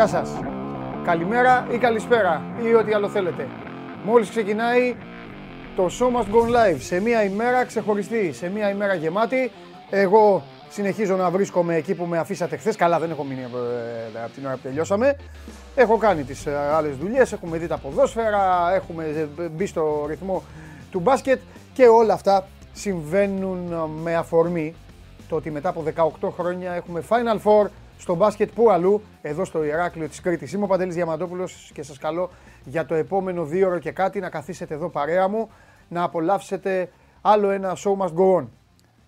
Γεια σας. Καλημέρα ή καλησπέρα ή ό,τι άλλο θέλετε. Μόλις ξεκινάει το Show Must Go Live σε μια ημέρα ξεχωριστή, σε μια ημέρα γεμάτη. Εγώ συνεχίζω να βρίσκομαι εκεί που με αφήσατε χθες. Καλά, δεν έχω μείνει ε, από την ώρα που τελειώσαμε. Έχω κάνει τις ε, άλλες δουλειές, έχουμε δει τα ποδόσφαιρα, έχουμε ε, μπει στο ρυθμό του μπάσκετ και όλα αυτά συμβαίνουν με αφορμή το ότι μετά από 18 χρόνια έχουμε Final Four στο μπάσκετ που αλλού, εδώ στο Ηράκλειο της Κρήτης. Είμαι ο Παντελής Διαμαντόπουλος και σας καλώ για το επόμενο δύο ώρο και κάτι να καθίσετε εδώ παρέα μου, να απολαύσετε άλλο ένα show must go on.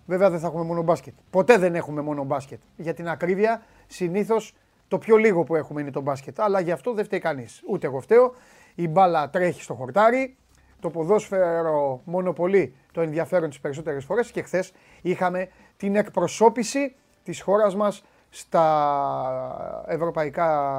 Βέβαια δεν θα έχουμε μόνο μπάσκετ. Ποτέ δεν έχουμε μόνο μπάσκετ. Για την ακρίβεια, συνήθως το πιο λίγο που έχουμε είναι το μπάσκετ. Αλλά γι' αυτό δεν φταίει κανείς. Ούτε εγώ φταίω. Η μπάλα τρέχει στο χορτάρι. Το ποδόσφαιρο μονοπολεί το ενδιαφέρον τις περισσότερες φορές. Και χθες είχαμε την εκπροσώπηση της χώρας μας στα ευρωπαϊκά,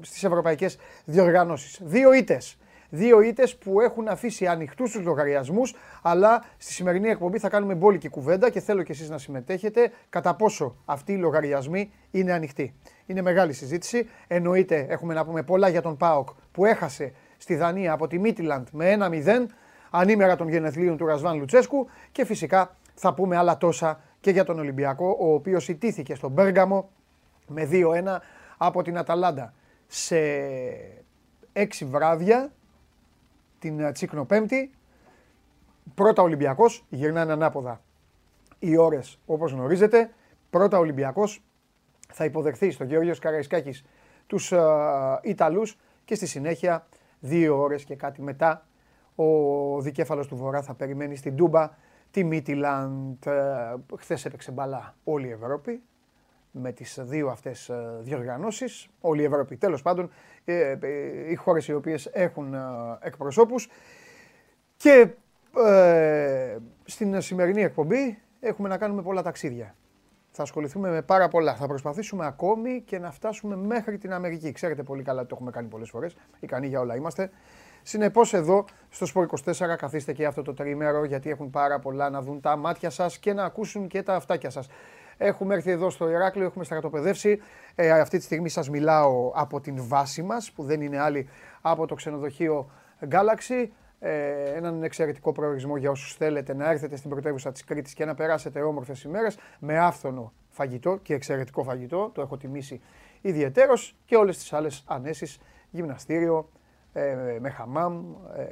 στις ευρωπαϊκές διοργανώσεις. Δύο ήτες. Δύο ήτες που έχουν αφήσει ανοιχτούς τους λογαριασμούς, αλλά στη σημερινή εκπομπή θα κάνουμε μπόλικη κουβέντα και θέλω και εσείς να συμμετέχετε κατά πόσο αυτοί οι λογαριασμοί είναι ανοιχτοί. Είναι μεγάλη συζήτηση. Εννοείται έχουμε να πούμε πολλά για τον ΠΑΟΚ που έχασε στη Δανία από τη Μίτιλαντ με 1-0 ανήμερα των γενεθλίων του Ρασβάν Λουτσέσκου και φυσικά θα πούμε άλλα τόσα και για τον Ολυμπιακό, ο οποίος ιτήθηκε στον Μπέργαμο με 2-1 από την Αταλάντα σε 6 βράδια την Τσίκνο Πέμπτη. Πρώτα Ολυμπιακός, γυρνάνε ανάποδα οι ώρες όπως γνωρίζετε. Πρώτα Ολυμπιακός θα υποδεχθεί στον Γεώργιος Καραϊσκάκης τους uh, Ιταλούς και στη συνέχεια δύο ώρες και κάτι μετά ο δικέφαλος του Βορρά θα περιμένει στην Τούμπα τη Μίτιλαντ. Ε, χθες έπαιξε μπαλά όλη η Ευρώπη με τις δύο αυτές ε, διοργανώσεις, όλη η Ευρώπη. Τέλος πάντων, ε, οι χώρες οι οποίες έχουν εκπροσώπους. Και στην σημερινή εκπομπή έχουμε να κάνουμε πολλά ταξίδια. Θα ασχοληθούμε με πάρα πολλά. Θα προσπαθήσουμε ακόμη και να φτάσουμε μέχρι την Αμερική. Ξέρετε πολύ καλά ότι το έχουμε κάνει πολλές φορές. Ικανοί για όλα είμαστε. Συνεπώς εδώ στο Σπορ 24 καθίστε και αυτό το τρίμερο γιατί έχουν πάρα πολλά να δουν τα μάτια σας και να ακούσουν και τα αυτάκια σας. Έχουμε έρθει εδώ στο Ηράκλειο, έχουμε στρατοπεδεύσει. Ε, αυτή τη στιγμή σας μιλάω από την βάση μας που δεν είναι άλλη από το ξενοδοχείο Galaxy. Ε, έναν εξαιρετικό προορισμό για όσους θέλετε να έρθετε στην πρωτεύουσα της Κρήτης και να περάσετε όμορφες ημέρες με άφθονο φαγητό και εξαιρετικό φαγητό. Το έχω τιμήσει ιδιαίτερο και όλες τις άλλες ανέσεις, γυμναστήριο, ε, με χαμάμ, ε,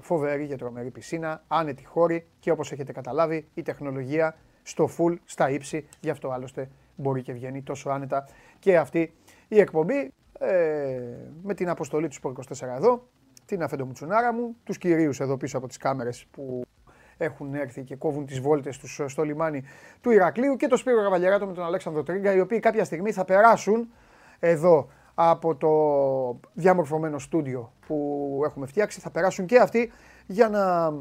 φοβερή και τρομερή πισίνα, άνετη χώρη και όπως έχετε καταλάβει η τεχνολογία στο full, στα ύψη, γι' αυτό άλλωστε μπορεί και βγαίνει τόσο άνετα. Και αυτή η εκπομπή ε, με την αποστολή τους Σπορ 24 εδώ, την Αφέντο Μουτσουνάρα μου, τους κυρίους εδώ πίσω από τις κάμερες που έχουν έρθει και κόβουν τις βόλτες τους στο λιμάνι του Ηρακλείου και το Σπύρο Καβαλιαράτο με τον Αλέξανδρο Τρίγκα, οι οποίοι κάποια στιγμή θα περάσουν εδώ από το διαμορφωμένο στούντιο που έχουμε φτιάξει. Θα περάσουν και αυτοί για να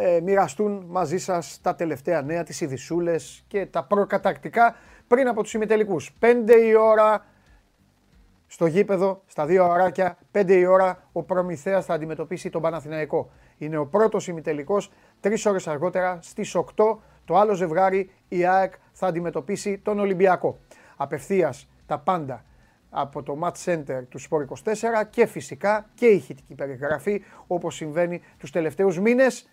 ε, μοιραστούν μαζί σας τα τελευταία νέα, τις ειδισούλες και τα προκατακτικά πριν από τους ημιτελικούς. 5 η ώρα στο γήπεδο, στα δύο ωράκια, 5 η ώρα ο Προμηθέας θα αντιμετωπίσει τον Παναθηναϊκό. Είναι ο πρώτος ημιτελικός, τρεις ώρες αργότερα στις 8 το άλλο ζευγάρι η ΑΕΚ θα αντιμετωπίσει τον Ολυμπιακό. Απευθείας τα πάντα από το Match Center του Sport 24 και φυσικά και ηχητική περιγραφή όπως συμβαίνει τους τελευταίους μήνες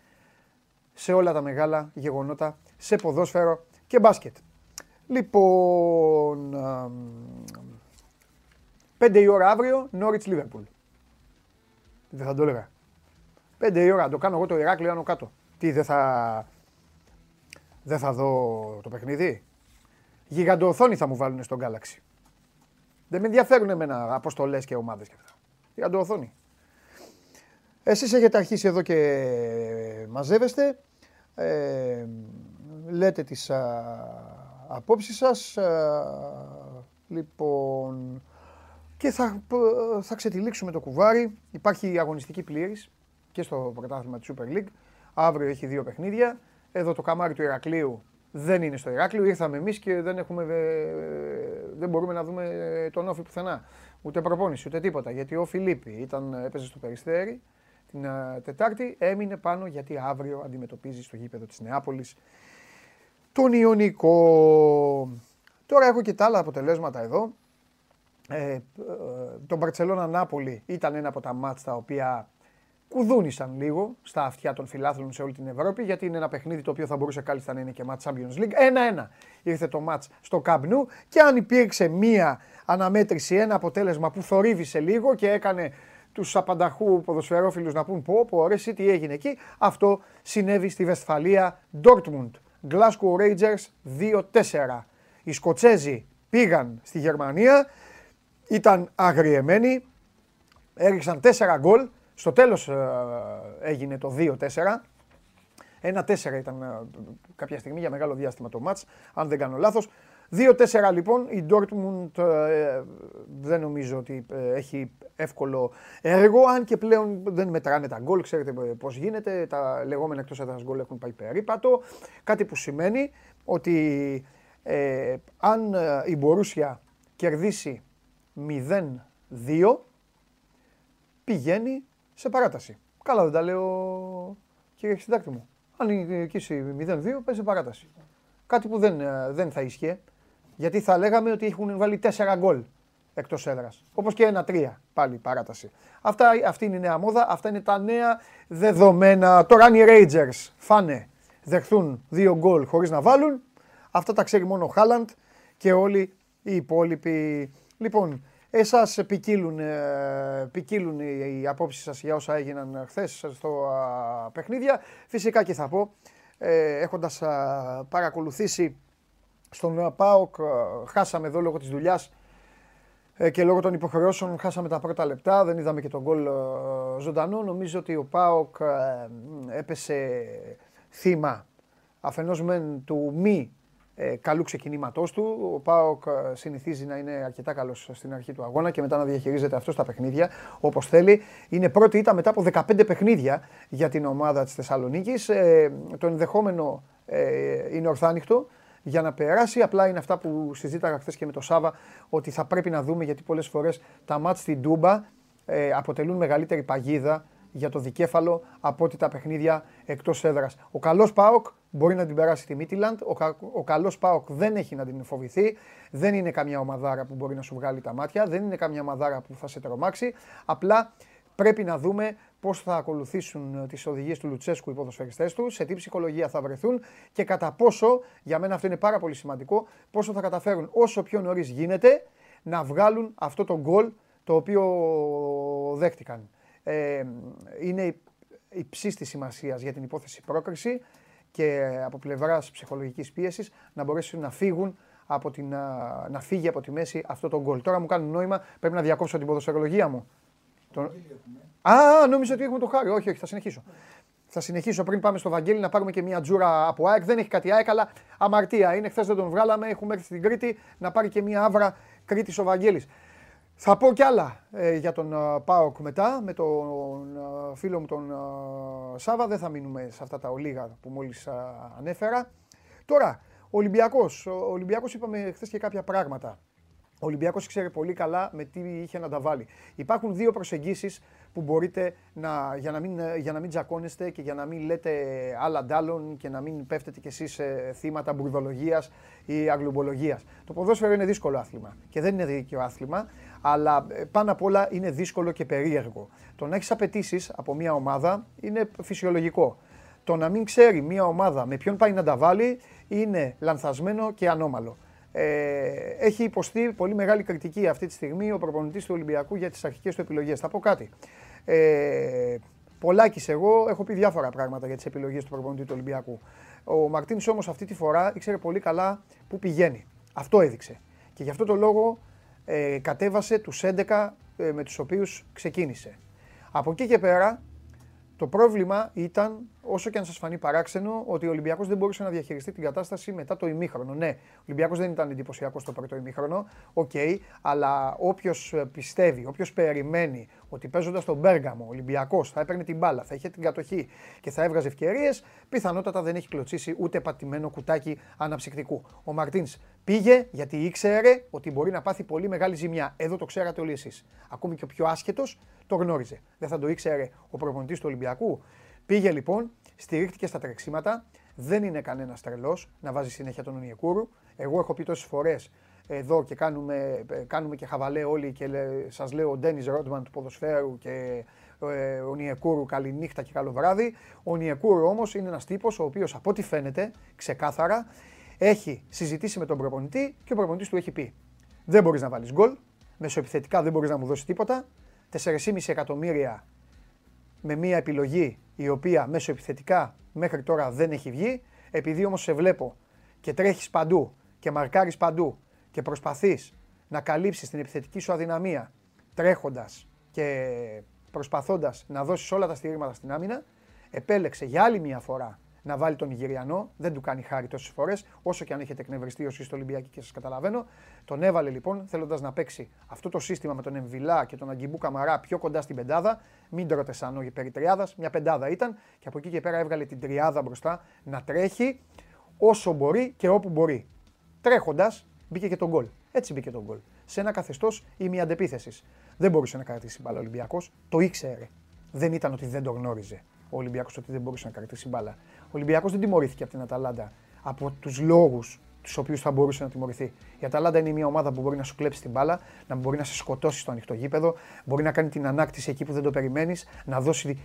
σε όλα τα μεγάλα γεγονότα σε ποδόσφαιρο και μπάσκετ. Λοιπόν, 5 η ώρα αύριο, Norwich Liverpool. Δεν θα το έλεγα. 5 η ώρα, το κάνω εγώ το Ηράκλειο άνω κάτω. Τι, δεν θα... Δεν θα δω το παιχνίδι; Γιγαντοοθόνη θα μου βάλουν στον Galaxy. Δεν με ενδιαφέρουν εμένα αποστολές και ομάδες και αυτά. Για το οθόνη. Εσείς έχετε αρχίσει εδώ και μαζεύεστε. Ε, λέτε τις α, απόψεις σας. λοιπόν, και θα, θα ξετυλίξουμε το κουβάρι. Υπάρχει αγωνιστική πλήρης και στο πρωτάθλημα της Super League. Αύριο έχει δύο παιχνίδια. Εδώ το καμάρι του Ηρακλείου δεν είναι στο Ηράκλειο. Ήρθαμε εμείς και δεν, έχουμε, δεν μπορούμε να δούμε τον Όφη πουθενά. Ούτε προπόνηση, ούτε τίποτα. Γιατί ο Φιλίππη ήταν, έπαιζε στο Περιστέρι την Τετάρτη, έμεινε πάνω γιατί αύριο αντιμετωπίζει στο γήπεδο της Νεάπολης τον Ιωνικό. Τώρα έχω και τα άλλα αποτελέσματα εδώ. ε, ε, το Μπαρτσελώνα Νάπολη ήταν ένα από τα μάτς τα οποία κουδούνισαν λίγο στα αυτιά των φιλάθλων σε όλη την Ευρώπη, γιατί είναι ένα παιχνίδι το οποίο θα μπορούσε κάλλιστα να είναι και μάτς Champions League. Ένα-ένα ήρθε το μάτς στο Camp Nou και αν υπήρξε μία αναμέτρηση, ένα αποτέλεσμα που θορύβησε λίγο και έκανε τους απανταχού ποδοσφαιρόφιλους να πούν πω, πω, ρε, τι έγινε εκεί. Αυτό συνέβη στη Βεσφαλία, Dortmund, Glasgow Rangers 2-4. Οι Σκοτσέζοι πήγαν στη Γερμανία, ήταν αγριεμένοι, έριξαν 4 γκολ, στο τέλος ε, έγινε το 2-4. Ένα 4 ήταν ε, κάποια στιγμή για μεγάλο διάστημα το μάτς, αν δεν κάνω λάθος. 2-4 λοιπόν, η Dortmund ε, δεν νομίζω ότι έχει εύκολο έργο, αν και πλέον δεν μετράνε τα γκολ, ξέρετε πώς γίνεται, τα λεγόμενα εκτός έδρας γκολ έχουν πάει περίπατο, κάτι που σημαίνει ότι αν η Μπορούσια κερδίσει 0-2, πηγαίνει σε παράταση. Καλά δεν τα λέω κύριε συντάκτη μου. Αν νικήσει 0-2 παίζει σε παράταση. Κάτι που δεν, ε, δεν θα ίσχυε. Γιατί θα λέγαμε ότι έχουν βάλει 4 γκολ εκτός έδρας. Όπως και ένα 3 πάλι παράταση. Αυτά, αυτή είναι η νέα μόδα, αυτά είναι τα νέα δεδομένα. Τώρα αν οι Rangers φάνε, δεχθούν 2 γκολ χωρίς να βάλουν, αυτά τα ξέρει μόνο ο Χάλαντ και όλοι οι υπόλοιποι. Λοιπόν, Εσάς ποικίλουν, ε, ποικίλουν οι απόψεις σας για όσα έγιναν χθες στο παιχνίδια. Φυσικά και θα πω, ε, έχοντας παρακολουθήσει στον ΠΑΟΚ, χάσαμε εδώ λόγω της δουλειάς ε, και λόγω των υποχρεώσεων χάσαμε τα πρώτα λεπτά, δεν είδαμε και τον γκολ ζωντανό. Νομίζω ότι ο ΠΑΟΚ έπεσε θύμα αφενός μεν του μη ε, καλού ξεκινήματός του. Ο Πάοκ ε, συνηθίζει να είναι αρκετά καλός στην αρχή του αγώνα και μετά να διαχειρίζεται αυτό στα παιχνίδια όπως θέλει. Είναι πρώτη ήττα μετά από 15 παιχνίδια για την ομάδα της Θεσσαλονίκης. Ε, το ενδεχόμενο ε, είναι ορθάνυχτο για να περάσει. Απλά είναι αυτά που συζήταγα χθες και με το Σάβα, ότι θα πρέπει να δούμε γιατί πολλές φορές τα μάτια στην Τούμπα ε, αποτελούν μεγαλύτερη παγίδα για το δικέφαλο από ότι τα παιχνίδια εκτός έδρας. Ο καλός Πάοκ μπορεί να την περάσει τη Μίτιλαντ. Ο, κα, ο καλός Πάοκ δεν έχει να την φοβηθεί. Δεν είναι καμιά ομαδάρα που μπορεί να σου βγάλει τα μάτια. Δεν είναι καμιά ομαδάρα που θα σε τρομάξει. Απλά πρέπει να δούμε πώς θα ακολουθήσουν τις οδηγίες του Λουτσέσκου οι ποδοσφαιριστές του, σε τι ψυχολογία θα βρεθούν και κατά πόσο, για μένα αυτό είναι πάρα πολύ σημαντικό, πόσο θα καταφέρουν όσο πιο νωρίς γίνεται να βγάλουν αυτό το γκολ το οποίο δέχτηκαν ε, είναι υψή της σημασίας για την υπόθεση πρόκριση και από πλευράς ψυχολογικής πίεσης να μπορέσουν να φύγουν από την, να φύγει από τη μέση αυτό το γκολ. Τώρα μου κάνει νόημα, πρέπει να διακόψω την ποδοσφαιρολογία μου. Τον... Α, νόμιζα ότι έχουμε το χάρη. Όχι, όχι, θα συνεχίσω. Θα συνεχίσω πριν πάμε στο Βαγγέλη να πάρουμε και μια τζούρα από ΑΕΚ. Δεν έχει κάτι ΑΕΚ, αλλά αμαρτία είναι. Χθες δεν τον βγάλαμε. Έχουμε έρθει στην Κρήτη να πάρει και μια άβρα Κρήτης ο Βαγγέλης. Θα πω κι άλλα ε, για τον uh, ΠΑΟΚ μετά, με τον uh, φίλο μου τον uh, Σάβα. Δεν θα μείνουμε σε αυτά τα ολίγα που μόλις ανέφερα. Τώρα, ο Ολυμπιακός. Ο Ολυμπιακός είπαμε χθες και κάποια πράγματα. Ο Ολυμπιακός ξέρει πολύ καλά με τι είχε να τα βάλει. Υπάρχουν δύο προσεγγίσεις που μπορείτε να, για, να μην, για να μην τζακώνεστε και για να μην λέτε άλλα ντάλλον και να μην πέφτετε κι εσείς σε θύματα μπουρδολογίας ή αγλουμπολογίας. Το ποδόσφαιρο είναι δύσκολο άθλημα και δεν είναι δίκαιο άθλημα, αλλά ε, πάνω απ' όλα είναι δύσκολο και περίεργο. Το να έχεις απαιτήσεις από μια ομάδα είναι φυσιολογικό. Το να μην ξέρει μια ομάδα με ποιον πάει να τα βάλει είναι λανθασμένο και ανώμαλο. Ε, έχει υποστεί πολύ μεγάλη κριτική αυτή τη στιγμή ο προπονητής του Ολυμπιακού για τις αρχικές του επιλογές. Θα πω κάτι. Ε, Πολλάκι εγώ έχω πει διάφορα πράγματα για τις επιλογές του προπονητή του Ολυμπιακού. Ο Μαρτίνη όμως αυτή τη φορά ήξερε πολύ καλά πού πηγαίνει. Αυτό έδειξε. Και γι' αυτό το λόγο ε, κατέβασε τους 11 ε, με τους οποίους ξεκίνησε. Από εκεί και πέρα το πρόβλημα ήταν, όσο και αν σας φανεί παράξενο, ότι ο Ολυμπιακός δεν μπορούσε να διαχειριστεί την κατάσταση μετά το ημίχρονο. Ναι, ο Ολυμπιακός δεν ήταν εντυπωσιακός στο πρώτο ημίχρονο, OK, okay, αλλά όποιος πιστεύει, όποιος περιμένει ότι παίζοντας τον Μπέργαμο, ο Ολυμπιακός θα έπαιρνε την μπάλα, θα είχε την κατοχή και θα έβγαζε ευκαιρίες, πιθανότατα δεν έχει κλωτσίσει ούτε πατημένο κουτάκι αναψυκτικού. Ο Μαρτίνς πήγε γιατί ήξερε ότι μπορεί να πάθει πολύ μεγάλη ζημιά. Εδώ το ξέρατε όλοι εσείς. Ακόμη και ο πιο άσχετος το γνώριζε. Δεν θα το ήξερε ο προπονητής του Ολυμπιακού. Πήγε λοιπόν, στηρίχτηκε στα τρεξίματα. Δεν είναι κανένας τρελός να βάζει συνέχεια τον Ονιεκούρου. Εγώ έχω πει τόσες φορές εδώ και κάνουμε, κάνουμε και χαβαλέ όλοι και σας λέω ο Ντένις Ρόντμαν του ποδοσφαίρου και ε, ο Νιεκούρου καληνύχτα και καλό βράδυ. Ο Νιεκούρου όμως είναι ένας τύπος ο οποίος από ό,τι φαίνεται ξεκάθαρα έχει συζητήσει με τον προπονητή και ο προπονητής του έχει πει δεν μπορείς να βάλεις γκολ, μεσοεπιθετικά δεν μπορείς να μου δώσεις τίποτα, 4,5 εκατομμύρια με μια επιλογή η οποία μεσοεπιθετικά μέχρι τώρα δεν έχει βγει, επειδή όμως σε βλέπω και τρέχεις παντού και μαρκάρεις παντού και προσπαθείς να καλύψεις την επιθετική σου αδυναμία τρέχοντας και προσπαθώντας να δώσεις όλα τα στηρίγματα στην άμυνα, επέλεξε για άλλη μια φορά να βάλει τον Ιγυριανό. Δεν του κάνει χάρη τόσες φορές, όσο και αν έχετε εκνευριστεί όσοι στο Ολυμπιακή και σας καταλαβαίνω. Τον έβαλε λοιπόν θέλοντας να παίξει αυτό το σύστημα με τον Εμβιλά και τον Αγκιμπού Καμαρά πιο κοντά στην πεντάδα. Μην τρώτε σαν όχι περί τριάδας, μια πεντάδα ήταν και από εκεί και πέρα έβγαλε την τριάδα μπροστά να τρέχει όσο μπορεί και όπου μπορεί. Τρέχοντας μπήκε και τον γκολ. Έτσι μπήκε τον γκολ. Σε ένα καθεστώς ημιαντεπίθεση. Δεν μπορούσε να κρατήσει μπάλα ο Ολυμπιακός. Το ήξερε. Δεν ήταν ότι δεν το γνώριζε ο Ολυμπιακός ότι δεν μπορούσε να κρατήσει μπάλα. Ο Ολυμπιακός δεν τιμωρήθηκε από την Αταλάντα από τους λόγους τους οποίους θα μπορούσε να τιμωρηθεί. Η Αταλάντα είναι μια ομάδα που μπορεί να σου κλέψει την μπάλα, να μπορεί να σε σκοτώσει στο ανοιχτό γήπεδο, μπορεί να κάνει την ανάκτηση εκεί που δεν το περιμένεις, να δώσει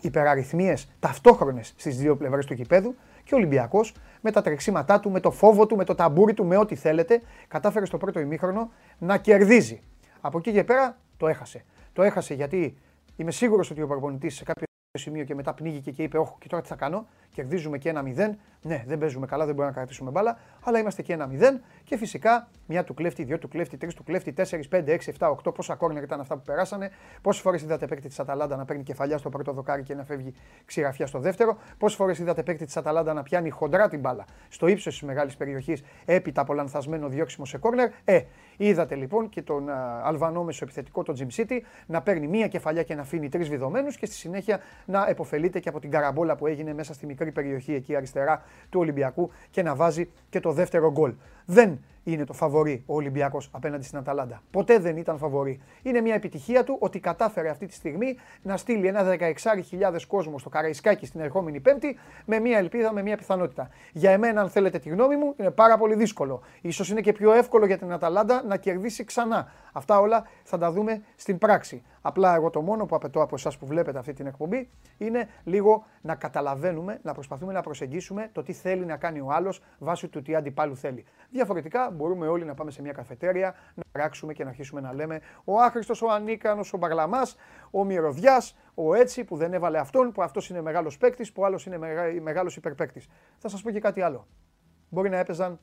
υπεραριθμίες ταυτόχρονες στις δύο πλευρές του γήπεδου. Και ο Ολυμπιακός με τα τρεξίματά του, με το φόβο του, με το ταμπούρι του, με ό,τι θέλετε, κατάφερε στο πρώτο ημίχρονο να κερδίζει. Από εκεί και πέρα το έχασε. Το έχασε γιατί είμαι σίγουρος ότι ο προπονητής σε κάποιο σημείο και μετά πνίγηκε και είπε: Όχι, και τώρα τι θα κάνω. Κερδίζουμε και ένα 0. Ναι, δεν παίζουμε καλά, δεν μπορούμε να κρατήσουμε μπάλα, αλλά είμαστε και ένα 0. Και φυσικά μια του κλέφτη, δύο του κλέφτη, τρεις του κλέφτη, 4, 5, 6, 7, 8. Πόσα κόρνερ ήταν αυτά που περάσανε. Πόσες φορές είδατε παίκτη της Αταλάντα να παίρνει κεφαλιά στο πρώτο δοκάρι και να φεύγει ξηραφιά στο δεύτερο. Πόσες φορές είδατε παίκτη της Αταλάντα να πιάνει χοντρά την μπάλα στο ύψος της μεγάλης περιοχής έπειτα από λανθασμένο διώξιμο σε κόρνερ. Ε, είδατε λοιπόν και τον Αλβανό μεσοεπιθετικό, τον Jim City, να παίρνει μία κεφαλιά και να αφήνει τρεις βιδωμένους και στη συνέχεια να επωφελείται και από την καραμπόλα που έγινε μέσα στη μικρή περιοχή εκεί αριστερά του Ολυμπιακού και να βάζει και το δεύτερο γκολ. Δεν είναι το φαβορή ο Ολυμπιακός απέναντι στην Αταλάντα. Ποτέ δεν ήταν φαβορή. Είναι μια επιτυχία του ότι κατάφερε αυτή τη στιγμή να στείλει ένα 16.000 κόσμο στο Καραϊσκάκι στην ερχόμενη Πέμπτη με μια ελπίδα, με μια πιθανότητα. Για εμένα, αν θέλετε τη γνώμη μου, είναι πάρα πολύ δύσκολο. σω είναι και πιο εύκολο για την Αταλάντα να κερδίσει ξανά. Αυτά όλα θα τα δούμε στην πράξη. Απλά εγώ το μόνο που απαιτώ από εσάς που βλέπετε αυτή την εκπομπή είναι λίγο να καταλαβαίνουμε, να προσπαθούμε να προσεγγίσουμε το τι θέλει να κάνει ο άλλος βάσει του τι αντιπάλου θέλει. Διαφορετικά μπορούμε όλοι να πάμε σε μια καφετέρια, να πράξουμε και να αρχίσουμε να λέμε ο άχρηστος, ο ανίκανος, ο μπαγλαμάς, ο μυρωδιάς, ο έτσι που δεν έβαλε αυτόν, που αυτός είναι μεγάλος παίκτης, που άλλος είναι μεγάλος υπερπαίκτης. Θα σας πω και κάτι άλλο. Μπορεί να έπαιζαν,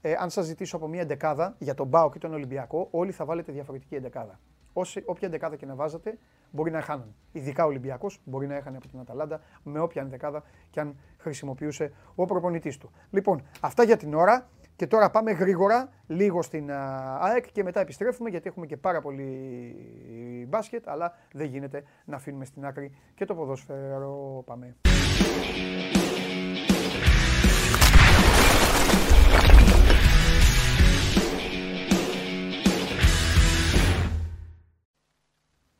ε, αν σας ζητήσω από μια εντεκάδα για τον Μπάο και τον Ολυμπιακό, όλοι θα βάλετε διαφορετική εντεκάδα. Όσοι, όποια εντεκάδα και να βάζετε, μπορεί να χάνουν. Ειδικά ο Ολυμπιακός μπορεί να έχανε από την Αταλάντα με όποια εντεκάδα και αν χρησιμοποιούσε ο προπονητής του. Λοιπόν, αυτά για την ώρα. Και τώρα πάμε γρήγορα λίγο στην ΑΕΚ και μετά επιστρέφουμε γιατί έχουμε και πάρα πολύ μπάσκετ αλλά δεν γίνεται να αφήνουμε στην άκρη και το ποδόσφαιρο. Πάμε.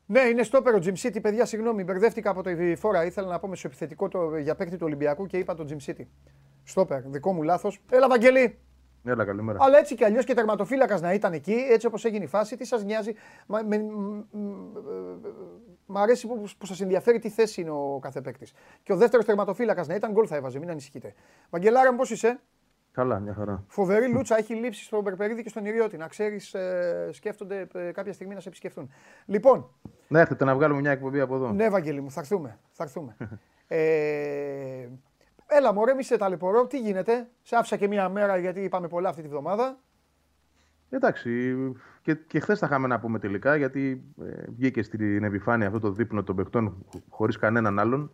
Ναι, είναι στο ο Jim City. Παιδιά, συγγνώμη, μπερδεύτηκα από τη φόρα. Ήθελα να πω με επιθετικό το, για παίκτη του Ολυμπιακού και είπα το Jim City. Στόπερ, δικό μου λάθος. Έλα, Βαγγελί! Έλα, καλημέρα. Αλλά έτσι κι αλλιώς και τερματοφύλακας να ήταν εκεί, έτσι όπως έγινε η φάση, τι σας νοιάζει. Μ' αρέσει που, που σας ενδιαφέρει τι θέση είναι ο κάθε παίκτης. Και ο δεύτερος τερματοφύλακας να ήταν γκολ θα έβαζε, μην ανησυχείτε. Βαγγελάρα, πώς είσαι; Καλά, μια χαρά. Φοβερή λούτσα έχει λείψει στον Περπερίδη και στον Ιριώτη. Να ξέρεις, ε, σκέφτονται ε, κάποια στιγμή να σε επισκεφτούν. Λοιπόν. Ναι, έρθετε να βγάλουμε μια εκπομπή από εδώ. Ναι, Βαγγέλη μου, θα έρθουμε. Θα έρθουμε. ε, Έλα μωρέ, μη σε ταλαιπωρώ. Τι γίνεται; Σε άφησα και μία μέρα γιατί είπαμε πολλά αυτή τη βδομάδα. Εντάξει, και, και χθες θα είχαμε να πούμε τελικά, γιατί ε, βγήκε στην επιφάνεια αυτό το δείπνο των παιχτών χωρίς κανέναν άλλον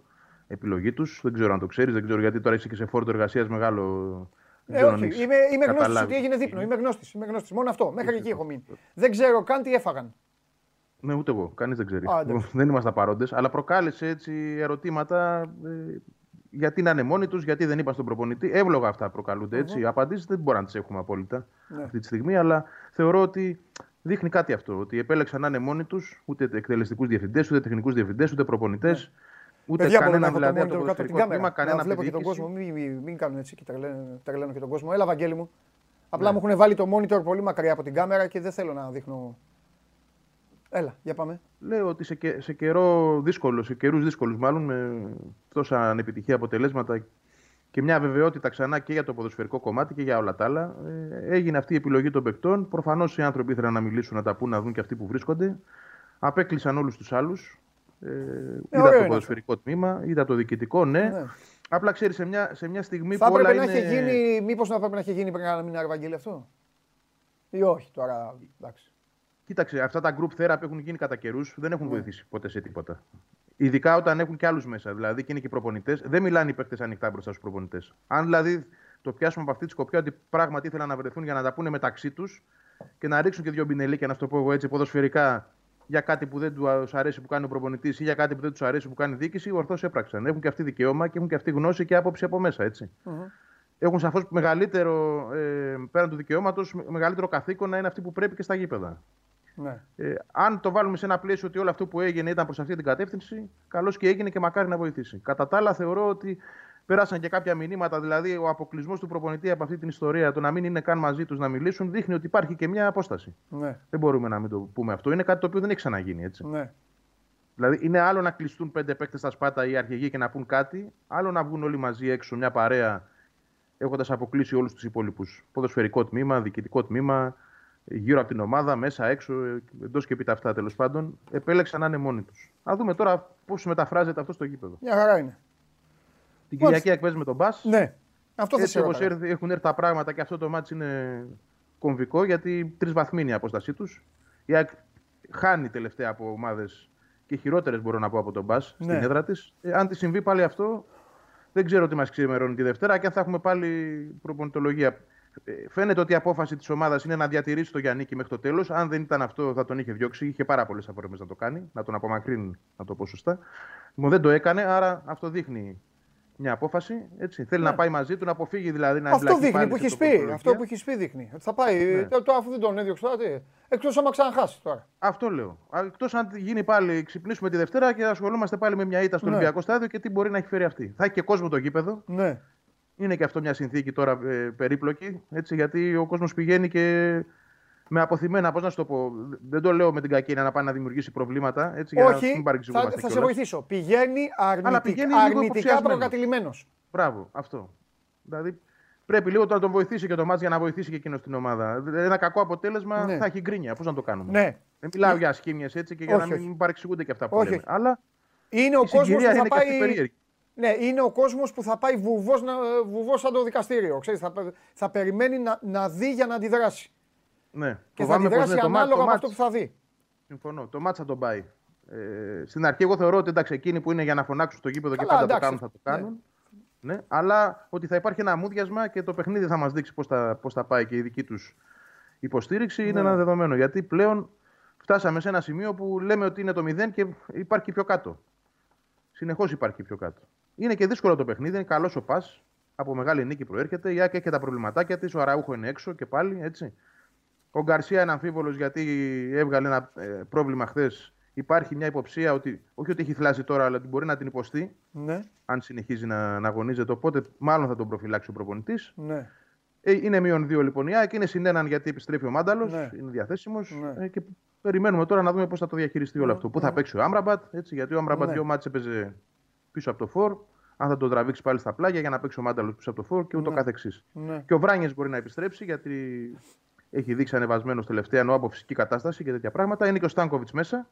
επιλογή τους. Δεν ξέρω αν το ξέρεις, δεν ξέρω γιατί τώρα είσαι και σε φόρτο εργασίας μεγάλο. Ε, όχι, είμαι, είμαι γνώστης ότι έγινε δείπνο. Είμαι γνώστης. Είμαι γνώστης. Μόνο αυτό. Μέχρι εκεί έχω μείνει. Δεν ξέρω καν τι έφαγαν. Ναι, ούτε εγώ. Κανείς δεν ξέρει. δεν είμαστε παρόντε. Αλλά προκάλεσε έτσι ερωτήματα ε, γιατί να είναι μόνοι τους, γιατί δεν είπαν στον προπονητή. Εύλογα αυτά προκαλούνται έτσι. Mm-hmm. Απαντήσεις δεν μπορούμε να τις έχουμε απόλυτα ναι. αυτή τη στιγμή, αλλά θεωρώ ότι δείχνει κάτι αυτό. Ότι επέλεξαν να είναι μόνοι τους, ούτε εκτελεστικούς διευθυντές, ούτε τεχνικούς διευθυντές, ούτε προπονητές. Ναι. Ούτε Παιδιά, κανένα δηλαδή από το ποδοσφαιρικό τμήμα, κανένα βλέπω και τον κόσμο, μην, μην, μην κάνουν έτσι και τρελαίνω, και τον κόσμο. Έλα, Βαγγέλη μου. Απλά ναι. μου έχουν βάλει το monitor πολύ μακριά από την κάμερα και δεν θέλω να δείχνω. Έλα, για πάμε. Λέω ότι σε, σε καιρό δύσκολος, σε καιρούς δύσκολους μάλλον, με τόσα ανεπιτυχία αποτελέσματα και μια βεβαιότητα ξανά και για το ποδοσφαιρικό κομμάτι και για όλα τα άλλα. Ε, έγινε αυτή η επιλογή των παικτών. Προφανώς οι άνθρωποι ήθελαν να μιλήσουν, να τα πούν, να δουν και αυτοί που βρίσκονται. Απέκλεισαν όλους τους άλλους. Ε, ε, είδα το ποδοσφαιρικό τμήμα, είδα το διοικητικό, ναι. ναι. Απλά ξέρεις σε μια, σε μια στιγμή θα που όλα να είναι... γίνει, μήπως να πρέπει να έχει γίνει πριν ένα μήνα Ευαγγέλιο αυτό; Ή όχι τώρα, εντάξει. Κοίταξε, αυτά τα group therapy έχουν γίνει κατά καιρούς, δεν έχουν ναι. βοηθήσει ποτέ σε τίποτα. Ειδικά όταν έχουν και άλλους μέσα. Δηλαδή και είναι και προπονητές. Δεν μιλάνε οι παίκτες ανοιχτά μπροστά στους προπονητές. Αν δηλαδή το πιάσουμε από αυτή τη σκοπιά ότι πράγματι ήθελαν να βρεθούν για να τα πούνε μεταξύ τους και να ρίξουν και δύο μπινελίκια, να το πω εγώ έτσι, ποδοσφαιρικά για κάτι που δεν τους αρέσει που κάνει ο προπονητής ή για κάτι που δεν τους αρέσει που κάνει η διοίκηση, ορθώς έπραξαν. Έχουν και αυτή δικαίωμα και έχουν και αυτή γνώση και άποψη από μέσα. Έτσι. Mm-hmm. Έχουν σαφώς μεγαλύτερο, ε, πέραν του δικαιώματος, μεγαλύτερο καθήκον να είναι αυτοί που πρέπει και στα γήπεδα. Ναι. Ε, αν το βάλουμε σε ένα πλαίσιο ότι όλο αυτό που έγινε ήταν προς αυτή την κατεύθυνση, καλώς και έγινε και μακάρι να βοηθήσει. Κατά τα άλλα, θεωρώ ότι πέρασαν και κάποια μηνύματα, δηλαδή ο αποκλεισμός του προπονητή από αυτή την ιστορία, το να μην είναι καν μαζί τους να μιλήσουν, δείχνει ότι υπάρχει και μια απόσταση. Ναι. Δεν μπορούμε να μην το πούμε αυτό. Είναι κάτι το οποίο δεν έχει ξαναγίνει έτσι. Ναι. Δηλαδή, είναι άλλο να κλειστούν πέντε παίκτες στα σπάτα ή αρχηγοί και να πούν κάτι, άλλο να βγουν όλοι μαζί έξω μια παρέα έχοντας αποκλείσει όλους τους υπόλοιπους. Ποδοσφαιρικό τμήμα, διοικητικό τμήμα, γύρω από την ομάδα, μέσα, έξω, εντός και πίτα αυτά τέλος πάντων, επέλεξαν να είναι μόνοι τους. Α δούμε τώρα πώς μεταφράζεται αυτό στο γήπεδο. Μια χαρά είναι. Την Κυριακή εκπαίζει με τον Μπα. Ναι. Αυτό Έτσι όπως έχουν έρθει τα πράγματα και αυτό το μάτι είναι κομβικό γιατί τρεις βαθμοί είναι η απόστασή τους. Η ΑΕΚ χάνει τελευταία από ομάδες και χειρότερες μπορώ να πω από τον Μπα ναι. στην έδρα της. Ε, αν τη συμβεί πάλι αυτό, δεν ξέρω τι μας ξημερώνει τη Δευτέρα και αν θα έχουμε πάλι προπονητολογία. Ε, φαίνεται ότι η απόφαση της ομάδας είναι να διατηρήσει το Γιάννη μέχρι το τέλος. Αν δεν ήταν αυτό, θα τον είχε διώξει. Είχε πάρα πολλές αφορμέ να το κάνει, να τον απομακρύνει, να το πω σωστά. Λοιπόν, δεν το έκανε, άρα αυτό δείχνει μια απόφαση. Έτσι. Θέλει ναι. να πάει μαζί του, να αποφύγει δηλαδή να Αυτό δείχνει που έχει πει. Αυτό που έχει πει δείχνει. Θα πάει. Ναι. Το, αφού δεν τον έδιωξε τώρα. Εκτός άμα ξαναχάσει τώρα. Αυτό λέω. Εκτός αν γίνει πάλι, ξυπνήσουμε τη Δευτέρα και ασχολούμαστε πάλι με μια ήττα στο ναι. Ολυμπιακό στάδιο και τι μπορεί να έχει φέρει αυτή. Θα έχει και κόσμο το γήπεδο. Ναι. Είναι και αυτό μια συνθήκη τώρα ε, περίπλοκη. Έτσι, γιατί ο κόσμος πηγαίνει και με αποθυμένα, πώς να σου το πω. Δεν το λέω με την κακή να πάει να δημιουργήσει προβλήματα. Έτσι, Όχι, για να μην θα, θα σε βοηθήσω. Πηγαίνει, αρνητικ, πηγαίνει αρνητικά προκατηλημένο. Μπράβο, αυτό. Δηλαδή πρέπει λίγο να τον βοηθήσει και το μάτς για να βοηθήσει και εκείνος την ομάδα. Ένα κακό αποτέλεσμα ναι. θα έχει γκρίνια. Πώς να το κάνουμε. Ναι. Δεν μιλάω για ασχήμιες έτσι και για όχι, να μην παρεξηγούνται και αυτά που όχι, λέμε. Αλλά είναι ο κόσμος που θα πάει. Ναι, είναι ο κόσμος που θα πάει βουβός σαν το δικαστήριο. Ξέρεις, θα, θα περιμένει να, να δει για να αντιδράσει. Ναι. Και θα αντιδράσει ναι, ανάλογα με αυτό που θα δει. Συμφωνώ. Το μάτσα τον πάει. Ε, στην αρχή, εγώ θεωρώ ότι εντάξει, εκείνοι που είναι για να φωνάξουν στο γήπεδο και πάντα το κάνουν, θα το ναι. κάνουν. Ναι. ναι. αλλά ότι θα υπάρχει ένα αμμούδιασμα και το παιχνίδι θα μας δείξει πώς θα, πώς θα πάει και η δική τους υποστήριξη ναι. είναι ένα δεδομένο. Γιατί πλέον φτάσαμε σε ένα σημείο που λέμε ότι είναι το 0 και υπάρχει πιο κάτω. Συνεχώς υπάρχει πιο κάτω. Είναι και δύσκολο το παιχνίδι, είναι καλός ο πας. Από μεγάλη νίκη προέρχεται. Η Άκη έχει τα προβληματάκια της. Ο Αραούχο είναι έξω και πάλι έτσι. Ο Γκαρσία είναι αμφίβολος γιατί έβγαλε ένα ε, πρόβλημα χθες. Υπάρχει μια υποψία ότι, όχι ότι έχει θλάσει τώρα, αλλά ότι μπορεί να την υποστεί. Ναι. Αν συνεχίζει να, να αγωνίζεται. Οπότε μάλλον θα τον προφυλάξει ο προπονητής. Ναι. Ε, είναι μείον δύο λοιπόν η και είναι συν έναν γιατί επιστρέφει ο Μάνταλος. Ναι. Είναι διαθέσιμος. Ναι. Ε, και περιμένουμε τώρα να δούμε πώς θα το διαχειριστεί όλο ναι. αυτό. Πού θα ναι. παίξει ο Άμραμπατ. Έτσι, γιατί ο Άμραμπατ ναι. δύο μάτσε έπαιζε πίσω από το φόρ. Αν θα τον τραβήξεις πάλι στα πλάγια για να παίξει ο Μάνταλος πίσω από το φόρ και ούτω ναι. καθεξής. Ναι. Και ο Βράνιες μπορεί να επιστρέψει γιατί έχει δείξει ανεβασμένος τελευταία ενώ από φυσική κατάσταση και τέτοια πράγματα. Είναι και ο Στάνκοβιτς μέσα.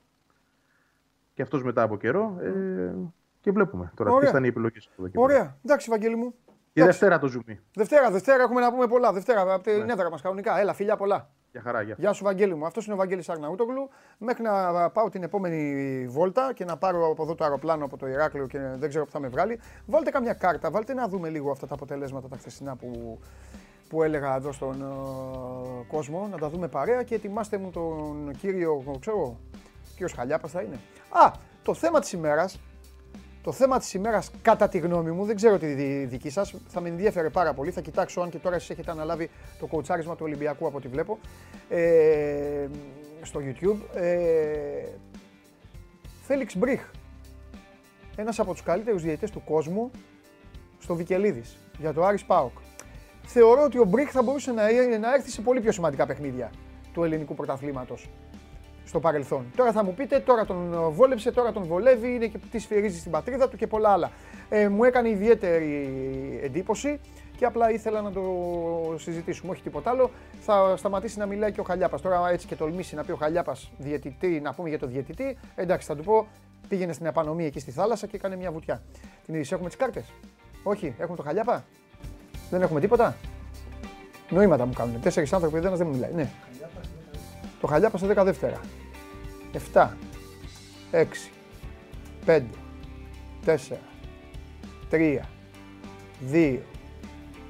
Και αυτός μετά από καιρό. Ε, και βλέπουμε τώρα ποιες ήταν οι επιλογές του. Ωραία. Εντάξει, Βαγγέλη μου. Η Δευτέρα το ζουμί. Δευτέρα, Δευτέρα έχουμε να πούμε πολλά. Δευτέρα από την ναι. έδρα μας κανονικά. Έλα, φιλιά πολλά. Γεια χαρά, γεια. Γεια σου, Βαγγέλη μου. Αυτός είναι ο Βαγγέλης Αρναούτογλου. Μέχρι να πάω την επόμενη βόλτα και να πάρω από εδώ το αεροπλάνο από το Ηράκλειο και δεν ξέρω που θα με βγάλει. Βάλτε καμιά κάρτα, βάλτε να δούμε λίγο αυτά τα αποτελέσματα τα χθεσινά που που έλεγα εδώ στον uh, κόσμο, να τα δούμε παρέα και ετοιμάστε μου τον κύριο, ξέρω, κύριος Χαλιάπας θα είναι. Α, το θέμα της ημέρας, το θέμα της ημέρας κατά τη γνώμη μου, δεν ξέρω τη δική σας, θα με ενδιαφέρε πάρα πολύ, θα κοιτάξω αν και τώρα εσείς έχετε αναλάβει το κοουτσάρισμα του Ολυμπιακού από ό,τι βλέπω, ε, στο YouTube. Ε, Φέλιξ Μπριχ, ένας από τους καλύτερους διαιτητές του κόσμου, στο Βικελίδης, για το Άρης Πάοκ. θεωρώ ότι ο Μπριχ θα μπορούσε να, να έρθει σε πολύ πιο σημαντικά παιχνίδια του ελληνικού πρωταθλήματος στο παρελθόν. Τώρα θα μου πείτε, τώρα τον βόλεψε, τώρα τον βολεύει, είναι και τι σφυρίζει στην πατρίδα του και πολλά άλλα. Ε, μου έκανε ιδιαίτερη εντύπωση και απλά ήθελα να το συζητήσουμε, όχι τίποτα άλλο. Θα σταματήσει να μιλάει και ο Χαλιάπας. Τώρα έτσι και τολμήσει να πει ο Χαλιάπας διαιτητή, να πούμε για το διαιτητή. Εντάξει, θα του πω, πήγαινε στην επανομή εκεί στη θάλασσα και έκανε μια βουτιά. Την είδηση, έχουμε τις κάρτες; Όχι, έχουμε το Χαλιάπα; Δεν έχουμε τίποτα; Νοήματα μου κάνουν. Τέσσερις άνθρωποι, δεν δεν μιλάει. Ναι. Το Χαλιάπα σε 10 δεύτερα. 7, 6, 5, 4, 3, 2,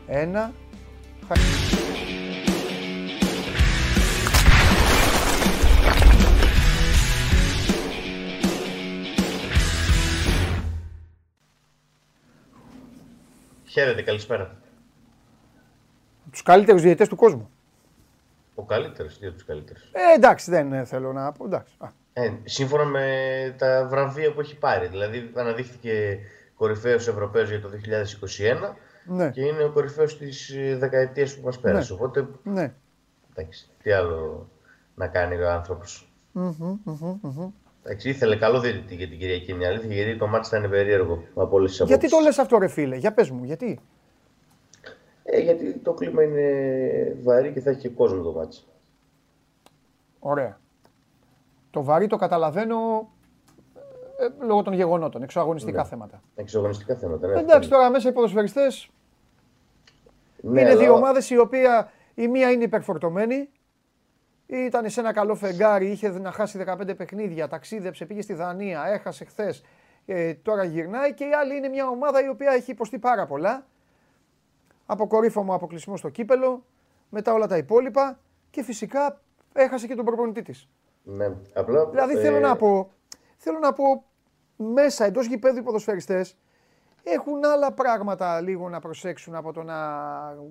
1. Χαίρετε, καλησπέρα. Τους καλύτερους διαιτητές του κόσμου. Ο καλύτερος για τους καλύτερους. Ε, εντάξει, δεν ε, θέλω να πω. Εντάξει. Ε, σύμφωνα με τα βραβεία που έχει πάρει. Δηλαδή, αναδείχθηκε κορυφαίος Ευρωπαίος για το 2021 ναι. και είναι ο κορυφαίος της ε, δεκαετίας που μας πέρασε. Ναι. Οπότε. Ναι. Εντάξει, τι άλλο να κάνει ο άνθρωπος. Mm-hmm, Εντάξει, ήθελε καλό διαιτητή για την Κυριακή μια αλήθεια, γιατί το μάτι ήταν περίεργο από όλες τις Γιατί το λες αυτό, ρε φίλε, για πες μου, γιατί; Ε, γιατί το κλίμα είναι βαρύ και θα έχει και κόσμο το μάτσο. Ωραία. Το βαρύ το καταλαβαίνω ε, λόγω των γεγονότων, εξωαγωνιστικά ναι. θέματα. Εξωαγωνιστικά θέματα, ναι. Εντάξει, τώρα μέσα οι ποδοσφαιριστές ναι, είναι δύο ομάδες οι οποίε η μία είναι υπερφορτωμένη, ήταν σε ένα καλό φεγγάρι, είχε να χάσει 15 παιχνίδια, ταξίδεψε, πήγε στη Δανία, έχασε χθες, ε, τώρα γυρνάει και η άλλη είναι μια ομάδα η οποία έχει υποστεί πάρα πολλά αποκορύφωμο αποκλεισμό στο κύπελο, μετά όλα τα υπόλοιπα και φυσικά έχασε και τον προπονητή της. Ναι, απλά. Δηλαδή ε... θέλω να πω, θέλω να πω μέσα εντός γηπέδου οι ποδοσφαιριστές έχουν άλλα πράγματα λίγο να προσέξουν από το να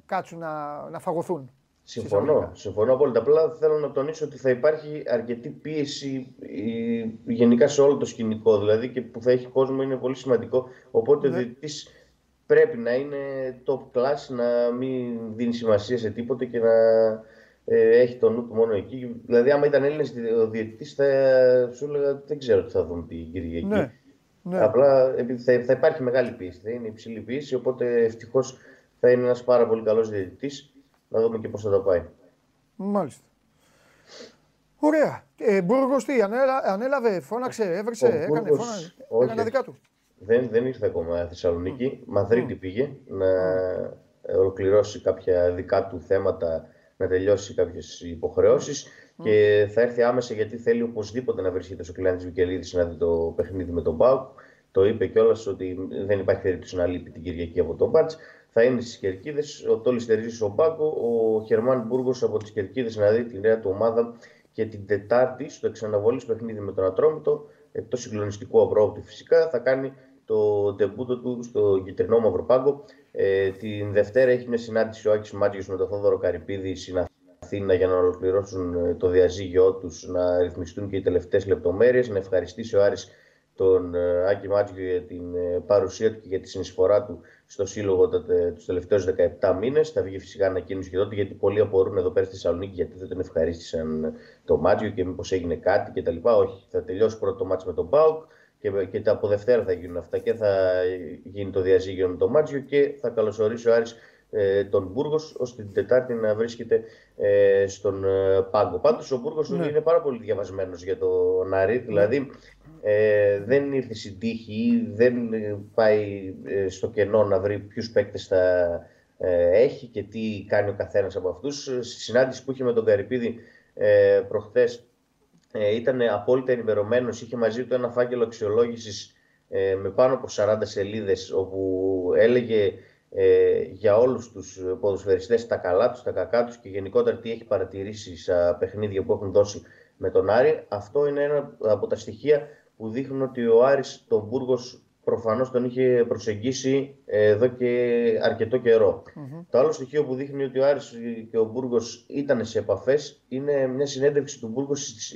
κάτσουν να, να φαγωθούν. Συμφωνώ, συμφωνώ απόλυτα. Απλά θέλω να τονίσω ότι θα υπάρχει αρκετή πίεση γενικά σε όλο το σκηνικό. Δηλαδή και που θα έχει κόσμο είναι πολύ σημαντικό. Οπότε ναι. ο πρέπει να είναι top class, να μην δίνει σημασία σε τίποτε και να ε, έχει το νου του μόνο εκεί. Δηλαδή, άμα ήταν Έλληνες ο διαιτητής, θα σου έλεγα δεν ξέρω τι θα δουν την Κυριακή. Ναι, ναι. Απλά θα, θα υπάρχει μεγάλη πίεση, θα είναι υψηλή πίεση. Οπότε ευτυχώς θα είναι ένας πάρα πολύ καλός διαιτητής. Να δούμε και πώς θα τα πάει. Μάλιστα. Ωραία. Ε, Μπούργος τι, ανέλαβε, φώναξε, έβρεξε, έκανε, φώναξε, έκανε δικά του. Δεν, δεν ήρθε ακόμα Θεσσαλονίκη. Μαδρίτη πήγε να ολοκληρώσει κάποια δικά του θέματα, να τελειώσει κάποιες υποχρεώσεις και θα έρθει άμεσα γιατί θέλει οπωσδήποτε να βρίσκεται στο κλειάν τη Βικελίδης να δει το παιχνίδι με τον Μπάουκ. Το είπε κιόλας ότι δεν υπάρχει περίπτωση να λείπει την Κυριακή από τον Μπάτ. Θα είναι στις Κερκίδες. Ο Τόλι στερίζει στον Πάκο. Ο Χερμάν Μπούργος από τις Κερκίδες να δει τη νέα του ομάδα και την Τετάρτη στο εξαναβολής παιχνίδι με τον Ατρόμητο εκτό συγκλονιστικού απρόπτου φυσικά, θα κάνει το τεμπούτο του στο κυτρινό Μαυροπάγκο. Ε, την Δευτέρα έχει μια συνάντηση ο Άκης Μάτζιος με τον Θόδωρο Καρυπίδη στην Αθήνα για να ολοκληρώσουν ε, το διαζύγιο τους, να ρυθμιστούν και οι τελευταίες λεπτομέρειες, να ευχαριστήσει ο Άρης τον ε, Άκη Μάτζιο για την ε, παρουσία του και για τη συνεισφορά του στο Σύλλογο τους τελευταίους 17 μήνες. Θα βγει φυσικά ανακοίνωση και τότε, γιατί πολλοί απορούν εδώ πέρα στη Θεσσαλονίκη γιατί δεν τον ευχαρίστησαν το Μάτζιο και μήπως έγινε κάτι κτλ. Όχι, θα τελειώσει πρώτο το μάτσο με τον Μπάουκ και, και τα από Δευτέρα θα γίνουν αυτά και θα γίνει το διαζύγιο με τον Μάτζιο και θα καλωσορίσει ο Άρης ε, τον Μπούργος ώστε την Τετάρτη να βρίσκεται ε, στον ε, πάγκο. Πάντως ο Μπούργος ναι. είναι πάρα πολύ διαβασμένος για τον Άρη, δηλαδή ε, δεν ήρθε στην τύχη, δεν πάει ε, στο κενό να βρει ποιους παίκτες θα ε, έχει και τι κάνει ο καθένας από αυτούς. Στη συνάντηση που είχε με τον Καρυπίδη ε, προχθές ε, ήταν απόλυτα ενημερωμένος, είχε μαζί του ένα φάκελο αξιολόγησης ε, με πάνω από 40 σελίδες, όπου έλεγε ε, για όλους τους ποδοσφαιριστές τα καλά τους, τα κακά τους και γενικότερα τι έχει παρατηρήσει στα παιχνίδια που έχουν δώσει με τον Άρη. Αυτό είναι ένα από τα στοιχεία που δείχνουν ότι ο Άρης τον Μπούργος προφανώς τον είχε προσεγγίσει εδώ και αρκετό Το άλλο στοιχείο που δείχνει ότι ο Άρης και ο Μπούργος ήταν σε επαφές είναι μια συνέντευξη του Μπούργος στις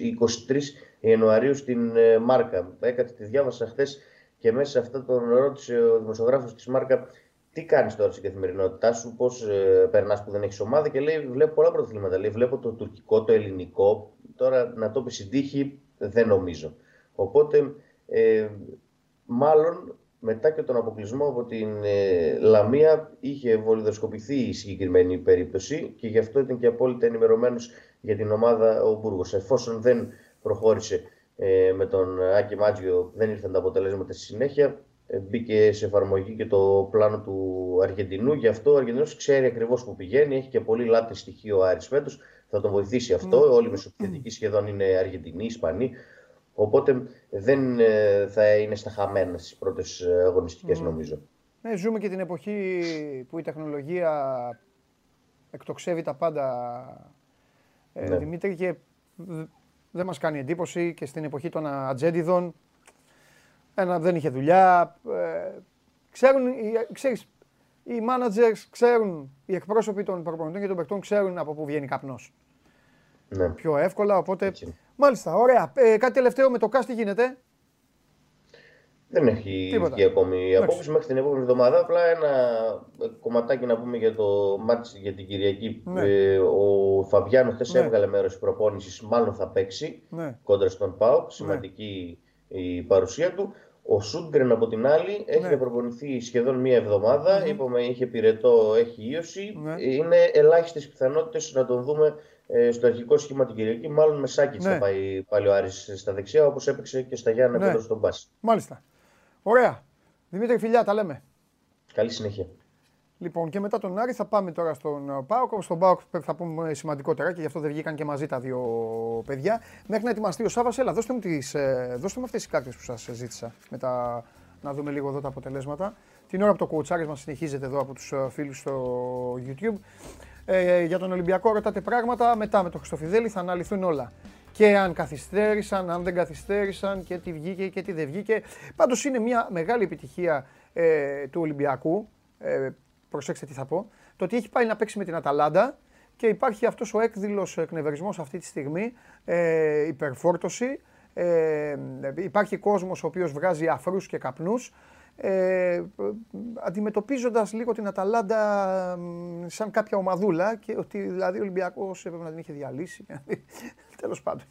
23 Ιανουαρίου στην ε, Μάρκα. Έκανα τη διάβασα χθες και μέσα σε αυτά τον ρώτησε ο δημοσιογράφος της Μάρκα τι κάνεις τώρα στην καθημερινότητά σου, πώς ε, περνάς που δεν έχεις ομάδα και λέει: Βλέπω πολλά πρωτοθλήματα. Λέει: Βλέπω το τουρκικό, το ελληνικό. Τώρα να το πεις στην τύχη, δεν νομίζω. Οπότε, ε, μάλλον μετά και τον αποκλεισμό από την ε, Λαμία είχε βολιδοσκοπηθεί η συγκεκριμένη περίπτωση και γι' αυτό ήταν και απόλυτα ενημερωμένος για την ομάδα ο Μπούργος. Εφόσον δεν προχώρησε ε, με τον Άκη Μάτζιο, δεν ήρθαν τα αποτελέσματα στη συνέχεια, ε, μπήκε σε εφαρμογή και το πλάνο του Αργεντινού. Γι' αυτό ο Αργεντινός ξέρει ακριβώς που πηγαίνει. Έχει και πολύ λάθη στοιχείο ο Άρης φέτος. Θα τον βοηθήσει αυτό. Mm. Όλοι οι μεσοπιθετικοί σχεδόν είναι Αργεντινοί, Ισπανοί. Οπότε δεν ε, θα είναι στα χαμένα στις πρώτες αγωνιστικές, mm. νομίζω. Ναι, ζούμε και την εποχή που η τεχνολογία εκτοξεύει τα πάντα, ε, ναι. Δημήτρη, και δεν μας κάνει εντύπωση και στην εποχή των ατζέντιδων ένα, δεν είχε δουλειά. Ε, ξέρουν, ξέρεις, οι managers ξέρουν, οι εκπρόσωποι των προπονητών και των παιχτών ξέρουν από πού βγαίνει καπνός. Ναι. Πιο εύκολα, οπότε... Μάλιστα, ωραία. Ε, κάτι τελευταίο με το cast τι γίνεται; Δεν έχει βγει ακόμη η απόφαση μέχρι την επόμενη εβδομάδα. Απλά ένα κομματάκι να πούμε για το μάτι για την Κυριακή. Ναι. Ε, ο Φαβιάνο χθες ναι. έβγαλε μέρος της προπόνησης, μάλλον θα παίξει ναι. κόντρα στον Πάοκ. Ναι. Σημαντική η παρουσία του. Ο Σούντγκρεν από την άλλη έχει ναι. προπονηθεί σχεδόν μία εβδομάδα. Mm-hmm. Είπαμε είχε πυρετό, έχει ίωση. Ναι. Είναι ελάχιστες πιθανότητες να τον δούμε ε, στο αρχικό σχήμα την Κυριακή. Μάλλον με Σάκη ναι. θα πάει πάλι ο Άρης στα δεξιά, όπως έπαιξε και στα Γιάννα ναι. κοντά στον Μπάση. Μάλιστα. Ωραία. Δημήτρη, φιλιά, τα λέμε. Καλή συνέχεια. Λοιπόν, και μετά τον Άρη θα πάμε τώρα στον Πάοκ. Στον Πάοκ θα πούμε σημαντικότερα και γι' αυτό δεν βγήκαν και μαζί τα δύο παιδιά. Μέχρι να ετοιμαστεί ο Σάβας, έλα, δώστε μου, τις, ε, δώστε μου αυτές τις κάρτες που σας ζήτησα. Μετά να δούμε λίγο εδώ τα αποτελέσματα. Την ώρα που το κουτσάρισμα συνεχίζεται εδώ από τους ε, φίλους στο YouTube. Ε, για τον Ολυμπιακό ρωτάτε πράγματα, μετά με το Χριστοφιδέλη θα αναλυθούν όλα. Και αν καθυστέρησαν, αν δεν καθυστέρησαν και τι βγήκε και τι δεν βγήκε. Πάντως είναι μια μεγάλη επιτυχία ε, του Ολυμπιακού. Ε, προσέξτε τι θα πω, το ότι έχει πάει να παίξει με την Αταλάντα και υπάρχει αυτός ο έκδηλος εκνευρισμός αυτή τη στιγμή, ε, υπερφόρτωση, ε, υπάρχει κόσμος ο οποίος βγάζει αφρούς και καπνούς, ε, αντιμετωπίζοντας λίγο την Αταλάντα σαν κάποια ομαδούλα και ότι δηλαδή ο Ολυμπιακός έπρεπε να την είχε διαλύσει. Τέλος πάντων.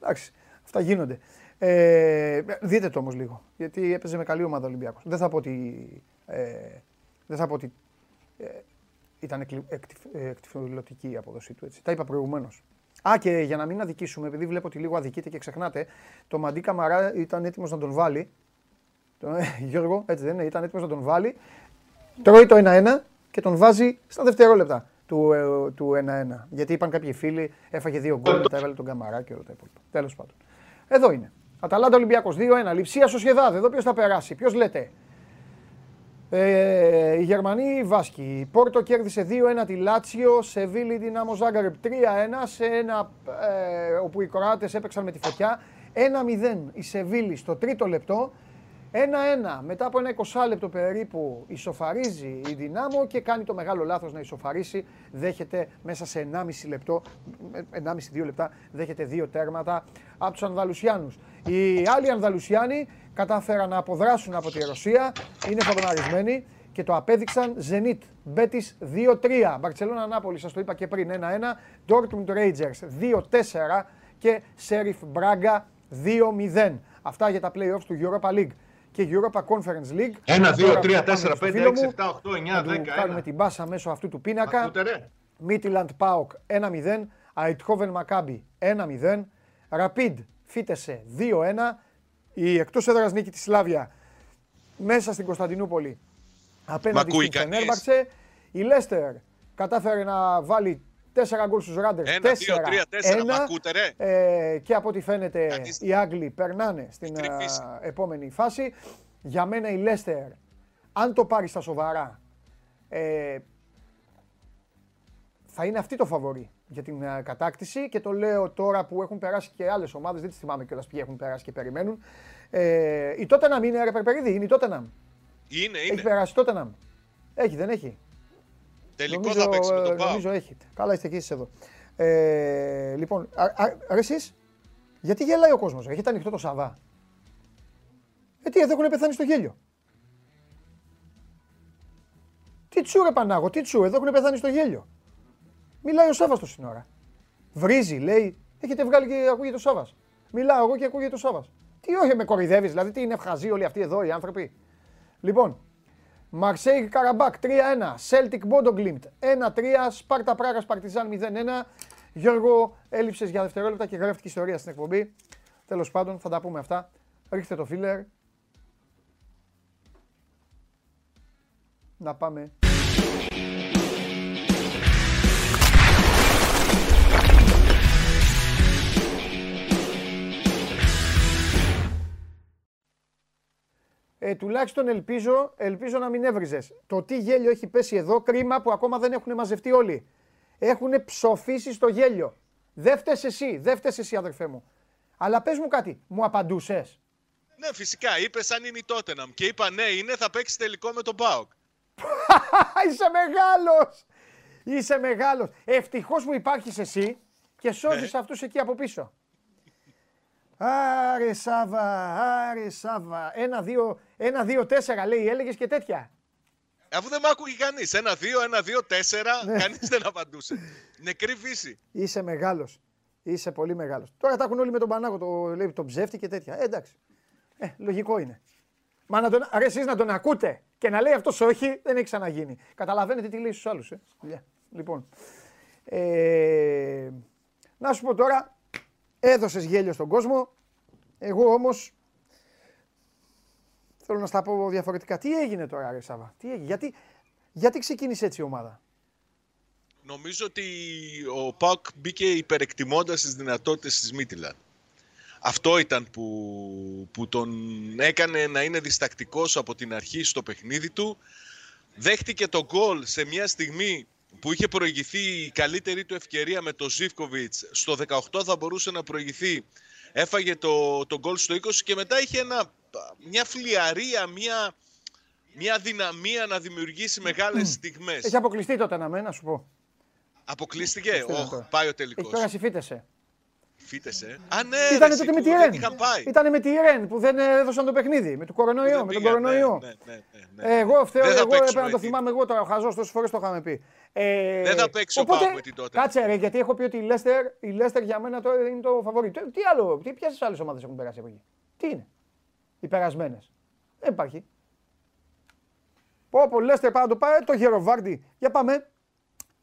Εντάξει, αυτά γίνονται. Ε, δείτε το όμως λίγο, γιατί έπαιζε με καλή ομάδα ο Ολυμπιακός. Δεν θα πω ότι, ε, δεν θα πω ότι ε, ήταν εκτιφυλωτική η απόδοσή του. Έτσι. Τα είπα προηγουμένως. Α, και για να μην αδικήσουμε, επειδή βλέπω ότι λίγο αδικείτε και ξεχνάτε, το Μαντί Καμαρά ήταν έτοιμος να τον βάλει. Το, ε, Γιώργο, έτσι δεν είναι, ήταν έτοιμος να τον βάλει. Τρώει το 1-1 και τον βάζει στα δευτερόλεπτα του, ε, του 1-1. Γιατί είπαν κάποιοι φίλοι, έφαγε δύο γκολ, μετά έβαλε τον Καμαρά και όλα τα υπόλοιπα. Τέλος πάντων. Εδώ είναι. Αταλάντα Ολυμπιακός 2-1. Λιψία Σοσιεδάδ. Εδώ ποιος θα περάσει. Ποιος λέτε; Ε, οι Γερμανοί οι Βάσκοι. Πόρτο κέρδισε 2-1 τη Λάτσιο, Σεβίλη Δυνάμο Ζάγκαρεπ 3-1 σε ένα ε, όπου οι Κροάτες έπαιξαν με τη φωτιά. 1-0 η Σεβίλη στο τρίτο λεπτό. 1-1 μετά από ένα 20 λεπτό περίπου ισοφαρίζει η Δυνάμο και κάνει το μεγάλο λάθος να ισοφαρίσει. Δέχεται μέσα σε 1,5 λεπτό, 1,5-2 λεπτά, δέχεται δύο τέρματα από τους Ανδαλουσιάνους. Οι άλλοι Ανδαλουσιάνοι κατάφεραν να αποδράσουν από τη Ρωσία, είναι φαβοναρισμένοι και το απέδειξαν Zenit Betis 2-3. Μπαρτσελώνα Νάπολη, σας το είπα και πριν 1-1. Dortmund Rangers 2-4 και Sheriff Braga 2-0. Αυτά για τα playoffs του Europa League και Europa Conference League. 1, 2, 3, 4, 5, 6, 7, 8, 9, 10. Κάνουμε την μπάσα μέσω αυτού του πίνακα. Midland Pauk 1-0. Αιτχόβεν Maccabi 1-0. Rapid Φίτεσε 2-1 η εκτός έδρας νίκη της Σλάβια μέσα στην Κωνσταντινούπολη απέναντι στην Φενέρμπαξε. Η Λέστερ κατάφερε να βάλει 4 γκολ στους Ράντερς. 1, 2, 3, 4, μ' ακούτε ρε. Ε, και από ό,τι φαίνεται οι Άγγλοι περνάνε στην ε, επόμενη φάση. Για μένα η Λέστερ, αν το πάρεις στα σοβαρά, ε, θα είναι αυτή το φαβορή για την uh, κατάκτηση και το λέω τώρα που έχουν περάσει και άλλες ομάδες, δεν τις θυμάμαι κιόλας ποιοι έχουν περάσει και περιμένουν. Ε, η Τότεναμ είναι ρε Περπερίδη, είναι η Τότεναμ. Είναι, είναι. Έχει περάσει η Τότεναμ. Έχει, δεν έχει; Τελικό νομίζω, θα παίξει με τον Πάο. Νομίζω έχετε. Καλά είστε και εσείς εδώ. Ε, λοιπόν, α, εσείς, γιατί γελάει ο κόσμος, έχετε ανοιχτό το Σαββά. Ε, τι, εδώ έχουν πεθάνει στο γέλιο. Τι τσου ρε Πανάγο, τι τσου, εδώ έχουν πεθάνει στο γέλιο. Μιλάει ο Σάβα το σύνορα. Βρίζει, λέει, έχετε βγάλει και ακούγεται ο Σάβα. Μιλάω εγώ και ακούγεται ο Σάβα. Τι όχι με κοροϊδεύεις, δηλαδή τι είναι ευχαζοί όλοι αυτοί εδώ οι άνθρωποι. Λοιπόν, Μαρσέη Καραμπάκ 3-1, Celtic Bodo 1-3, Σπάρτα Πράγας Παρτιζάν 0-1. Γιώργο, έλειψες για δευτερόλεπτα και γράφτηκε ιστορία στην εκπομπή. Τέλος πάντων, θα τα πούμε αυτά. Ρίχτε το φίλερ. Να πάμε. Ε, τουλάχιστον ελπίζω, ελπίζω να μην έβριζες. Το τι γέλιο έχει πέσει εδώ, κρίμα που ακόμα δεν έχουν μαζευτεί όλοι. Έχουν ψοφήσει στο γέλιο. Δεν φταίει εσύ, δεν φταίει εσύ, αδερφέ μου. Αλλά πες μου κάτι, μου απαντούσες; Ναι, φυσικά. Είπες αν είναι η Τότεναμ. Και είπα ναι, είναι, θα παίξεις τελικό με τον Μπάουκ. Είσαι μεγάλος! Είσαι μεγάλος. Ευτυχώς που υπάρχεις εσύ και σώζεις ναι. αυτούς εκεί από πίσω. Άρε Σάβα, άρε Σάβα. Ένα, δύο, ένα, δύο, τέσσερα λέει, έλεγες και τέτοια. Αφού δεν μ' άκουγε κανείς. Ένα, δύο, ένα, δύο, τέσσερα. Ναι. Κανείς δεν απαντούσε. Νεκρή φύση. Είσαι μεγάλος. Είσαι πολύ μεγάλος. Τώρα τα έχουν όλοι με τον Πανάγο, το, λέει, τον ψεύτη και τέτοια. Ε, εντάξει. Ε, λογικό είναι. Μα να τον, αρέσει να τον ακούτε και να λέει αυτός όχι, δεν έχει ξαναγίνει. Καταλαβαίνετε τι λέει στους άλλους. Ε. Λοιπόν. Ε, να σου πω τώρα, έδωσες γέλιο στον κόσμο. Εγώ όμως θέλω να στα πω διαφορετικά. Τι έγινε τώρα, Ρε Σάβα, τι έγινε, γιατί, γιατί ξεκίνησε έτσι η ομάδα; Νομίζω ότι ο Πάουκ μπήκε υπερεκτιμώντας τις δυνατότητες της Μίτιλαν. Αυτό ήταν που, που τον έκανε να είναι διστακτικός από την αρχή στο παιχνίδι του. Δέχτηκε το γκολ σε μια στιγμή που είχε προηγηθεί η καλύτερη του ευκαιρία με τον Ζίβκοβιτς. Στο 18 θα μπορούσε να προηγηθεί. Έφαγε το, το γκολ στο 20 και μετά είχε ένα, μια φλιαρία, μια, μια δυναμία να δημιουργήσει μεγάλες στιγμές. Έχει αποκλειστεί τότε να να σου πω. Αποκλείστηκε; Όχι, πάει ο τελικός. Έχει πέρασει φύτεσε. Φύτεσε. Α, ναι, Ήταν τότε με τη Ρεν. Ήταν με τη Ρεν που δεν έδωσαν το παιχνίδι. Με, το κορονοϊό, με τον κορονοϊό. Ναι, ναι, ναι, ναι, Εγώ φταίω, εγώ έπρεπε να το θυμάμαι εγώ τώρα. Ο Χαζό τόσες φορές το είχαμε πει. Ε, δεν θα παίξει οπότε, ο την τότε. Κάτσε ρε, γιατί έχω πει ότι η Λέστερ, η Λέστερ για μένα τώρα είναι το φαβορή. Τι άλλο, τι, ποιες άλλες ομάδες έχουν περάσει από εκεί; Τι είναι; Οι περασμένες. Δεν υπάρχει. Πω, πω, Λέστερ πάει να το πάει, το Γεροβάρντι. Για πάμε.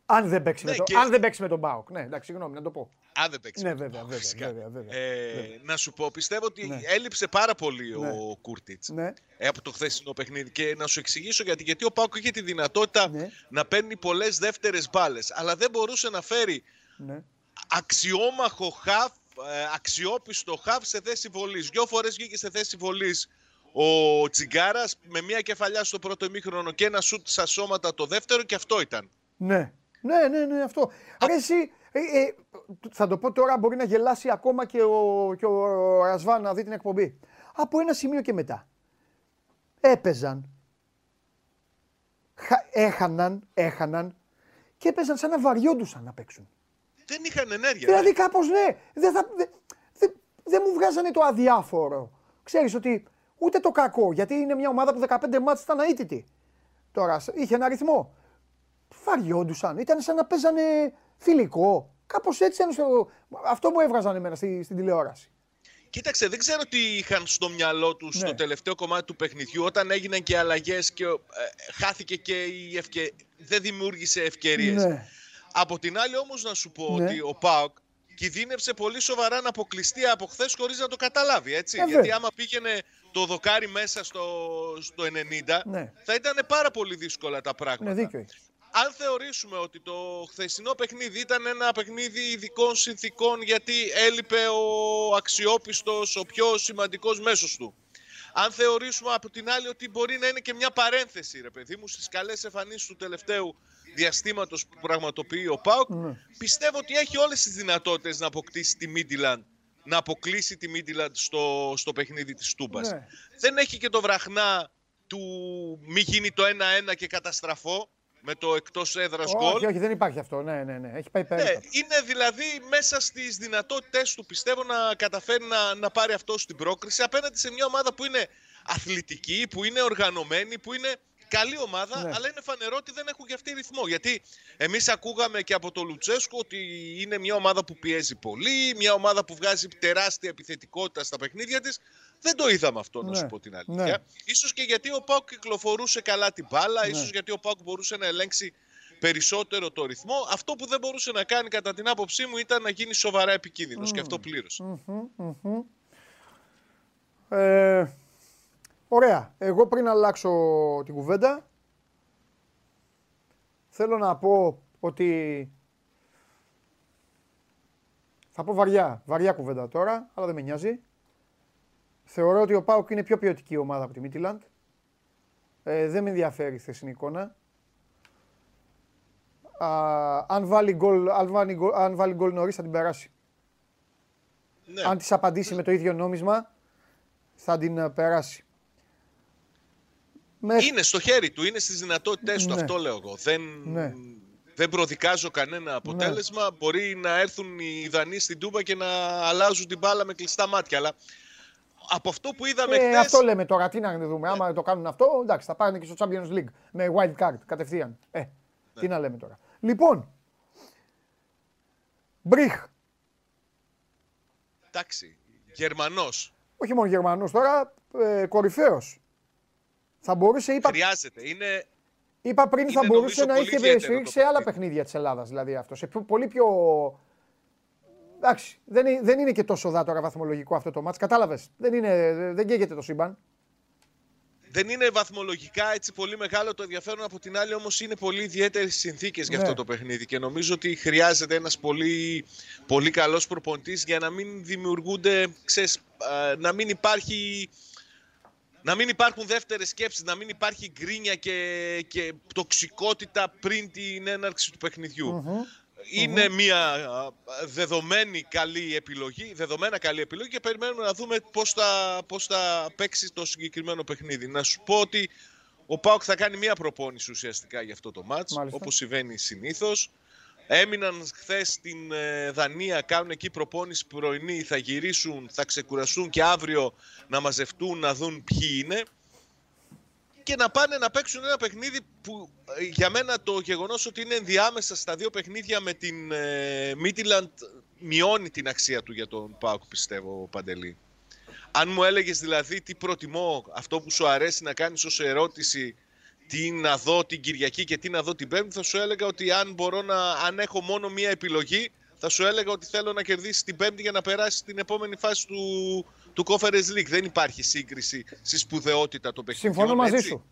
Αν δεν παίξει, ναι, με, το, και... αν δεν παίξει με τον Μπάουκ. Ναι, εντάξει, συγγνώμη, να το πω. Αν δεν παίξει. Ναι, βέβαια, βέβαια, βέβαια, βέβαια, ε, βέβαια, Να σου πω, πιστεύω ότι ναι. έλειψε πάρα πολύ ναι. ο Κούρτιτς ναι. ε, από το χθεσινό παιχνίδι. Και να σου εξηγήσω γιατί. Γιατί ο Πάουκ είχε τη δυνατότητα ναι. να παίρνει πολλές δεύτερες μπάλες. Αλλά δεν μπορούσε να φέρει ναι. αξιόμαχο χαφ, ε, αξιόπιστο χαφ σε θέση βολής. Δυο φορές βγήκε σε θέση βολής ο Τσιγκάρας με μια κεφαλιά στο πρώτο ημίχρονο και ένα σουτ στα σώματα το δεύτερο και αυτό ήταν. Ναι. Ναι, ναι, ναι, αυτό. Άρα εσύ, ε, ε, θα το πω τώρα, μπορεί να γελάσει ακόμα και ο, και ο Ρασβάν να δει την εκπομπή. Από ένα σημείο και μετά. Έπαιζαν. έχαναν, έχαναν και έπαιζαν σαν να βαριόντουσαν να παίξουν. Δεν είχαν ενέργεια. Δηλαδή ναι. κάπως ναι. Δεν δε, δε, δε μου βγάζανε το αδιάφορο. Ξέρεις ότι ούτε το κακό, γιατί είναι μια ομάδα που 15 μάτς ήταν αίτητη. Τώρα είχε ένα αριθμό βαριόντουσαν. Ήταν σαν να παίζανε φιλικό. Κάπως έτσι αυτό μου έβγαζαν εμένα στη, στην τηλεόραση. Κοίταξε, δεν ξέρω τι είχαν στο μυαλό τους ναι. στο τελευταίο κομμάτι του παιχνιδιού όταν έγιναν και αλλαγές και ε, χάθηκε και η ευκαι... δεν δημιούργησε ευκαιρίες. Ναι. Από την άλλη, όμως, να σου πω ναι. ότι ο Πάοκ κινδύνευσε πολύ σοβαρά να αποκλειστεί από χθες χωρίς να το καταλάβει. Έτσι. Ε, Γιατί άμα πήγαινε το δοκάρι μέσα στο, στο 90, ναι. θα ήταν πάρα πολύ δύσκολα τα πράγματα. Ναι, δίκιο αν θεωρήσουμε ότι το χθεσινό παιχνίδι ήταν ένα παιχνίδι ειδικών συνθήκων γιατί έλειπε ο αξιόπιστος, ο πιο σημαντικός μέσος του. Αν θεωρήσουμε από την άλλη ότι μπορεί να είναι και μια παρένθεση, ρε παιδί μου, στις καλές εμφανίσεις του τελευταίου διαστήματος που πραγματοποιεί ο ΠΑΟΚ, ναι. πιστεύω ότι έχει όλες τις δυνατότητες να αποκτήσει τη Μίτιλαν, να αποκλείσει τη Μίτιλαν στο, στο παιχνίδι της Τούμπας. Ναι. Δεν έχει και το βραχνά του μη γίνει το 1-1 και καταστραφώ με το εκτός έδρας γκολ. Όχι, όχι, δεν υπάρχει αυτό. Ναι, ναι, ναι. Έχει πάει πέρα. Ναι, είναι δηλαδή μέσα στις δυνατότητέ του πιστεύω να καταφέρει να, να πάρει αυτό στην πρόκριση απέναντι σε μια ομάδα που είναι αθλητική, που είναι οργανωμένη, που είναι καλή ομάδα, ναι. αλλά είναι φανερό ότι δεν έχουν και αυτή ρυθμό. Γιατί εμείς ακούγαμε και από τον Λουτσέσκο ότι είναι μια ομάδα που πιέζει πολύ, μια ομάδα που βγάζει τεράστια επιθετικότητα στα παιχνίδια της. Δεν το είδαμε αυτό, να σου ναι. πω την αλήθεια. Ναι. Ίσως και γιατί ο Πάουκ κυκλοφορούσε καλά την μπάλα, ναι. ίσως γιατί ο Πάουκ μπορούσε να ελέγξει περισσότερο το ρυθμό. Αυτό που δεν μπορούσε να κάνει κατά την άποψή μου ήταν να γίνει σοβαρά επικίνδυνος mm. και αυτό πλήρωσε. Ε, ωραία. Εγώ πριν αλλάξω την κουβέντα θέλω να πω ότι θα πω βαριά, βαριά κουβέντα τώρα, αλλά δεν με νοιάζει. Θεωρώ ότι ο Πάουκ είναι πιο ποιοτική ομάδα από τη Μίτιλαντ. Ε, δεν με ενδιαφέρει η θεσινή εικόνα. αν βάλει γκολ, αν βάλει γκολ νωρίς θα την περάσει. Ναι. Αν της απαντήσει με το ίδιο νόμισμα θα την ε, περάσει. Είναι στο χέρι του, είναι στις δυνατότητές του, ναι. αυτό λέω εγώ. Δεν, ναι. δεν προδικάζω κανένα αποτέλεσμα. Μπορεί να έρθουν οι Δανείοι στην Τούμπα και να αλλάζουν την μπάλα με κλειστά μάτια. Αλλά από αυτό που είδαμε ε, Αυτό λέμε τώρα, τι να δούμε. Άμα το κάνουν αυτό, εντάξει, θα πάνε και στο Champions League με wild card κατευθείαν. Ε, ναι. τι να λέμε τώρα. Λοιπόν, Μπριχ. Εντάξει, Γερμανός. Όχι μόνο Γερμανός τώρα, ε, κορυφαίος. Θα μπορούσε, είπα... Χρειάζεται, είναι... Είπα πριν θα μπορούσε να είχε σε άλλα παιχνίδια της Ελλάδας, δηλαδή αυτό. Σε πολύ πιο Εντάξει, δεν, δεν είναι και τόσο δάτορα βαθμολογικό αυτό το μάτς. Κατάλαβες, δεν, είναι, δεν καίγεται το σύμπαν. Δεν είναι βαθμολογικά έτσι πολύ μεγάλο το ενδιαφέρον. Από την άλλη, όμως, είναι πολύ ιδιαίτερες συνθήκες για αυτό ναι. το παιχνίδι. Και νομίζω ότι χρειάζεται ένας πολύ, πολύ καλός προπονητής για να μην δημιουργούνται, ξέρεις, να μην υπάρχει. Να μην υπάρχουν δεύτερες σκέψεις, να μην υπάρχει γκρίνια και, και τοξικότητα πριν την έναρξη του παιχνιδιου ειναι μια δεδομένη καλή επιλογή, δεδομένα καλή επιλογή και περιμένουμε να δούμε πώς θα, πώς θα παίξει το συγκεκριμένο παιχνίδι. Να σου πω ότι ο Πάοκ θα κάνει μια προπόνηση ουσιαστικά για αυτό το μάτς, Μάλιστα. όπως συμβαίνει συνήθως. Έμειναν χθες στην ε, Δανία, κάνουν εκεί προπόνηση πρωινή, θα γυρίσουν, θα ξεκουραστούν και αύριο να μαζευτούν, να δουν ποιοι είναι και να πάνε να παίξουν ένα παιχνίδι που ε, για μένα το γεγονός ότι είναι ενδιάμεσα στα δύο παιχνίδια με την ε, μειώνει την αξία του για τον Πάουκ πιστεύω Παντελή. Αν μου έλεγες δηλαδή τι προτιμώ αυτό που σου αρέσει να κάνεις ως ερώτηση τι να δω την Κυριακή και τι να δω την Πέμπτη θα σου έλεγα ότι αν μπορώ να αν έχω μόνο μία επιλογή θα σου έλεγα ότι θέλω να κερδίσει την Πέμπτη για να περάσει στην επόμενη φάση του, του Conference League. Δεν υπάρχει σύγκριση στη σπουδαιότητα των παιχνιδιών. Συμφωνώ μαζί σου.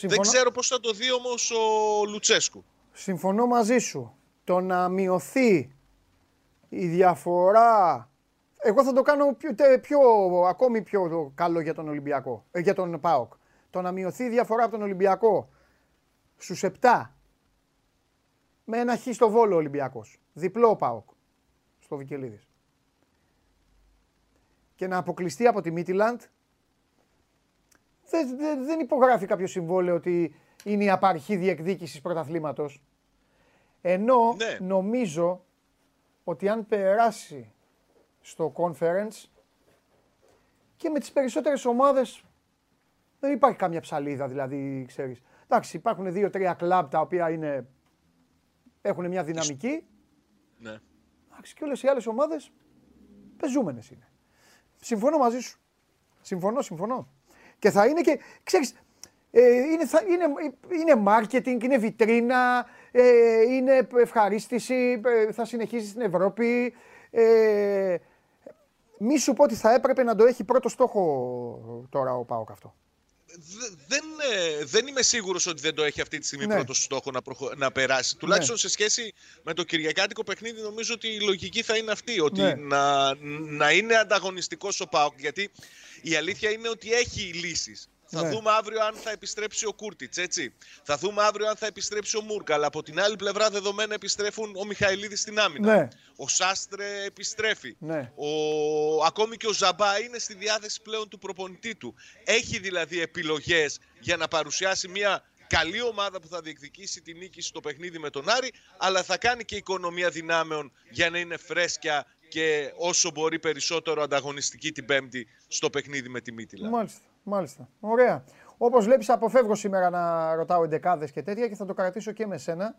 Δεν ξέρω πώς θα το δει όμως ο Λουτσέσκου. Συμφωνώ μαζί σου. Το να μειωθεί η διαφορά... Εγώ θα το κάνω πιο, πιο, ακόμη πιο καλό για τον Ολυμπιακό, ε, για τον ΠΑΟΚ. Το να μειωθεί η διαφορά από τον Ολυμπιακό στους 7 με ένα χ στο Βόλο Ολυμπιακός. Διπλό ΠΑΟΚ στο Βικελίδης και να αποκλειστεί από τη Μίτιλαντ, δεν, δεν, δεν υπογράφει κάποιο συμβόλαιο ότι είναι η απαρχή διεκδίκησης πρωταθλήματος. Ενώ ναι. νομίζω ότι αν περάσει στο conference και με τις περισσότερες ομάδες δεν υπάρχει κάμια ψαλίδα δηλαδή, ξέρεις. Εντάξει, υπάρχουν δύο-τρία κλαμπ τα οποία είναι, έχουν μια δυναμική. Ναι. Εντάξει, και όλες οι άλλες ομάδες πεζούμενες είναι. Συμφωνώ μαζί σου. Συμφωνώ, συμφωνώ. Και θα είναι και, ξέρεις, ε, είναι, θα, είναι, είναι marketing, είναι βιτρίνα, ε, είναι ευχαρίστηση, ε, θα συνεχίσει στην Ευρώπη. Ε, μη σου πω ότι θα έπρεπε να το έχει πρώτο στόχο τώρα ο Πάοκ αυτό δεν, ε, δεν είμαι σίγουρος ότι δεν το έχει αυτή τη στιγμή ναι. πρώτο στόχο να, να περάσει. Ναι. Τουλάχιστον σε σχέση με το Κυριακάτικο παιχνίδι νομίζω ότι η λογική θα είναι αυτή. Ότι ναι. να, να είναι ανταγωνιστικός ο ΠΑΟΚ. Γιατί η αλήθεια είναι ότι έχει λύσεις. Θα ναι. δούμε αύριο αν θα επιστρέψει ο Κούρτιτς, έτσι. Θα δούμε αύριο αν θα επιστρέψει ο Μούρκα. Αλλά από την άλλη πλευρά, δεδομένα επιστρέφουν ο Μιχαηλίδης στην άμυνα. Ναι. Ο Σάστρε επιστρέφει. Ναι. Ο... Ακόμη και ο Ζαμπά είναι στη διάθεση πλέον του προπονητή του. Έχει δηλαδή επιλογές για να παρουσιάσει μια καλή ομάδα που θα διεκδικήσει τη νίκη στο παιχνίδι με τον Άρη, αλλά θα κάνει και οικονομία δυνάμεων για να είναι φρέσκια και όσο μπορεί περισσότερο ανταγωνιστική την Πέμπτη στο παιχνίδι με τη Μίτιλα. Μάλιστα. Μάλιστα. Ωραία. Όπως βλέπεις, αποφεύγω σήμερα να ρωτάω εντεκάδες και τέτοια και θα το κρατήσω και με σένα.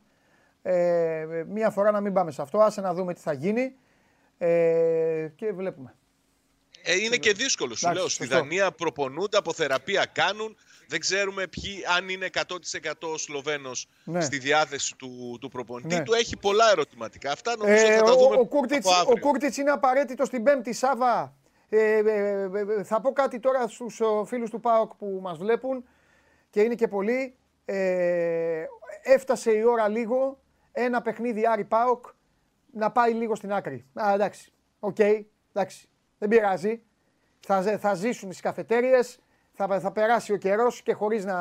Ε, μία φορά να μην πάμε σε αυτό. Άσε να δούμε τι θα γίνει. Ε, και βλέπουμε. Ε, είναι και δύσκολο, σου λέω. Στη Δανία προπονούνται, από θεραπεία κάνουν. Δεν ξέρουμε ποιοι, αν είναι 100% ο Σλοβαίνο ναι. στη διάθεση του, του προπονητή. Ναι. Του έχει πολλά ερωτηματικά. Αυτά νομίζω ε, θα τα δούμε. Ο, ο, Κούρτιτς, είναι απαραίτητος στην Πέμπτη, Σάβα. Ε, ε, ε, θα πω κάτι τώρα στους φίλους του ΠΑΟΚ που μας βλέπουν και είναι και πολλοί. έφτασε η ώρα λίγο ένα παιχνίδι Άρη ΠΑΟΚ να πάει λίγο στην άκρη. Α, εντάξει, OK, okay, εντάξει, δεν πειράζει. Θα, θα ζήσουν στις καφετέριες, θα, θα περάσει ο καιρός και χωρίς να,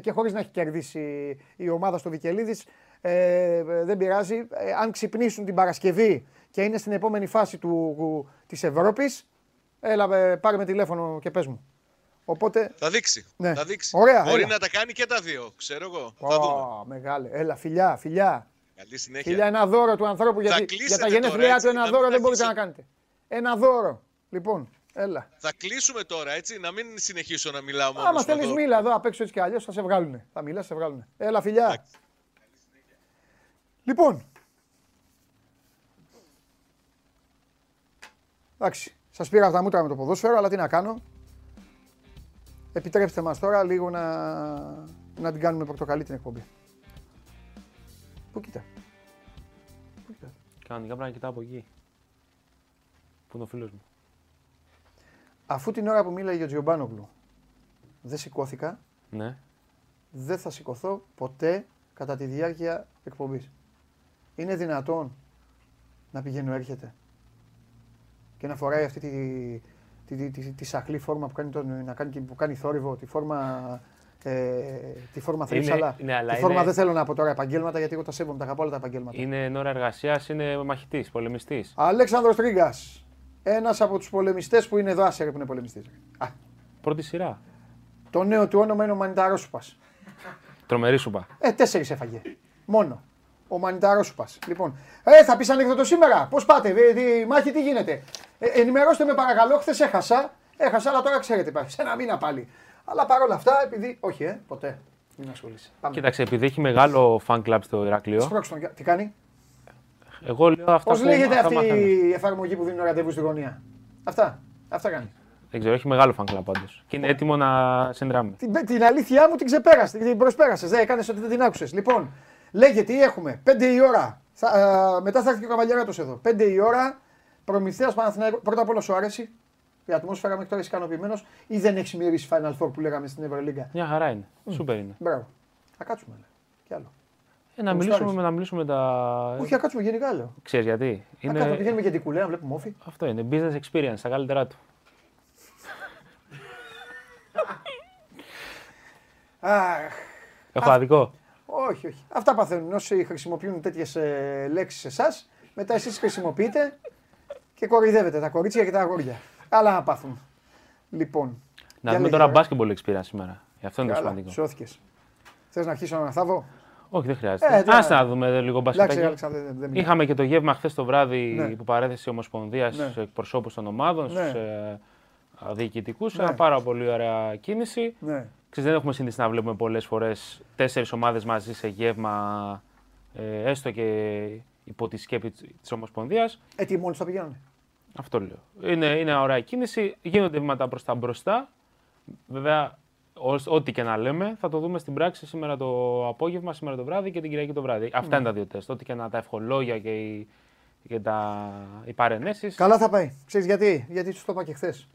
και χωρίς να έχει κερδίσει η ομάδα στο Βικελίδης. Ε, δεν πειράζει. αν ξυπνήσουν την Παρασκευή και είναι στην επόμενη φάση του, της Ευρώπης, Έλα, πάρε με τηλέφωνο και πες μου. Οπότε... Θα δείξει. Ναι. Θα δείξει. Ωραία, Μπορεί έλα. να τα κάνει και τα δύο, ξέρω εγώ. Oh, θα δούμε. Μεγάλε. Έλα, φιλιά, φιλιά. Καλή συνέχεια. Φιλιά, ένα δώρο του ανθρώπου. Γιατί για τα γενέθλιά του ένα δώρο δεν μπορείτε να κάνετε. Ένα δώρο. Λοιπόν, έλα. Θα κλείσουμε τώρα, έτσι, να μην συνεχίσω να μιλάω μόνος. Άμα θέλεις, μίλα εδώ απ' έξω έτσι κι αλλιώς θα σε βγάλουν. Θα μιλάς, σε βγάλουν. Έλα, φιλιά. Λοιπόν. Εντάξει. Σας πήρα αυτά τα μούτρα με το ποδόσφαιρο, αλλά τι να κάνω. Επιτρέψτε μας τώρα λίγο να, να την κάνουμε πορτοκαλί την εκπομπή. Πού κοίτα. Πού κοίτα. Κανονικά πρέπει να κοιτάω από εκεί. Πού είναι ο φίλος μου. Αφού την ώρα που μίλαγε ο Τζιομπάνογλου δεν σηκώθηκα, ναι. δεν θα σηκωθώ ποτέ κατά τη διάρκεια εκπομπής. Είναι δυνατόν να πηγαίνω έρχεται; Και να φοράει αυτή τη, τη, τη, τη, τη σαχλή φόρμα που κάνει, τον, να κάνει, που κάνει θόρυβο, τη φόρμα ε, τη φόρμα θέλει, αλλά, ναι, αλλά τη φόρμα είναι... δεν θέλω να πω τώρα επαγγέλματα γιατί εγώ τα σέβομαι, τα αγαπώ όλα τα επαγγέλματα. Είναι εν ώρα εργασίας, είναι μαχητής, πολεμιστής. Αλέξανδρος Τρίγκας. Ένας από τους πολεμιστές που είναι εδώ, άσερε που είναι πολεμιστής. Πρώτη σειρά. Το νέο του όνομα είναι ο Μανιταρόσουπας. Τρομερή σούπα. Ε, τέσσερις έφαγε. Μόνο. Ο Μανιτάρο σου πα. Λοιπόν, ε, θα πεις ανεκδοτό σήμερα. Πώς πάτε, δε, δε, μάχη, τι γίνεται; Ε, ενημερώστε με παρακαλώ, χθες έχασα. Έχασα, αλλά τώρα ξέρετε υπάρχει. Σε ένα μήνα πάλι. Αλλά παρόλα αυτά, επειδή. Όχι, ε, ποτέ. Μην ασχολείσαι. Κοίταξε, επειδή έχει μεγάλο fan club στο Ηράκλειο. Σπρώξτε τον. Τι κάνει; Εγώ λέω αυτά Πώς λέγεται αυτή η εφαρμογή που δίνει ραντεβού στη γωνία; Αυτά. Αυτά κάνει. Δεν ξέρω, έχει μεγάλο fan club πάντως. Και είναι έτοιμο να συνδράμει. Την, την αλήθειά μου την ξεπέρασε, την προσπέρασες. Δεν έκανες ότι δεν την άκουσες. Λοιπόν, Λέγε τι έχουμε. 5 η ώρα. Θα, α, μετά θα έρθει και ο Καβαλιαράτος εδώ. 5 η ώρα. Προμηθεία Παναθηναϊκό. Πρώτα απ' όλα σου άρεσε. Η ατμόσφαιρα μέχρι τώρα είσαι ικανοποιημένος ή δεν έχεις μυρίσει Final Four που λέγαμε στην Ευρωλίγκα; Μια χαρά είναι. Mm. Σούπερ είναι. Μπράβο. Θα κάτσουμε. Λέ. Κι άλλο. Ε, να, μιλήσουμε, με, να μιλήσουμε τα. Όχι, θα κάτσουμε γενικά λέω. Ξέρεις γιατί; Είναι... Θα κάτσουμε, πηγαίνουμε για την κουλέα να βλέπουμε όφη. Αυτό είναι. Business experience, τα καλύτερά του. Αχ. Έχω αδικό. Όχι, όχι. Αυτά παθαίνουν. Όσοι χρησιμοποιούν τέτοιες λέξεις σε εσάς, μετά εσείς χρησιμοποιείτε και κοροϊδεύετε τα κορίτσια και τα αγόρια. Άλλα να πάθουν. Λοιπόν. Να δούμε τώρα basketball experience σήμερα. Γι' αυτό είναι το σημαντικό. Σώθηκες. Θες να αρχίσω να θάβω. Όχι, δεν χρειάζεται. Ε, Άσε να δούμε λίγο μπασκετάκι. Είχαμε και το γεύμα χθες το βράδυ ναι. που παρέθεσε η Ομοσπονδία ναι. στου εκπροσώπους των ομάδων, ναι. στους ε, διοικητικούς. Ναι. Ένα πάρα πολύ ωραία κίνηση. Ναι. Ξέρεις, δεν έχουμε συνηθίσει να βλέπουμε πολλές φορές τέσσερις ομάδες μαζί σε γεύμα, ε, έστω και υπό τη σκέπη της Ομοσπονδίας. Ε, τι μόνοι θα πηγαίνουν. Αυτό λέω. Είναι, είναι ωραία κίνηση, γίνονται βήματα προς τα μπροστά. Βέβαια, ό,τι και να λέμε, θα το δούμε στην πράξη σήμερα το απόγευμα, σήμερα το βράδυ και την Κυριακή το βράδυ. Αυτά είναι τα δύο τεστ. Ό,τι και να τα ευχολόγια και οι, και τα, οι παρενέσεις. Καλά θα πάει. Ξέρεις γιατί, γιατί σου το είπα και χθες.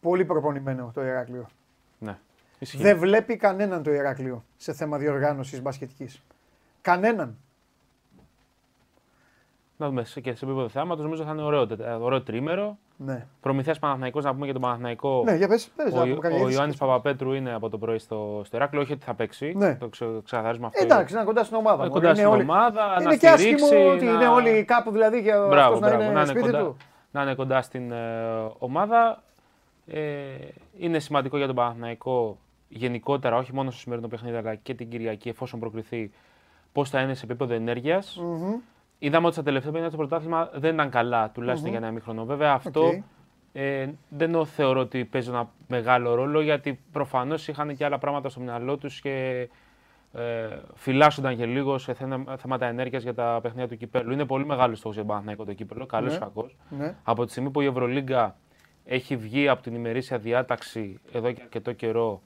Πολύ προπονημένο το Ηράκλειο. Ναι. Δεν βλέπει κανέναν το Ηράκλειο σε θέμα διοργάνωσης μπασκετικής. Κανέναν. Να δούμε και σε επίπεδο θέματο, νομίζω θα είναι ωραίο, ωραίο τρίμερο. Ναι. Προμηθεία Παναθηναϊκός, να πούμε για τον Παναθηναϊκό. Ναι, για πες, πες, ο ο, ο Ιωάννης Παπαπέτρου είναι από το πρωί στο, στο Ηράκλειο, όχι ότι θα παίξει. Ναι. Το ξε, ξεκαθαρίζουμε αυτό. Εντάξει, είναι κοντά στην ομάδα. Είναι κοντά στην όλοι... ομάδα. Είναι και άσχημο ότι είναι όλοι κάπου δηλαδή και μπράβο, να είναι, να είναι σπίτι κοντά, του. Να είναι κοντά στην ε, ομάδα. Ε, είναι σημαντικό για τον Παναθηναϊκό γενικότερα, όχι μόνο στο σημερινό παιχνίδι, αλλά και την Κυριακή, εφόσον προκριθεί, πώς θα είναι σε επίπεδο ενέργειας. Mm-hmm. Είδαμε ότι στα τελευταία παιχνίδια το πρωτάθλημα δεν ήταν καλά, τουλάχιστον mm-hmm. για ένα μήχρονο. Βέβαια, αυτό okay. Ε, δεν θεωρώ ότι παίζει ένα μεγάλο ρόλο γιατί προφανώς είχαν και άλλα πράγματα στο μυαλό τους και ε, φυλάσσονταν και λίγο σε θέματα ενέργειας για τα παιχνίδια του κυπέλου. Είναι πολύ μεγάλος στόχος για τον Παναθηναϊκό το κύπελο, καλός ή ναι. κακός. Ναι. Από τη στιγμή που η Ευρωλίγκα έχει βγει από την ημερήσια διάταξη εδώ και αρκετό καιρό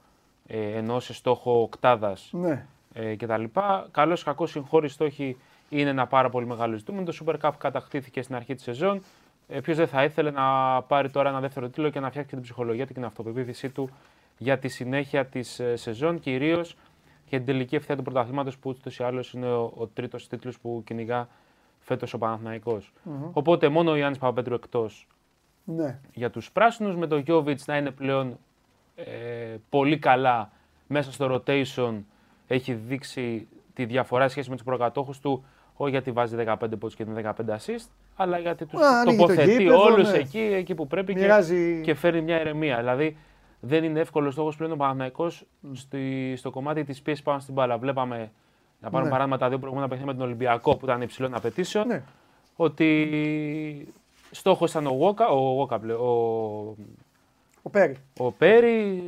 ε, ενώ σε στόχο οκτάδας ναι. ε, κτλ. Καλός ή κακός, οι στόχοι είναι ένα πάρα πολύ μεγάλο ζητούμενο. Το Super Cup κατακτήθηκε στην αρχή της σεζόν. Ε, Ποιος δεν θα ήθελε να πάρει τώρα ένα δεύτερο τίτλο και να φτιάξει την ψυχολογία του και την αυτοπεποίθησή του για τη συνέχεια της ε, σεζόν, κυρίως για την τελική ευθεία του πρωταθλήματος που ούτως ή άλλως είναι ο, ο τρίτος τίτλος που κυνηγά φέτος ο παναθηναικος Οπότε μόνο ο Γιάννης Παπαπέτρου εκτός ναι. για τους πράσινους, με τον Γιώβιτς να είναι πλέον ε, πολύ καλά μέσα στο rotation. Έχει δείξει τη διαφορά σχέση με τους προκατόχους του, όχι γιατί βάζει 15 πόντους και είναι 15 assist, αλλά γιατί τους τοποθετεί το όλους ναι. εκεί, εκεί που πρέπει και, και φέρνει μια ηρεμία. Δηλαδή δεν είναι εύκολος στόχος πλέον ο Παναθυναϊκό στο κομμάτι της πίεσης πάνω στην μπάλα. Βλέπαμε, να πάρουμε ναι. παράδειγμα τα δύο προηγούμενα παιχνίδια με τον Ολυμπιακό που ήταν υψηλών απαιτήσεων, ναι. ότι στόχος ήταν ο Βόκα, ο, Βόκα, ο, ο Πέρι. Ο Πέρι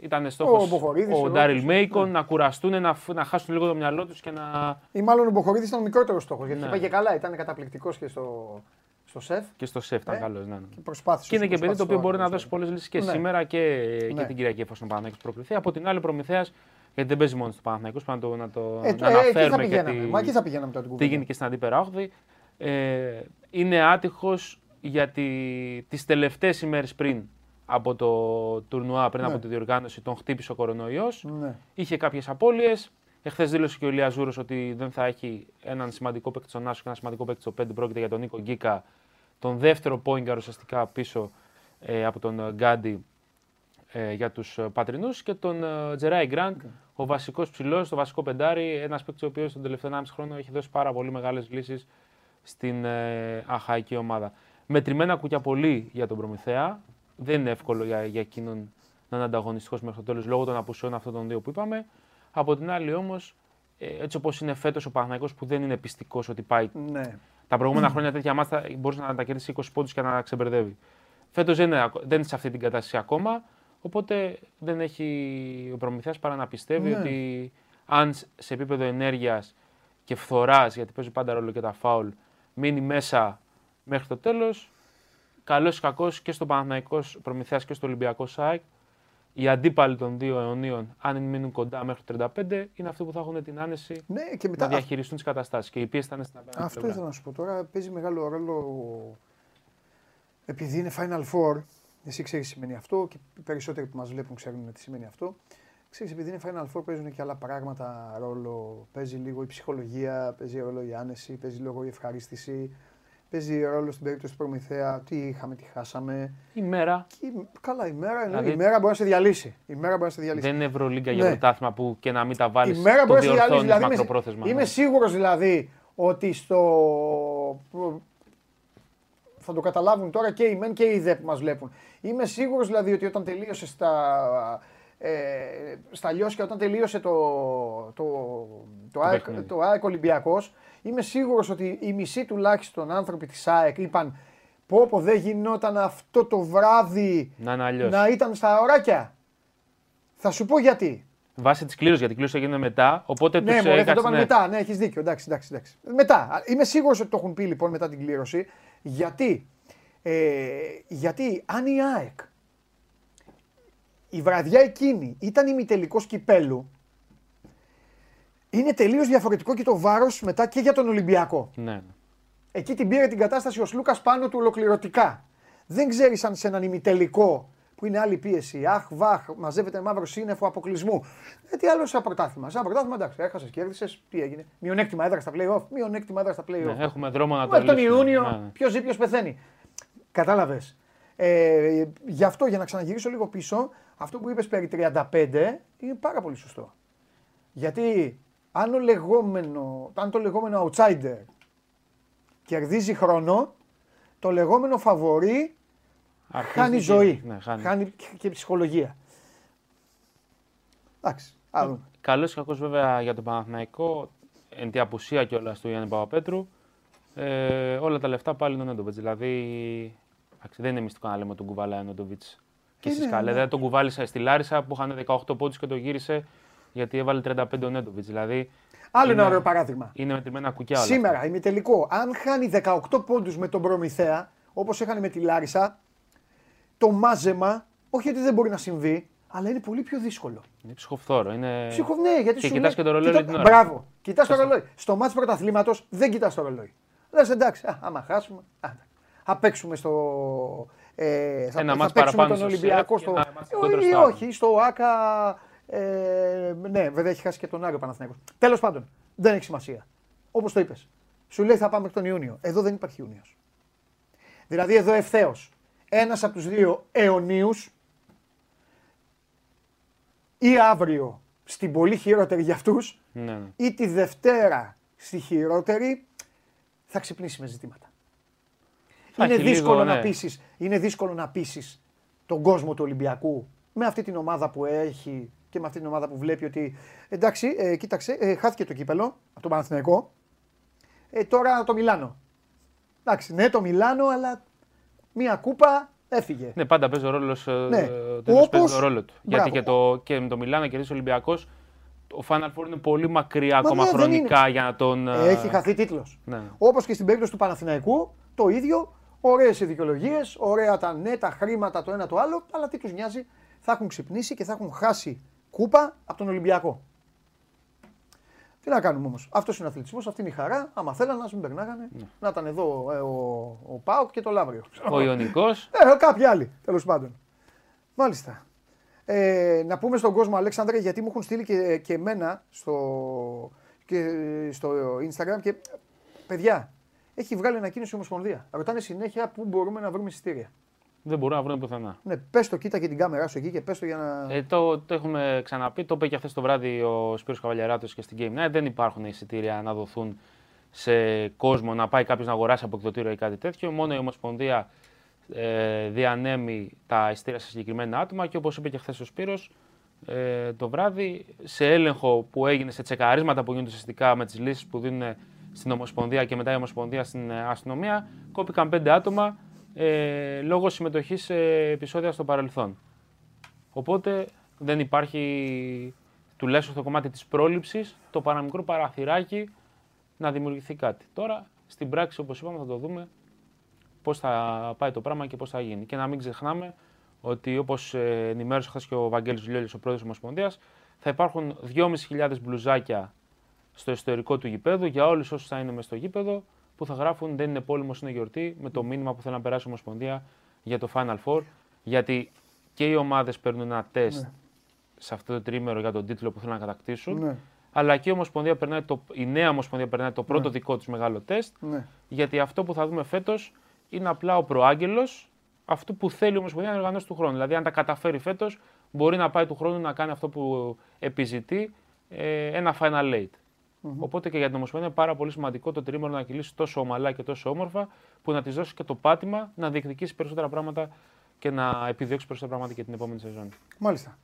ήταν στόχος ο, ο Ντάριλ Μέικον ναι. να κουραστούν, να, να χάσουν λίγο το μυαλό τους και να. ή μάλλον ο Μποχορίδης ήταν ο μικρότερος στόχος. Γιατί ναι. πήγε καλά, ήταν καταπληκτικός και στο, στο σεφ. Και στο σεφ ήταν ε, καλός. Ναι, ναι. Και προσπάθησε. Και είναι και παιδί το οποίο μπορεί να δώσει πολλές λύσεις και ναι. σήμερα και, ναι. και την Κυριακή εφόσον ο Παναθηναϊκός προκριθεί. Από την άλλη, Προμηθέας γιατί δεν παίζει μόνος στο Παναθηναϊκός, πρέπει να το, να το ε, να ε, αναφέρουμε. Ε, τι, Μα εκεί θα πηγαίναμε τώρα Τι γίνεται και στην αντίπερα όχθη. Ε, είναι άτυχος γιατί τις τελευταίες ημέρες πριν από το τουρνουά, πριν ναι. από τη διοργάνωση, τον χτύπησε ο κορονοϊός. Ναι. Είχε κάποιες απώλειες. Εχθές δήλωσε και ο Ηλίας Ζούρος ότι δεν θα έχει έναν σημαντικό παίκτη στον άσο και ένα σημαντικό παίκτη στο 5. Πρόκειται για τον Νίκο Γκίκα, τον δεύτερο πόιγκαρ ουσιαστικά πίσω ε, από τον Γκάντι ε, για τους πατρινούς και τον ε, Τζεράι Γκραντ, okay. ο βασικός ψηλός, το βασικό πεντάρι. Ένας παίκτης ο οποίος τον τελευταίο 1,5 χρόνο έχει δώσει πάρα πολύ μεγάλες λύσεις στην ε, αχαϊκή ομάδα. Μετρημένα κουκιά πολύ για τον Προμηθέα. Δεν είναι εύκολο για, για εκείνον να είναι ανταγωνιστικός μέχρι το τέλος λόγω των απουσιών αυτών των δύο που είπαμε. Από την άλλη όμως, ε, έτσι όπως είναι φέτος ο Παναγιώ που δεν είναι πιστικός ότι πάει. Ναι. Τα προηγούμενα χρόνια τέτοια μάτια μπορείς να τα κερδίσει 20 πόντους και να ξεμπερδεύει. Φέτος δεν, είναι, δεν είναι σε αυτή την κατάσταση ακόμα. Οπότε δεν έχει ο προμηθεία παρά να πιστεύει ναι. ότι αν σε επίπεδο ενέργειας και φθοράς, γιατί παίζει πάντα ρόλο και τα φάουλ, μείνει μέσα μέχρι το τέλος, καλός ή κακός και στο Παναθηναϊκός Προμηθέας και στο Ολυμπιακό ΣΑΕΚ, οι αντίπαλοι των δύο αιωνίων, αν μείνουν κοντά μέχρι το 35, είναι αυτοί που θα έχουν την άνεση ναι, και μετά... να διαχειριστούν τις καταστάσεις. Και η πίεση θα είναι στην απέναντι. Αυτό ήθελα να σου πω τώρα. Παίζει μεγάλο ρόλο επειδή είναι Final Four. Εσύ ξέρεις τι σημαίνει αυτό και οι περισσότεροι που μας βλέπουν ξέρουν τι σημαίνει αυτό. Ξέρεις, επειδή είναι Final Four παίζουν και άλλα πράγματα ρόλο. Παίζει λίγο η ψυχολογία, παίζει ρόλο η άνεση, παίζει λίγο η ευχαρίστηση παίζει ρόλο στην περίπτωση του Προμηθέα. Τι είχαμε, τι χάσαμε. Η μέρα. Και, καλά, η μέρα, δηλαδή... η μέρα μπορεί να σε διαλύσει. Η μέρα μπορεί να σε διαλύσει. Δεν είναι Ευρωλίγκα για ναι. πρωτάθλημα που και να μην τα βάλεις. Η μέρα μπορεί να σε διαλύσει. Δηλαδή, μακροπρόθεσμα. Είμαι, ναι. σίγουρος δηλαδή ότι στο. Θα το καταλάβουν τώρα και οι μεν και οι δε που μας βλέπουν. Είμαι σίγουρος δηλαδή ότι όταν τελείωσες στα. Ε, στα Λιώσια, όταν τελείωσε το, το, το, το, το ΑΕΚ Ολυμπιακός, Είμαι σίγουρος ότι οι μισοί τουλάχιστον άνθρωποι της ΑΕΚ είπαν πω πω δεν γινόταν αυτό το βράδυ να, να ήταν στα ωράκια. Θα σου πω γιατί. Βάσει της κλήρωσης, γιατί η κλήρωση έγινε μετά. Οπότε ναι, τους μωρέ, θα το είπαν ναι. μετά. Ναι, έχεις δίκιο. Εντάξει, εντάξει, εντάξει. Μετά. Είμαι σίγουρος ότι το έχουν πει λοιπόν μετά την κλήρωση. Γιατί, ε, γιατί αν η ΑΕΚ η βραδιά εκείνη ήταν ημιτελικό κυπέλου, είναι τελείως διαφορετικό και το βάρος μετά και για τον Ολυμπιακό. Ναι. Εκεί την πήρε την κατάσταση ο Σλούκας πάνω του ολοκληρωτικά. Δεν ξέρει αν σε έναν ημιτελικό που είναι άλλη πίεση, αχ, βαχ, μαζεύεται μαύρο σύννεφο αποκλεισμού. Ε, τι άλλο σαν πρωτάθλημα. Σαν πρωτάθλημα, εντάξει, έχασες, κέρδισες, τι έγινε. Μειονέκτημα έδρα στα playoff, μειονέκτημα έδρα στα playoff. Ναι, έχουμε δρόμο να το Μέχρι τον Ιούνιο, ναι. ναι. ποιος ζει, ποιος πεθαίνει. Κατάλαβες. Ε, γι' αυτό, για να ξαναγυρίσω λίγο πίσω, αυτό που είπες περί 35 είναι πάρα πολύ σωστό. Γιατί αν, ο λεγόμενο, αν το λεγόμενο outsider κερδίζει χρόνο, το λεγόμενο φαβορή χάνει ζωή. Ναι, χάνει. χάνει και ψυχολογία. Εντάξει. Καλός ή κακός βέβαια για τον Παναθηναϊκό, εν τη απουσία κιόλας του Γιάννη Παπαπέτρου, ε, όλα τα λεφτά πάλι είναι έντοπετ. Δηλαδή Δεν είναι μυστικό να λέμε τον κουβαλάει ο Νόντοβιτ και στι καλέ. Δεν τον κουβάλισα στη Λάρισα που είχαν 18 πόντους και το γύρισε γιατί έβαλε 35 ο Νέντοβιτς. Δηλαδή, Άλλο είναι, ένα ωραίο παράδειγμα. Είναι μετρημένα κουκιά όλα. Σήμερα, ημιτελικό, αν χάνει 18 πόντους με τον Προμηθέα, όπως είχαν με τη Λάρισα, το μάζεμα, όχι ότι δεν μπορεί να συμβεί, αλλά είναι πολύ πιο δύσκολο. Είναι ψυχοφθόρο. Είναι... Ψυχο... Ναι, γιατί και σου κοιτάς και το ρολόι. Κοιτά... Μπράβο. Κοιτάς το ρολόι. Στο μάτι πρωταθλήματος δεν κοιτάς το ρολόι. Λες εντάξει, α, άμα χάσουμε. Α, θα παίξουμε στο. Ε, θα, Ένα θα παίξουμε τον Ολυμπιακό στο. Ή όχι, στο ΑΚΑ. Ε, ναι, βέβαια έχει χάσει και τον Άριο Παναθηναϊκός. Τέλος πάντων, δεν έχει σημασία. Όπως το είπες. Σου λέει θα πάμε τον Ιούνιο. Εδώ δεν υπάρχει Ιούνιος. Δηλαδή εδώ ευθέως ένας από τους δύο αιωνίους ή αύριο στην πολύ χειρότερη για αυτούς, ναι. ή τη Δευτέρα στη χειρότερη, θα ξυπνήσει με ζητήματα. Είναι δύσκολο, να ναι. πείσεις, είναι δύσκολο να πείσεις τον κόσμο του Ολυμπιακού με αυτή την ομάδα που έχει και με αυτή την ομάδα που βλέπει ότι εντάξει, ε, κοίταξε, ε, χάθηκε το κύπελο από τον Παναθηναϊκό. Ε, τώρα το Μιλάνο. Εντάξει, ναι, το Μιλάνο, αλλά μία κούπα έφυγε. Ναι, πάντα παίζει ο ρόλος ε, ναι. Όπως... παίζει ρόλο του. Γιατί και, το, και με το Μιλάνο κερδίσει ο Ολυμπιακός, ο Final Four είναι πολύ μακριά ακόμα ναι, χρονικά για να τον. Ε, έχει χαθεί τίτλος. Ναι. Όπως και στην περίπτωση του Παναθηναϊκού, το ίδιο. Ωραίες δικαιολογίες, ωραία τα ναι, τα χρήματα το ένα το άλλο, αλλά τι τους νοιάζει, θα έχουν ξυπνήσει και θα έχουν χάσει κούπα από τον Ολυμπιακό. Τι να κάνουμε όμως. Αυτός είναι ο αθλητισμός, αυτή είναι η χαρά. Άμα θέλανε να μην περνάγανε, ναι. να ήταν εδώ ε, ο, ο Πάοκ και το Λάβριο. Ο Ιωνικός. Ε, κάποιοι άλλοι τέλος πάντων. Μάλιστα. Ε, να πούμε στον κόσμο, Αλέξανδρε, γιατί μου έχουν στείλει και, και εμένα στο, και στο Instagram και παιδιά, έχει βγάλει ανακοίνωση η Ομοσπονδία. Ρωτάνε συνέχεια πού μπορούμε να βρούμε εισιτήρια. Δεν μπορούμε να βρούμε πουθενά. Ναι, πες το, κοίτα και την κάμερά σου εκεί και πες το για να. Ε, το, το έχουμε ξαναπεί, το είπε και χθες το βράδυ ο Σπύρος Καβαλιαράτος και στην Game Night. Δεν υπάρχουν εισιτήρια να δοθούν σε κόσμο να πάει κάποιος να αγοράσει από εκδοτήριο ή κάτι τέτοιο. Μόνο η Ομοσπονδία ε, διανέμει τα εισιτήρια σε συγκεκριμένα άτομα και όπως είπε και χθες ο Σπύρος, ε, το βράδυ σε έλεγχο που έγινε, σε τσεκαρίσματα που γίνονται ουσιαστικά με τις λύσεις που δίνουν στην Ομοσπονδία και μετά η Ομοσπονδία στην ε, αστυνομία, κόπηκαν πέντε άτομα ε, λόγω συμμετοχής σε επεισόδια στο παρελθόν. Οπότε δεν υπάρχει, τουλάχιστον στο κομμάτι της πρόληψης, το παραμικρό παραθυράκι να δημιουργηθεί κάτι. Τώρα, στην πράξη, όπως είπαμε, θα το δούμε πώς θα πάει το πράγμα και πώς θα γίνει. Και να μην ξεχνάμε ότι όπως ε, ενημέρωσε χθες και ο Βαγγέλης Λιόλης, ο πρόεδρος της Ομοσπονδίας, θα υπάρχουν 2.500 μπλουζάκια στο ιστορικό του γηπέδου για όλους όσους θα είναι μέσα στο γήπεδο που θα γράφουν Δεν είναι πόλεμος, είναι γιορτή, με το μήνυμα που θέλει να περάσει η Ομοσπονδία για το Final Four. Γιατί και οι ομάδες παίρνουν ένα τεστ ναι. σε αυτό το τρίμερο για τον τίτλο που θέλουν να κατακτήσουν. Ναι. Αλλά και η, Ομοσπονδία περνάει το, η νέα Ομοσπονδία περνάει το πρώτο ναι. δικό του μεγάλο τεστ. Ναι. Γιατί αυτό που θα δούμε φέτος είναι απλά ο προάγγελος αυτού που θέλει η Ομοσπονδία να οργανώσει του χρόνου. Δηλαδή, αν τα καταφέρει φέτος, μπορεί να πάει του χρόνου να κάνει αυτό που επιζητεί ε, ένα final late. Mm-hmm. Οπότε και για την Ομοσπονδία είναι πάρα πολύ σημαντικό το τρίμηνο να κυλήσει τόσο ομαλά και τόσο όμορφα, που να της δώσει και το πάτημα να διεκδικήσει περισσότερα πράγματα και να επιδιώξει περισσότερα πράγματα και την επόμενη σεζόν. Μάλιστα.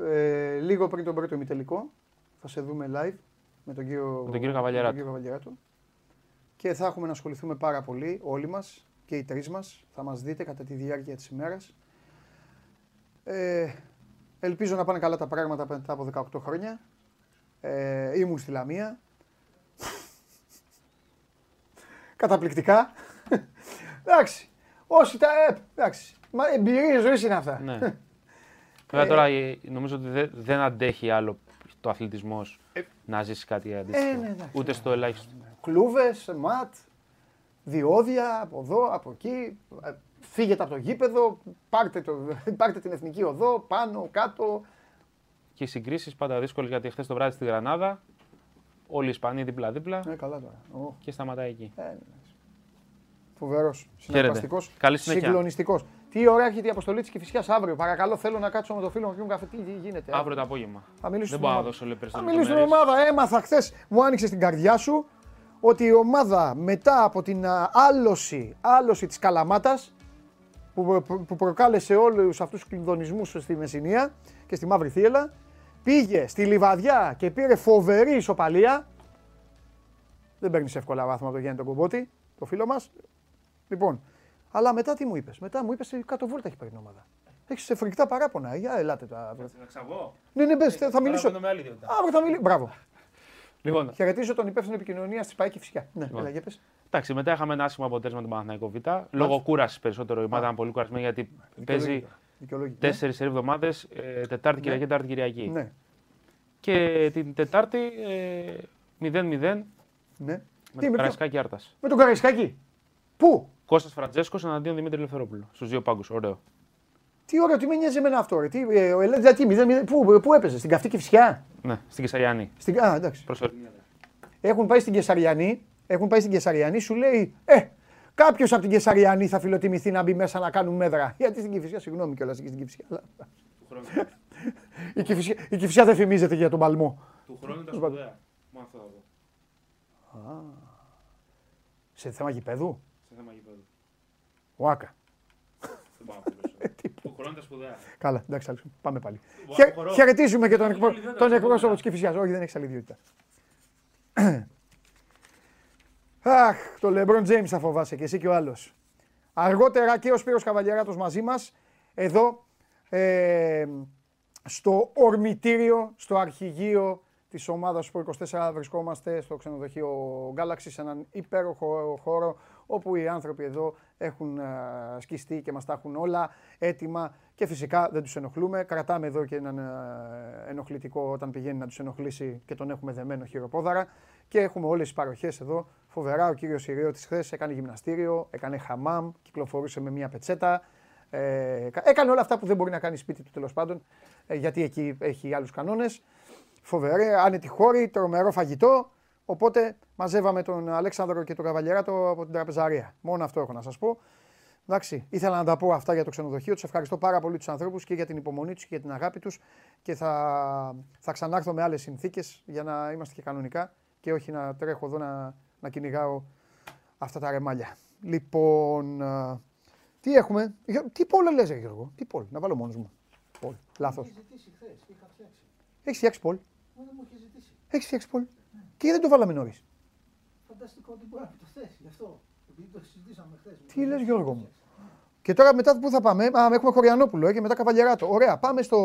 Ε, λίγο πριν τον πρώτο ημιτελικό θα σε δούμε live με τον κύριο, με τον κύριο Καβαλιαράτο. Και θα έχουμε να ασχοληθούμε πάρα πολύ όλοι μας και οι τρεις μας. Θα μας δείτε κατά τη διάρκεια της ημέρας. Ε, ελπίζω να πάνε καλά τα πράγματα μετά από 18 χρόνια. Ε, ήμουν στη Λαμία. Καταπληκτικά. εντάξει. Όσοι τα. Ε, εντάξει. Μα εμπειρίε ζωής είναι αυτά. Ναι. Βέβαια τώρα ε, νομίζω ότι δεν, αντέχει άλλο το αθλητισμό ε, να ζήσει κάτι αντίστοιχο. Ε, ναι, Ούτε στο ελάχιστο. Κλούβες, ματ, διόδια από εδώ, από εκεί. Φύγετε από το γήπεδο, πάρτε, το, πάρτε την εθνική οδό, πάνω, κάτω και οι συγκρίσεις πάντα δύσκολες γιατί χθες το βράδυ στη Γρανάδα όλοι οι Ισπανοί δίπλα-δίπλα. Ε, καλά τώρα. Και σταματάει εκεί. Ε, ναι. Φοβερός. Συναρπαστικός. Συγκλονιστικός. Τι ωραία έχει η αποστολή της και φυσικά αύριο. Παρακαλώ, θέλω να κάτσω με το φίλο μου πιούμε καφέ. Τι γίνεται. Αύριο το απόγευμα. Θα μιλήσω Δεν μπορώ να δώσω λεπτέ Θα μιλήσω στην ομάδα. Έμαθα χθες, μου άνοιξε την καρδιά σου ότι η ομάδα μετά από την άλωση, άλωση της Καλαμάτας που, που προκάλεσε όλους αυτούς τους κλειδονισμούς στη Μεσσηνία και στη Μαύρη Θύελα, πήγε στη Λιβαδιά και πήρε φοβερή ισοπαλία. Δεν παίρνεις εύκολα βάθμα από το Γιάννη τον Κομπότη, το φίλο μας. Λοιπόν, Αλλά μετά τι μου είπες; Μετά μου είπες κάτω βόλτα έχει πάρει την ομάδα. Έχεις φρικτά παράπονα. Για ελάτε τα. Να ξαβώ. Ναι, ναι, μπες, θα μιλήσω. Με άλλη θα μιλήσω. Μπράβο. Λοιπόν. Χαιρετίζω τον υπεύθυνο επικοινωνίας της ΠΑΕ φυσικά. Ναι, λοιπόν. έλα, πες. Εντάξει, μετά είχαμε ένα άσχημο αποτέλεσμα του Παναθηναϊκού Β. Λόγω κούρασης περισσότερο. Η ομάδα ήταν πολύ κουρασμένη γιατί παίζει τέσσερις ναι. εβδομάδες, ε, Τετάρτη, ναι. Κυριακή, Τετάρτη, Κυριακή. Ναι. Και την Τετάρτη 0-0. Ε, ναι. Με τον Καραϊσκάκη Άρτας. Με τον Καραϊσκάκη. Πού; Κώστας Φραντζέσκος εναντίον Δημήτρη Λεφερόπουλου. Στους δύο πάγκους. Ωραίο. Τι ωραίο, τι με νοιάζει εμένα αυτό. Ρε. Τι, ε, δηλαδή, πού, πού έπαιζε, στην καυτή και φυσιά. Ναι, στην Κεσαριανή. Στην, α, εντάξει. Έχουν πάει στην Κεσαριανή, έχουν πάει στην Κεσαριανή, σου λέει, ε, κάποιος από την Κεσαριανή θα φιλοτιμηθεί να μπει μέσα να κάνουν μέτρα. Γιατί στην Κεφυσιά, συγγνώμη κιόλας στην Κεφυσιά. η, Κεφυσιά, η Κεφυσιά δεν φημίζεται για τον παλμό. Του χρόνου τα σπουδαία. Μόνο αυτό θα Σε θέμα γηπέδου; Σε θέμα γηπέδου. Ουάκα. Δεν πάω να Του χρόνου τα σπουδαία. Καλά, εντάξει, πάμε πάλι. Χαιρετίζουμε και τον εκπρόσωπο της Κεφυσιά. Όχι, δεν έχει αλήθεια. Αχ, το LeBron James θα φοβάσαι και εσύ και ο άλλος. Αργότερα και ο Σπύρος Καβαλιαράτος μαζί μας, εδώ, ε, στο ορμητήριο, στο αρχηγείο της ομάδας του 24 βρισκόμαστε στο ξενοδοχείο Galaxy, σε έναν υπέροχο χώρο όπου οι άνθρωποι εδώ έχουν ε, σκιστεί και μας τα έχουν όλα έτοιμα και φυσικά δεν τους ενοχλούμε. Κρατάμε εδώ και έναν ε, ενοχλητικό όταν πηγαίνει να τους ενοχλήσει και τον έχουμε δεμένο χειροπόδαρα και έχουμε όλες τις παροχές εδώ. Φοβερά ο κύριος Ιριώτης χθες έκανε γυμναστήριο, έκανε χαμάμ, κυκλοφορούσε με μια πετσέτα. Ε, έκανε όλα αυτά που δεν μπορεί να κάνει σπίτι του τέλος πάντων, ε, γιατί εκεί έχει άλλους κανόνες. Φοβερέ, άνετη χώρη, τρομερό φαγητό. Οπότε μαζεύαμε τον Αλέξανδρο και τον Καβαλιεράτο από την τραπεζαρία. Μόνο αυτό έχω να σας πω. Εντάξει, ήθελα να τα πω αυτά για το ξενοδοχείο. Τους ευχαριστώ πάρα πολύ τους ανθρώπους και για την υπομονή τους και για την αγάπη τους. Και θα, θα ξανάρθω με άλλες συνθήκες για να είμαστε και κανονικά και όχι να τρέχω εδώ να, να κυνηγάω αυτά τα ρεμάλια. Λοιπόν, τι έχουμε; Τι πόλο λες Γιώργο, τι πόλο, να βάλω μόνος μου. Πόλ, λάθος. Έχεις φτιάξει πόλ. Έχεις φτιάξει πόλ. Και γιατί δεν το βάλαμε νωρίς. Φανταστικό ότι μπορεί να το θέσει, γι' αυτό. Επειδή το συζητήσαμε χθες. Τι λες Γιώργο μου; Και τώρα μετά πού θα πάμε; Α, έχουμε Χωριανόπουλο ε, και μετά Καβαλιεράτο. Ωραία, πάμε στο.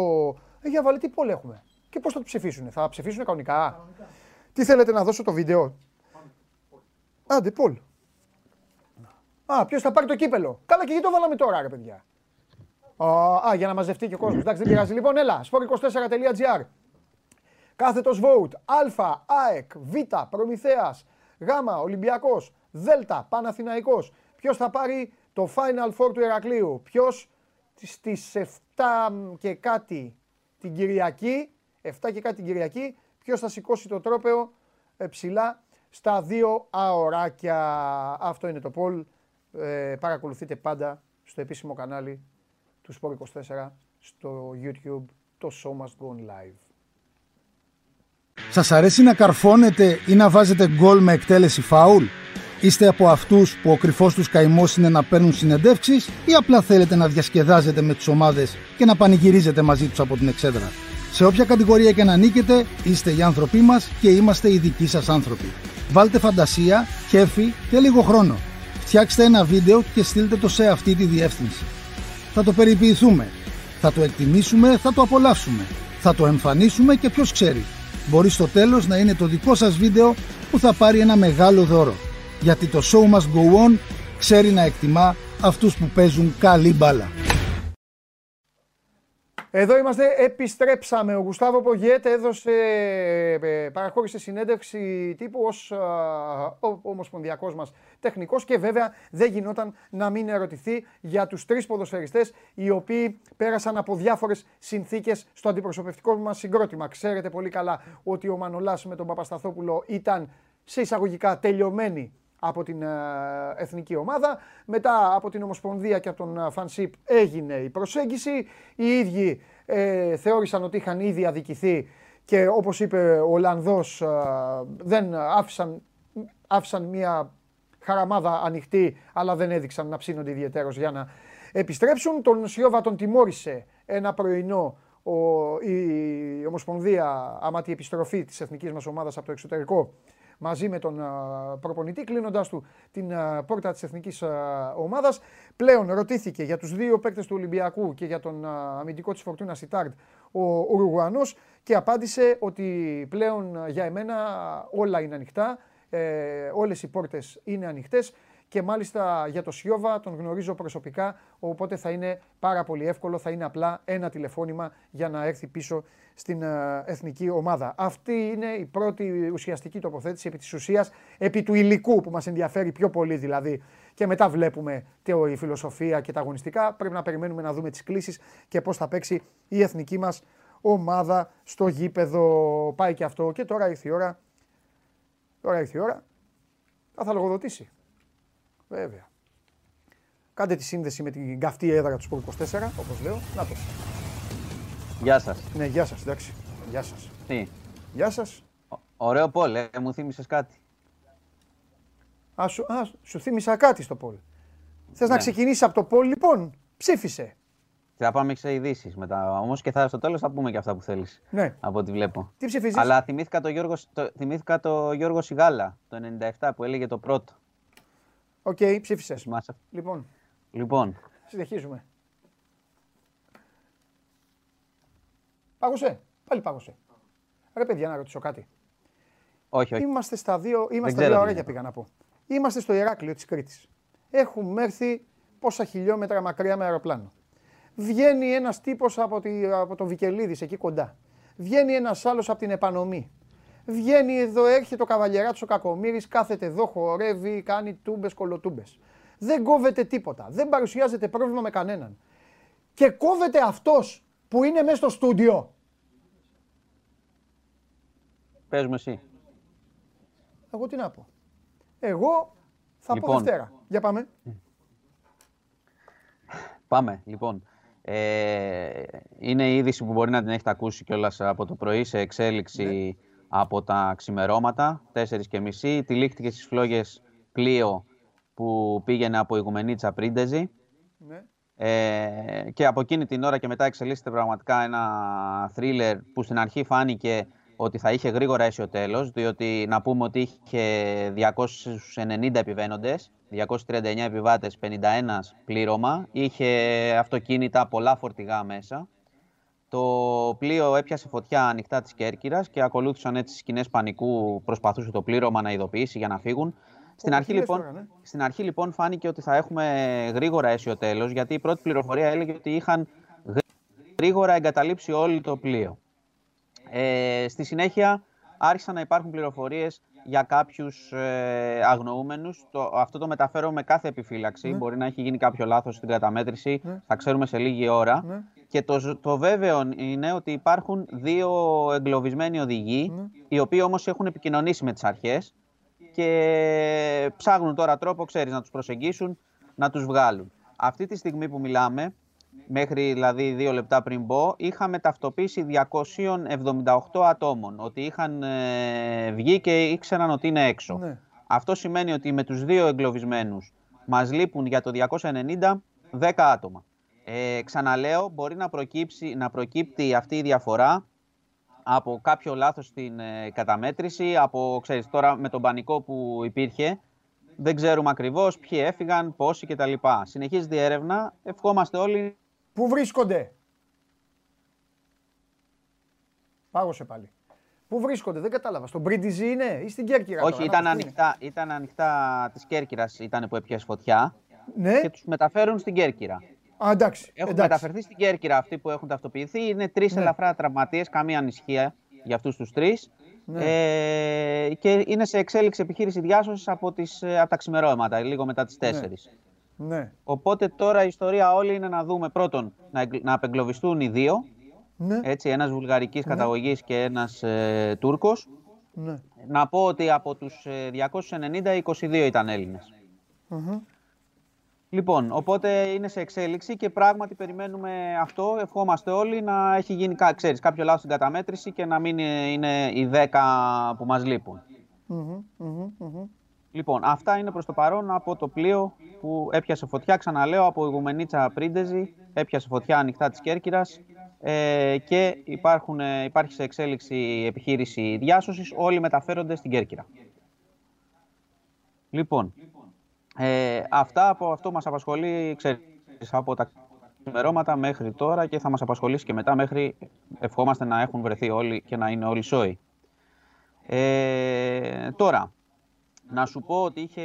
Ε, για βάλε τι πόλ έχουμε; Και πώς θα το ψηφίσουν. Θα ψηφίσουν κανονικά; κανονικά. Τι θέλετε να δώσω το βίντεο; Άντε, Πολ. Α, ποιος θα πάρει το κύπελο; Καλά, και γιατί το βάλαμε τώρα, ρε παιδιά. Α, για να μαζευτεί και ο κόσμος. Εντάξει, δεν πειράζει. Λοιπόν, έλα, sport24.gr. Κάθετος vote. Α, ΑΕΚ, Β, Προμηθέας, Γ, Ολυμπιακός, Δ, Παναθηναϊκός. Ποιος θα πάρει το Final Four του Ερακλείου; Ποιος στις 7 και κάτι την Κυριακή, 7 και κάτι την Κυριακή, ποιος θα σηκώσει το τρόπεο ε, ψηλά στα δύο αωράκια. Αυτό είναι το poll. Ε, παρακολουθείτε πάντα στο επίσημο κανάλι του Sport24 στο YouTube το Show Must Go Live. Σας αρέσει να καρφώνετε ή να βάζετε γκολ με εκτέλεση φάουλ; Είστε από αυτούς που ο κρυφός τους καημός είναι να παίρνουν συνεντεύξεις ή απλά θέλετε να διασκεδάζετε με τις ομάδες και να πανηγυρίζετε μαζί τους από την εξέδρα; Σε όποια κατηγορία και να νίκετε, είστε οι άνθρωποι μας και είμαστε οι δικοί σας άνθρωποι. Βάλτε φαντασία, κέφι και λίγο χρόνο. Φτιάξτε ένα βίντεο και στείλτε το σε αυτή τη διεύθυνση. Θα το περιποιηθούμε. Θα το εκτιμήσουμε, θα το απολαύσουμε. Θα το εμφανίσουμε και ποιος ξέρει. Μπορεί στο τέλος να είναι το δικό σας βίντεο που θα πάρει ένα μεγάλο δώρο. Γιατί το show must go on ξέρει να εκτιμά αυτούς που παίζουν καλή μπάλα. Εδώ είμαστε, επιστρέψαμε. Ο Γουστάβο Πογιέτ έδωσε, ε, παραχώρησε συνέντευξη τύπου ως ο ομοσπονδιακός μας τεχνικός και βέβαια δεν γινόταν να μην ερωτηθεί για τους τρεις ποδοσφαιριστές οι οποίοι πέρασαν από διάφορες συνθήκες στο αντιπροσωπευτικό μας συγκρότημα. Ξέρετε πολύ καλά ότι ο Μανολάς με τον Παπασταθόπουλο ήταν σε εισαγωγικά τελειωμένοι από την ε, εθνική ομάδα. Μετά από την Ομοσπονδία και από τον Φανσίπ έγινε η προσέγγιση. Οι ίδιοι ε, θεώρησαν ότι είχαν ήδη αδικηθεί και όπως είπε ο Ολλανδός ε, δεν άφησαν, άφησαν μια χαραμάδα ανοιχτή αλλά δεν έδειξαν να ψήνονται ιδιαίτερως για να επιστρέψουν. Τον Σιώβα τον τιμώρησε ένα πρωινό ο, η Ομοσπονδία άμα τη επιστροφή της εθνικής μας ομάδας από το εξωτερικό μαζί με τον προπονητή, κλείνοντά του την πόρτα της εθνικής ομάδας. Πλέον ρωτήθηκε για τους δύο παίκτες του Ολυμπιακού και για τον αμυντικό της Φορτούνα Σιτάρντ ο Ουρουγουανός και απάντησε ότι πλέον για εμένα όλα είναι ανοιχτά. Ε, όλες οι πόρτες είναι ανοιχτές και μάλιστα για το Σιώβα τον γνωρίζω προσωπικά, οπότε θα είναι πάρα πολύ εύκολο, θα είναι απλά ένα τηλεφώνημα για να έρθει πίσω στην ε, εθνική ομάδα. Αυτή είναι η πρώτη ουσιαστική τοποθέτηση επί της ουσίας, επί του υλικού που μας ενδιαφέρει πιο πολύ δηλαδή και μετά βλέπουμε η φιλοσοφία και τα αγωνιστικά. Πρέπει να περιμένουμε να δούμε τις κλήσεις και πώς θα παίξει η εθνική μας ομάδα στο γήπεδο. Πάει και αυτό και τώρα ήρθε η ώρα, τώρα ήρθε η ώρα, θα λογοδοτήσει. Βέβαια. Κάντε τη σύνδεση με την καυτή έδρα του Σπορ 24, όπως λέω. Να το. Γεια σας. Ναι, γεια σας, εντάξει. Γεια σας. Τι; Γεια σας. ωραίο poll, ε. μου θύμισες κάτι. Α, σου, α, σου θύμισα κάτι στο poll. Θες να ναι. ξεκινήσεις από το poll, λοιπόν; Ψήφισε. Θα πάμε σε ειδήσεις μετά. Όμως και θα, στο τέλος θα πούμε και αυτά που θέλεις. Ναι. Από ό,τι βλέπω. Τι ψηφίζεις; Αλλά θυμήθηκα το Γιώργος, το, θυμήθηκα το Γιώργος Σιγάλα το 97 που έλεγε το πρώτο. OK, okay, ψήφισε. Λοιπόν. λοιπόν. Συνεχίζουμε. Πάγωσε; Πάλι πάγωσε. Ρε παιδιά, να ρωτήσω κάτι. Όχι, όχι. Είμαστε στα δύο, είμαστε δύο για πήγα να πω. Είμαστε στο Ηράκλειο της Κρήτης. Έχουμε έρθει πόσα χιλιόμετρα μακριά με αεροπλάνο. Βγαίνει ένας τύπος από, από το Βικελίδης εκεί κοντά. Βγαίνει ένας άλλος από την Επανομή. Βγαίνει εδώ, έρχεται ο καβαλιεράτσο ο Κακομήρης, κάθεται εδώ, χορεύει, κάνει τούμπες, κολοτούμπες. Δεν κόβεται τίποτα. Δεν παρουσιάζεται πρόβλημα με κανέναν. Και κόβεται αυτός που είναι μέσα στο στούντιο. Πες μου εσύ. Εγώ τι να πω. Εγώ θα λοιπόν. πω Δευτέρα. Για πάμε. Πάμε, λοιπόν. Ε, είναι η είδηση που μπορεί να την έχετε ακούσει κιόλας από το πρωί σε εξέλιξη ναι. Από τα ξημερώματα, 4 και μισή. Τυλίχτηκε στις φλόγες πλοίο που πήγαινε από Ιγουμενίτσα Πρίντεζη. Ναι. Ε, και από εκείνη την ώρα και μετά εξελίσσεται πραγματικά ένα θρίλερ που στην αρχή φάνηκε ότι θα είχε γρήγορα αίσιο τέλος, διότι να πούμε ότι είχε 290 επιβαίνοντες, 239 επιβάτες, 51 πλήρωμα, είχε αυτοκίνητα, πολλά φορτηγά μέσα. Το πλοίο έπιασε φωτιά ανοιχτά της Κέρκυρας και ακολούθησαν έτσι σκηνές πανικού. Προσπαθούσε το πλήρωμα να ειδοποιήσει για να φύγουν. Στην αρχή, λοιπόν, ναι. στην αρχή λοιπόν φάνηκε ότι θα έχουμε γρήγορα αίσιο τέλος, γιατί η πρώτη πληροφορία έλεγε ότι είχαν γρήγορα εγκαταλείψει όλο το πλοίο. Ε, στη συνέχεια άρχισαν να υπάρχουν πληροφορίες για κάποιους ε, αγνοούμενους. Το, αυτό το μεταφέρω με κάθε επιφύλαξη. Ναι. Μπορεί να έχει γίνει κάποιο λάθος στην καταμέτρηση. Ναι. Θα ξέρουμε σε λίγη ώρα. Ναι. Και το, το βέβαιο είναι ότι υπάρχουν δύο εγκλωβισμένοι οδηγοί, οι οποίοι όμως έχουν επικοινωνήσει με τις αρχές και ψάχνουν τώρα τρόπο, ξέρεις, να τους προσεγγίσουν, να τους βγάλουν. Αυτή τη στιγμή που μιλάμε, μέχρι δηλαδή δύο λεπτά πριν μπω, είχαμε ταυτοποίηση 278 ατόμων, ότι είχαν ε, βγει και ήξεραν ότι είναι έξω. Ναι. Αυτό σημαίνει ότι με τους δύο εγκλωβισμένους μας λείπουν για το 290 10 άτομα. Ε, ξαναλέω, μπορεί να, προκύψει, να προκύπτει αυτή η διαφορά από κάποιο λάθος στην ε, καταμέτρηση, από, ξέρεις, τώρα με τον πανικό που υπήρχε, δεν ξέρουμε ακριβώς ποιοι έφυγαν, πόσοι κτλ. Συνεχίζεται η έρευνα, ευχόμαστε όλοι Πού βρίσκονται; Πάγωσε πάλι. Πού βρίσκονται, δεν κατάλαβα. Στον Πρίντιζι είναι ή στην Κέρκυρα. Όχι, ήταν, ανοιχτά, ήταν ανοιχτά της Κέρκυρας ήταν που έπιασε φωτιά. Ναι. Και τους μεταφέρουν στην Κέρκυρα. Α, εντάξει. Έχουν εντάξει. μεταφερθεί στην Κέρκυρα αυτοί που έχουν ταυτοποιηθεί. Είναι τρεις ναι. ελαφρά τραυματίες, καμία ανησυχία για αυτούς τους τρεις. Ναι. Ε, και είναι σε εξέλιξη επιχείρηση διάσωσης από, ε, από τα ξημερώματα, λίγο μετά τις 4. Ναι. Ναι. Οπότε τώρα η ιστορία όλη είναι να δούμε πρώτον να, να απεγκλωβιστούν οι δύο. Ναι. Έτσι, ένας βουλγαρικής ναι. καταγωγής και ένας ε, Τούρκος. Ναι. Να πω ότι από τους 290, ε, 22 ήταν Έλληνες. Λοιπόν, οπότε είναι σε εξέλιξη και πράγματι περιμένουμε αυτό. Ευχόμαστε όλοι να έχει γίνει ξέρεις, κάποιο λάθος στην καταμέτρηση και να μην είναι οι 10 που μας λείπουν. Λοιπόν, αυτά είναι προς το παρόν από το πλοίο που έπιασε φωτιά, ξαναλέω, από Ιγουμενίτσα Πρίντεζη, έπιασε φωτιά ανοιχτά της Κέρκυρας ε, και υπάρχουν, υπάρχει σε εξέλιξη επιχείρηση διάσωσης, όλοι μεταφέρονται στην Κέρκυρα. Λοιπόν, ε, αυτά από αυτό μας απασχολεί, ξέρεις, από τα ημερώματα μέχρι τώρα και θα μας απασχολήσει και μετά μέχρι ευχόμαστε να έχουν βρεθεί όλοι και να είναι όλοι σόοι. Ε, τώρα, να σου πω ότι είχε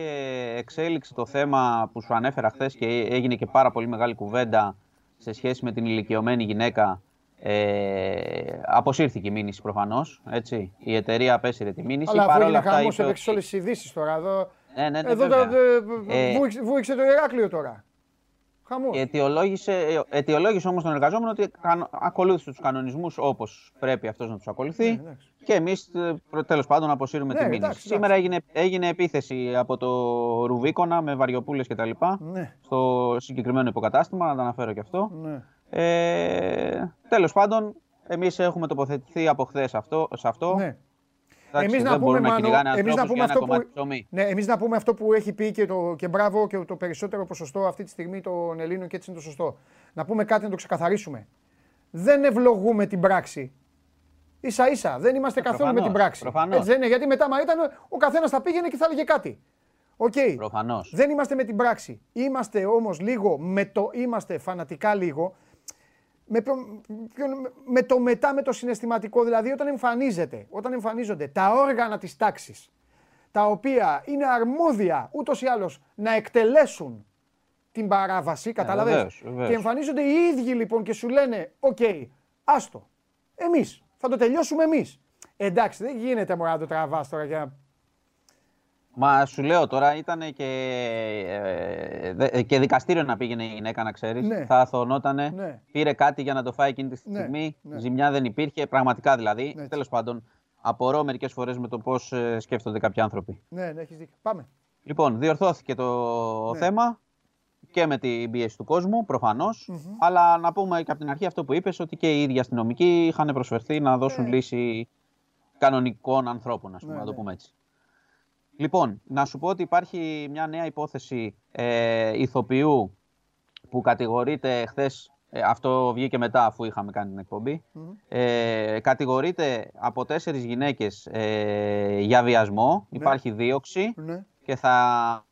εξέλιξη το θέμα που σου ανέφερα χθες και έγινε και πάρα πολύ μεγάλη κουβέντα σε σχέση με την ηλικιωμένη γυναίκα. Ε, αποσύρθηκε η μήνυση προφανώς. Η εταιρεία απέσυρε τη μήνυση. Αλλά αφού είναι χαμός, έπαιξε όλες τις ειδήσεις τώρα. Εδώ, ναι, ναι, ναι, εδώ ε, βούηξε το Ηράκλειο τώρα. Αιτιολόγησε, ε, αιτιολόγησε όμως τον εργαζόμενο ότι ακολούθησε τους κανονισμούς όπως πρέπει αυτός να τους ακολουθεί. Ναι, και εμείς ε, τέλος πάντων αποσύρουμε ναι, τη μήνυση. Σήμερα έγινε, έγινε επίθεση από το Ρουβίκονα με βαριοπούλες κτλ. Ναι. Στο συγκεκριμένο υποκατάστημα, να τα αναφέρω και αυτό. Ναι. Ε, τέλος πάντων, εμείς έχουμε τοποθετηθεί από χθες σε αυτό. Ναι. Εμείς να, πούμε, Μάνο, εμείς να, πούμε αυτό που, ναι, εμείς να πούμε αυτό που έχει πει και, το, και μπράβο και το περισσότερο ποσοστό αυτή τη στιγμή των Ελλήνων και έτσι είναι το σωστό. Να πούμε κάτι να το ξεκαθαρίσουμε. Δεν ευλογούμε την πράξη. ίσα ίσα δεν είμαστε ε, καθόλου με την πράξη. Έτσι δεν είναι, γιατί μετά μα ήταν ο καθένας θα πήγαινε και θα έλεγε κάτι. OK. Okay. Δεν είμαστε με την πράξη. Είμαστε όμως λίγο με το είμαστε φανατικά λίγο με, με το μετά, με το συναισθηματικό. Δηλαδή, όταν εμφανίζεται, όταν εμφανίζονται τα όργανα της τάξης, τα οποία είναι αρμόδια ούτως ή άλλως να εκτελέσουν την παράβαση, ε, καταλαβαίνεις, και εμφανίζονται οι ίδιοι λοιπόν και σου λένε, OK, okay, άστο, εμείς, θα το τελειώσουμε εμείς. Εντάξει, δεν γίνεται μόνο να το τραβάς τώρα για Μα σου λέω τώρα, ήταν και, ε, ε, και δικαστήριο να πήγαινε η γυναίκα, να ξέρεις. Ναι. Θα αθωωνότανε. Ναι. Πήρε κάτι για να το φάει εκείνη τη ναι. στιγμή. Ναι. Ζημιά δεν υπήρχε. Πραγματικά δηλαδή. Ναι. Τέλος πάντων, απορώ μερικές φορές με το πώς ε, σκέφτονται κάποιοι άνθρωποι. Ναι, ναι, έχεις δίκιο. Πάμε. Λοιπόν, διορθώθηκε το θέμα και με την πίεση του κόσμου, Αλλά να πούμε και από την αρχή αυτό που είπες, ότι και οι ίδιοι αστυνομικοί είχαν προσφερθεί να δώσουν λύση κανονικών ανθρώπων, ας πούμε, να το πούμε έτσι. Λοιπόν, να σου πω ότι υπάρχει μια νέα υπόθεση ε, ηθοποιού που κατηγορείται χθες. Ε, αυτό βγήκε μετά αφού είχαμε κάνει την εκπομπή. Ε, κατηγορείται από τέσσερις γυναίκες ε, για βιασμό. Ναι. Υπάρχει δίωξη ναι. και θα,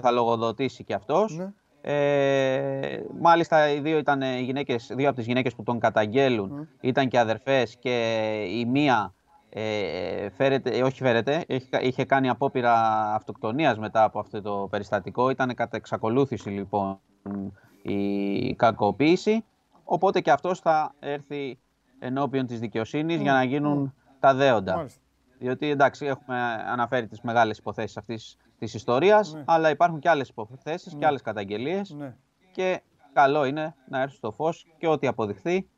θα λογοδοτήσει και αυτός. Ναι. Ε, μάλιστα οι δύο, ήταν γυναίκες, δύο από τις γυναίκες που τον καταγγέλουν ήταν και αδερφές και η μία ε, φέρεται, ε, όχι φέρεται, είχε, κάνει απόπειρα αυτοκτονίας μετά από αυτό το περιστατικό. Ήταν κατά εξακολούθηση λοιπόν η κακοποίηση. Οπότε και αυτός θα έρθει ενώπιον της δικαιοσύνης για να γίνουν τα δέοντα. Διότι εντάξει έχουμε αναφέρει τις μεγάλες υποθέσεις αυτής της ιστορίας, ναι. αλλά υπάρχουν και άλλες υποθέσεις και ναι. άλλες καταγγελίες ναι. και καλό είναι να έρθει στο φως και ό,τι αποδειχθεί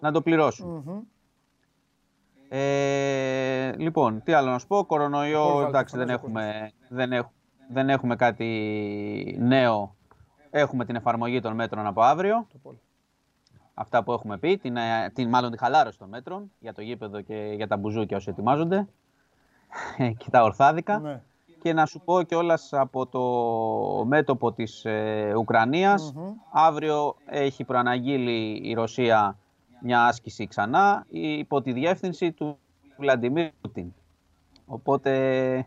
να το πληρωσουν ε, λοιπόν, τι άλλο να σου πω. Κορονοϊό, εντάξει, δεν έχουμε, δεν, δεν έχουμε κάτι νέο. Έχουμε την εφαρμογή των μέτρων από αύριο. Αυτά που έχουμε πει, την, ε, την, μάλλον τη χαλάρωση των μέτρων για το γήπεδο και για τα μπουζούκια όσοι ετοιμάζονται και τα ορθάδικα. Ναι. Και να σου πω κιόλας από το μέτωπο της ε, ουκρανιας αύριο έχει προαναγγείλει η Ρωσία μια άσκηση ξανά υπό τη διεύθυνση του Βλαντιμίρ Πούτιν. Οπότε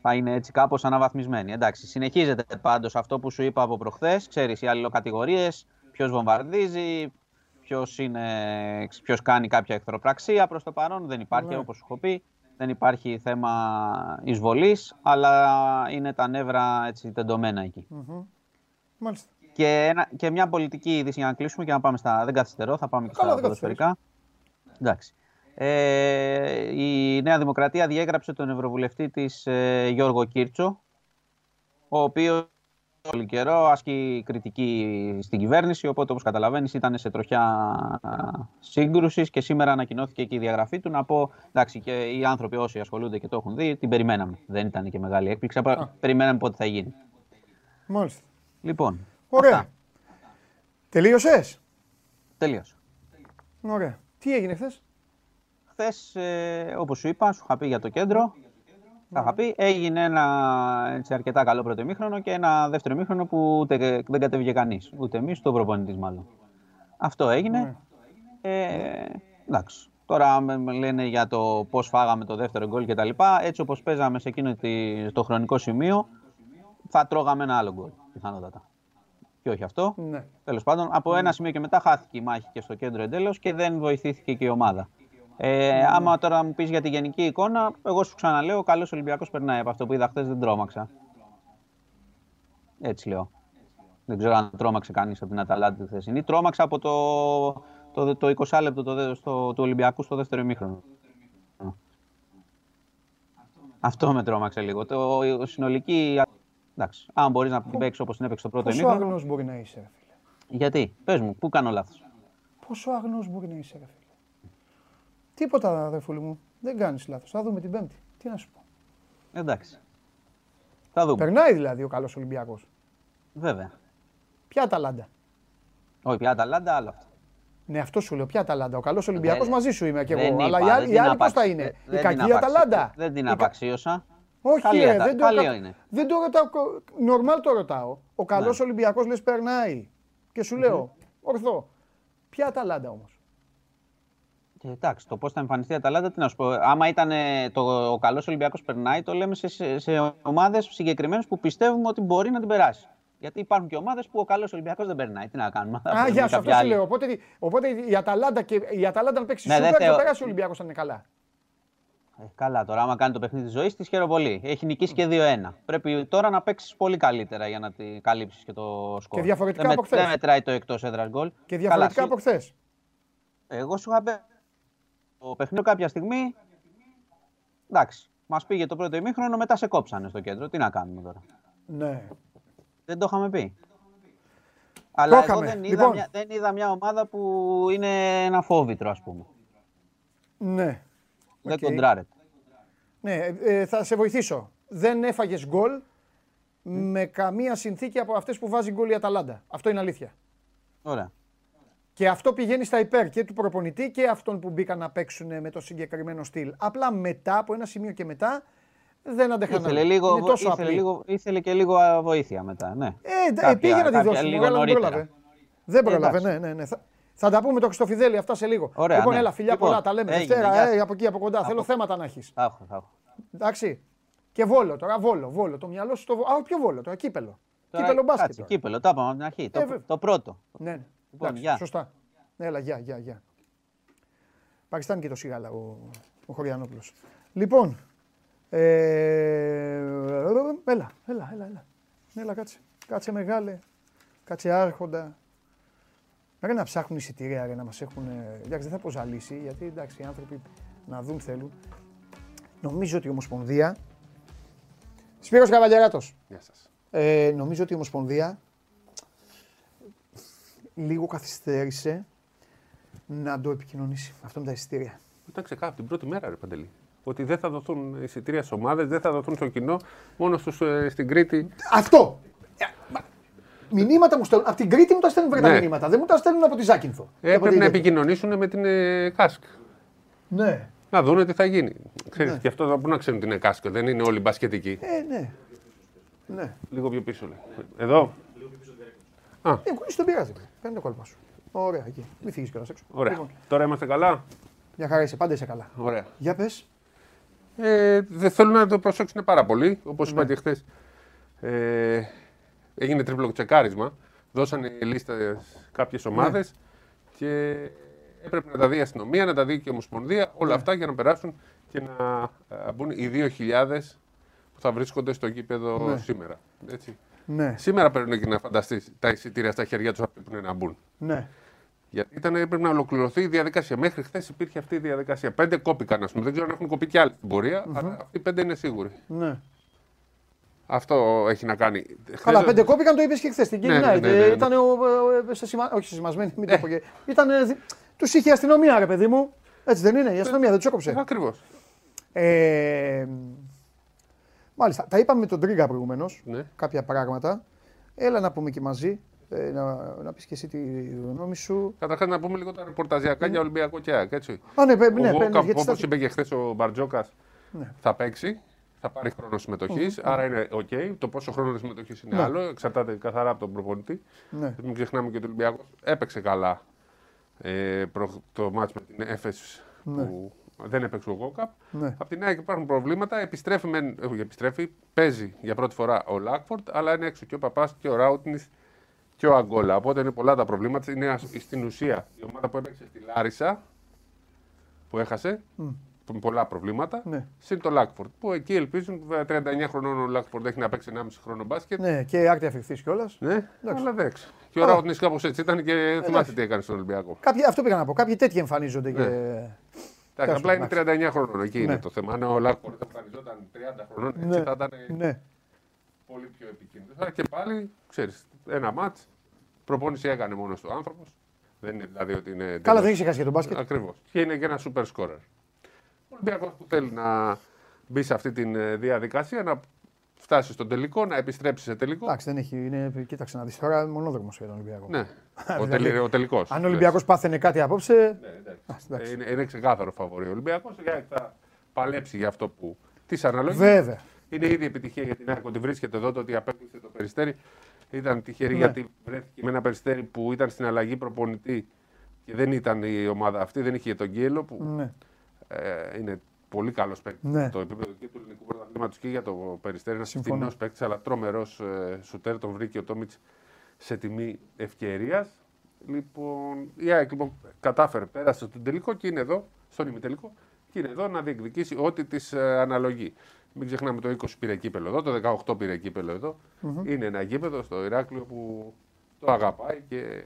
θα είναι έτσι κάπως αναβαθμισμένη. Εντάξει, συνεχίζεται πάντως αυτό που σου είπα από προχθές. Ξέρεις, οι αλληλοκατηγορίες, ποιος βομβαρδίζει, ποιος, είναι, ποιος κάνει κάποια εχθροπραξία προς το παρόν. Δεν υπάρχει, ναι. όπως σου έχω πει. Δεν υπάρχει θέμα εισβολής, αλλά είναι τα νεύρα έτσι τεντωμένα εκεί. Μάλιστα. Και, ένα, και μια πολιτική είδηση για να κλείσουμε και να πάμε στα. Δεν καθυστερώ, θα πάμε και στα ποδοσφαιρικά. Εντάξει. Ε, η Νέα Δημοκρατία διέγραψε τον Ευρωβουλευτή της ε, Γιώργο Κίρτσο, ο οποίος πολύ καιρό ασκεί κριτική στην κυβέρνηση, οπότε όπως καταλαβαίνεις ήταν σε τροχιά σύγκρουσης και σήμερα ανακοινώθηκε και η διαγραφή του. Να πω, εντάξει, και οι άνθρωποι όσοι ασχολούνται και το έχουν δει, την περιμέναμε. Δεν ήταν και μεγάλη έκπληξη, περιμέναμε πότε θα γίνει. Μάλιστα. Λοιπόν, Ωραία. Τελείωσες; Τελείωσε. Ωραία. Τι έγινε χθες; Χθες, ε, όπως σου είπα, σου είχα πει για το κέντρο. Θα είχα πει, έγινε ένα έτσι, αρκετά καλό πρώτο ημίχρονο και ένα δεύτερο ημίχρονο που ούτε, δεν κατέβηκε κανείς. Ούτε εμείς, ούτε ο προπονητής μάλλον. Αυτό έγινε. Ναι. Ε, εντάξει. Τώρα με λένε για το πώς φάγαμε το δεύτερο γκολ κτλ. Έτσι όπως παίζαμε σε εκείνο το χρονικό σημείο, θα τρώγαμε ένα άλλο γκολ. Πιθανότατα. Και όχι αυτό. Ναι. Τέλος πάντων, από ένα σημείο και μετά χάθηκε η μάχη και στο κέντρο εντέλο και δεν βοηθήθηκε και η ομάδα. Ε, ναι. Άμα τώρα μου πεις για τη γενική εικόνα, εγώ σου ξαναλέω: Ο καλός Ολυμπιακός περνάει από αυτό που είδα χθες, δεν τρόμαξα. Έτσι λέω. Δεν ξέρω αν τρόμαξε κανείς από την Αταλάντη τη χθεσινή. Τρόμαξα από το, το, το 20 λεπτό το, στο, του Ολυμπιακού στο δεύτερο ημίχρονο. Αυτό με τρόμαξε λίγο. Το συνολική. Εντάξει, αν μπορείς να την παίξεις όπως την έπαιξε το πρώτο ημίχρονο. Πόσο αγνό μπορεί να είσαι, ρε φίλε; Γιατί, πες μου, πού κάνω λάθος; Πόσο αγνό μπορεί να είσαι, ρε φίλε; Τίποτα, αδερφούλη μου. Δεν κάνεις λάθος. Θα δούμε την Πέμπτη. Τι να σου πω. Εντάξει. Θα δούμε. Περνάει δηλαδή ο καλός Ολυμπιακός. Βέβαια. Ποια Αταλάντα; Όχι, ποια Αταλάντα, άλλο αυτό. Ναι, αυτό σου λέω. Ποια Αταλάντα. Ο καλός Ολυμπιακός μαζί σου είμαι και εγώ. αλλά οι άλλοι, άλλοι πώς θα είναι. η κακή Αταλάντα; Δεν την απαξίωσα. Όχι, καλή, ρε, δεν, το, είναι. δεν το ρωτάω. Νορμάλ το ρωτάω. Ο καλός ναι. Ολυμπιακός λες περνάει. Και σου λέω, ορθό. Ποια Αταλάντα όμως; Ε, εντάξει, το πώς θα εμφανιστεί η Αταλάντα, τι να σου πω. Άμα ήταν το, ο καλός Ολυμπιακός περνάει, το λέμε σε, σε, σε ομάδες συγκεκριμένες που πιστεύουμε ότι μπορεί να την περάσει. Γιατί υπάρχουν και ομάδες που ο καλός Ολυμπιακός δεν περνάει. Τι να κάνουμε. Α, για αυτό σου λέω. Οπότε, οπότε η Αταλάντα και η Αταλάντα να παίξει ναι, σούπερ και περάσει ο Ολυμπιακός θα είναι καλά. Ε, καλά, τώρα άμα κάνει το παιχνίδι της ζωής της, χαίρομαι πολύ. Έχει νικήσει και 2-1. Πρέπει τώρα να παίξεις πολύ καλύτερα για να τη καλύψεις και το σκορ. Και διαφορετικά από χθες. Δεν μετράει το εκτός έδρας γκολ. Και διαφορετικά από χθες. Εγώ σου είχα πει το παιχνίδι κάποια στιγμή. Εντάξει, μας πήγε το πρώτο ημίχρονο, μετά σε κόψανε στο κέντρο. Τι να κάνουμε τώρα. Ναι. Δεν το είχαμε πει. Αλλά εγώ δεν είδα, λοιπόν. μια, δεν είδα μια ομάδα που είναι ένα φόβητρο, ας πούμε. Ναι. Δεν okay. κοντράρεται. Ναι, ε, θα σε βοηθήσω. Δεν έφαγες γκολ με καμία συνθήκη από αυτές που βάζει γκολ η Αταλάντα. Αυτό είναι αλήθεια. Ωραία. Και αυτό πηγαίνει στα υπέρ και του προπονητή και αυτών που μπήκαν να παίξουν με το συγκεκριμένο στυλ. Απλά μετά, από ένα σημείο και μετά, δεν αντέχανε. Ήθελε, λίγο, είναι τόσο ήθελε, λίγο, ήθελε και λίγο βοήθεια μετά. Ναι. Ε, κάποια, πήγε να τη δώσει. Λίγο δεν πρόλαβε. Δεν πρόλαβε, ναι, ναι, ναι. Θα, θα τα πούμε το Χριστοφιδέλη αυτά σε λίγο. Ωραία, λοιπόν, ναι. έλα, φιλιά λοιπόν, πολλά, τα λέμε έγινε, Δευτέρα, ε, από εκεί από κοντά. Θέλω θέματα να έχεις. Εντάξει. Και βόλο τώρα, βόλο, βόλο. Το μυαλό σου το. Α, ποιο βόλο τώρα, κύπελο. Τώρα, κύπελο μπάσκετ. Κάτσε, κύπελο, το είπαμε από την αρχή. Ε, το, το πρώτο. Ναι, ναι. Λοιπόν, Εντάξει, σωστά. Έλα, γεια, γεια, γεια. Πακιστάν και το Σιγάλα ο, ο Χωριανόπουλος. Λοιπόν, ε, έλα, έλα, έλα, έλα. Έλα, κάτσε. Κάτσε μεγάλε. Κάτσε άρχοντα. Πρέπει να ψάχνουν εισιτήρια, ρε, να μας έχουν... Εντάξει, δεν θα αποζαλίσει, γιατί εντάξει, οι άνθρωποι να δουν θέλουν. Νομίζω ότι η Ομοσπονδία... Σπύρος Καβαλιαράτος. Γεια σας. Ε, νομίζω ότι η Ομοσπονδία λίγο καθυστέρησε να το επικοινωνήσει αυτό με τα εισιτήρια. Ήταν ξεκάθαρο την πρώτη μέρα, ρε Παντελή. Ότι δεν θα δοθούν εισιτήρια στις ομάδες, δεν θα δοθούν στο κοινό, μόνο στους, ε, στην Κρήτη. Αυτό! Ε, μηνύματα μου στέλνουν. Από την Κρήτη μου τα στέλνουν βρετά ναι. μηνύματα. Δεν μου τα στέλνουν από τη Ζάκυνθο. Ε, πρέπει να επικοινωνήσουν με την ε, ΚΑΣΚ. Ναι. Να δουν τι θα γίνει. Ξέρεις, ναι. και αυτό θα πού να ξέρουν την είναι ΚΑΣΚ. Δεν είναι όλοι μπασκετικοί. Ε, ναι. ναι. Λίγο πιο πίσω λέει. Εδώ. Λίγο πιο πίσω. Α. Ε, δεν πειράζει. Κάνει το κόλπα σου. Ωραία, εκεί. Μην φύγεις κιόλας έξω. Ωραία. Λοιπόν. Τώρα είμαστε καλά; Μια χαρά είσαι, πάντα είσαι καλά. Ωραία. Για πες. Ε, δεν θέλω να το προσέξουν πάρα πολύ. Όπως ναι. είπα και χθες, ε, έγινε τρίπλο τσεκάρισμα. Δώσανε λίστα κάποιες ομάδες ναι. και έπρεπε να τα δει η αστυνομία, να τα δει και η Ομοσπονδία. Όλα ναι. αυτά για να περάσουν και να μπουν οι 2.000 που θα βρίσκονται στο γήπεδο ναι. σήμερα. Έτσι. Ναι. Σήμερα πρέπει να φανταστείς τα εισιτήρια στα χέρια τους πρέπει να μπουν. Ναι. Γιατί ήταν, έπρεπε να ολοκληρωθεί η διαδικασία. Μέχρι χθες υπήρχε αυτή η διαδικασία. Πέντε κόπηκαν, ας πούμε. Δεν ξέρω αν έχουν κοπεί κι άλλοι στην πορεία, mm-hmm. αλλά αυτοί οι πέντε είναι σίγουροι. Ναι. Αυτό έχει να κάνει. Καλά, πέντε κόπηκαν, το είπες και χθες στην Κίνη. Ναι, ναι, ναι, ναι, ναι, Ήταν. Όχι, σημασμένοι, μην το ε. πω και. Ήταν. Τους είχε η αστυνομία, ρε παιδί μου. Έτσι δεν είναι, η αστυνομία δεν τους έκοψε. Ακριβώς. Ε, μάλιστα. Τα είπαμε με τον Τρίγκα προηγουμένως. Ναι. Κάποια πράγματα. Έλα να πούμε και μαζί. Ε, να, να πεις και εσύ τη γνώμη σου. Καταρχάς να πούμε λίγο τα ρεπορταζιακά για Ολυμπιακό και ΑΕΚ. Έτσι. Α, ναι, ναι, ναι, ναι Όπως είπε και χθες ο Μπαρτζόκας, ναι. θα παίξει. Θα πάρει χρόνο συμμετοχής. Mm-hmm. Άρα είναι OK. Το πόσο χρόνο συμμετοχής είναι ναι. άλλο. Εξαρτάται καθαρά από τον προπονητή. Ναι. Μην ξεχνάμε και ότι ο Ολυμπιακός έπαιξε καλά ε, προ, το μάτς με την Έφεση ναι. που δεν έπαιξε ο Γκόκαπ. Ναι. Απ' την ΑΕΚ υπάρχουν προβλήματα. Επιστρέφει, με, ε, επιστρέφει, παίζει για πρώτη φορά ο Λάκφορντ, αλλά είναι έξω και ο Παπάς και ο Ράουτνης και ο Αγκόλα. Οπότε είναι πολλά τα προβλήματα. Είναι στην ουσία η ομάδα που έπαιξε στη Λάρισα, που έχασε, mm. Με πολλά προβλήματα, ναι. συν το Λάκφορντ. Που εκεί ελπίζουν, 39 χρονών ο Λάκφορντ έχει να παίξει 1,5 χρόνο μπάσκετ. Ναι, και άκρη αφιχθεί κιόλας. Ναι, αλλά δεν Και ο Ράουτνη κάπως έτσι ήταν και θυμάστε τι έκανε στον Ολυμπιακό. Κάποιοι, αυτό πήγα να πω. Κάποιοι τέτοιοι εμφανίζονται. Ναι. Και... Εντάξει, απλά είναι 39 χρονών. Εκεί ναι. είναι το θέμα. Αν ο Λάκφορντ εμφανιζόταν 30 χρονών, έτσι ναι. θα ήταν ναι. πολύ πιο επικίνδυνος. Και πάλι, ξέρεις, ένα μάτς. Προπόνηση έκανε μόνος του άνθρωπος. Δεν είναι δηλαδή ότι είναι. Καλά, δεν έχει χάσει για τον μπάσκετ. Ακριβώς. Και είναι και ένα super scorer. Ο Ολυμπιακό που θέλει να μπει σε αυτή τη ε, διαδικασία, να φτάσει στον τελικό, να επιστρέψει σε τελικό. Εντάξει, δεν έχει. Είναι, κοίταξε να δεις τώρα μονόδρομος για τον Ολυμπιακό. Ναι, ο, τελ, ο τελικός. Αν ο Ολυμπιακός πάθαινε κάτι απόψε. Ναι, είναι, είναι ξεκάθαρο φαβορή. Ο Ολυμπιακός θα παλέψει για αυτό που τη αναλογεί. Βέβαια. Είναι ήδη επιτυχία για την ΑΕΚ ότι βρίσκεται εδώ, το ότι απέκτησε το περιστέρι. Ήταν τυχερή ναι. γιατί βρέθηκε με ένα περιστέρι που ήταν στην αλλαγή προπονητή και δεν ήταν η ομάδα αυτή, δεν είχε τον Γκέλο που ναι. Ε, είναι πολύ καλός παίκτης. Ναι. Το επίπεδο και του ελληνικού πρωταθλήματος και για το περιστέρι. Ένας τιμιό παίκτης, αλλά τρομερός ε, σουτέρ. Τον βρήκε ο Τόμιτς σε τιμή ευκαιρίας. Λοιπόν, η ΑΕΚ λοιπόν, κατάφερε, πέρασε στον τελικό και είναι εδώ, στον ημιτελικό, και είναι εδώ να διεκδικήσει ό,τι της ε, αναλογεί. Μην ξεχνάμε το 20 πήρε κύπελο εδώ, το 18 πήρε κύπελο εδώ. Mm-hmm. Είναι ένα γήπεδο στο Ηράκλειο που το αγαπάει και.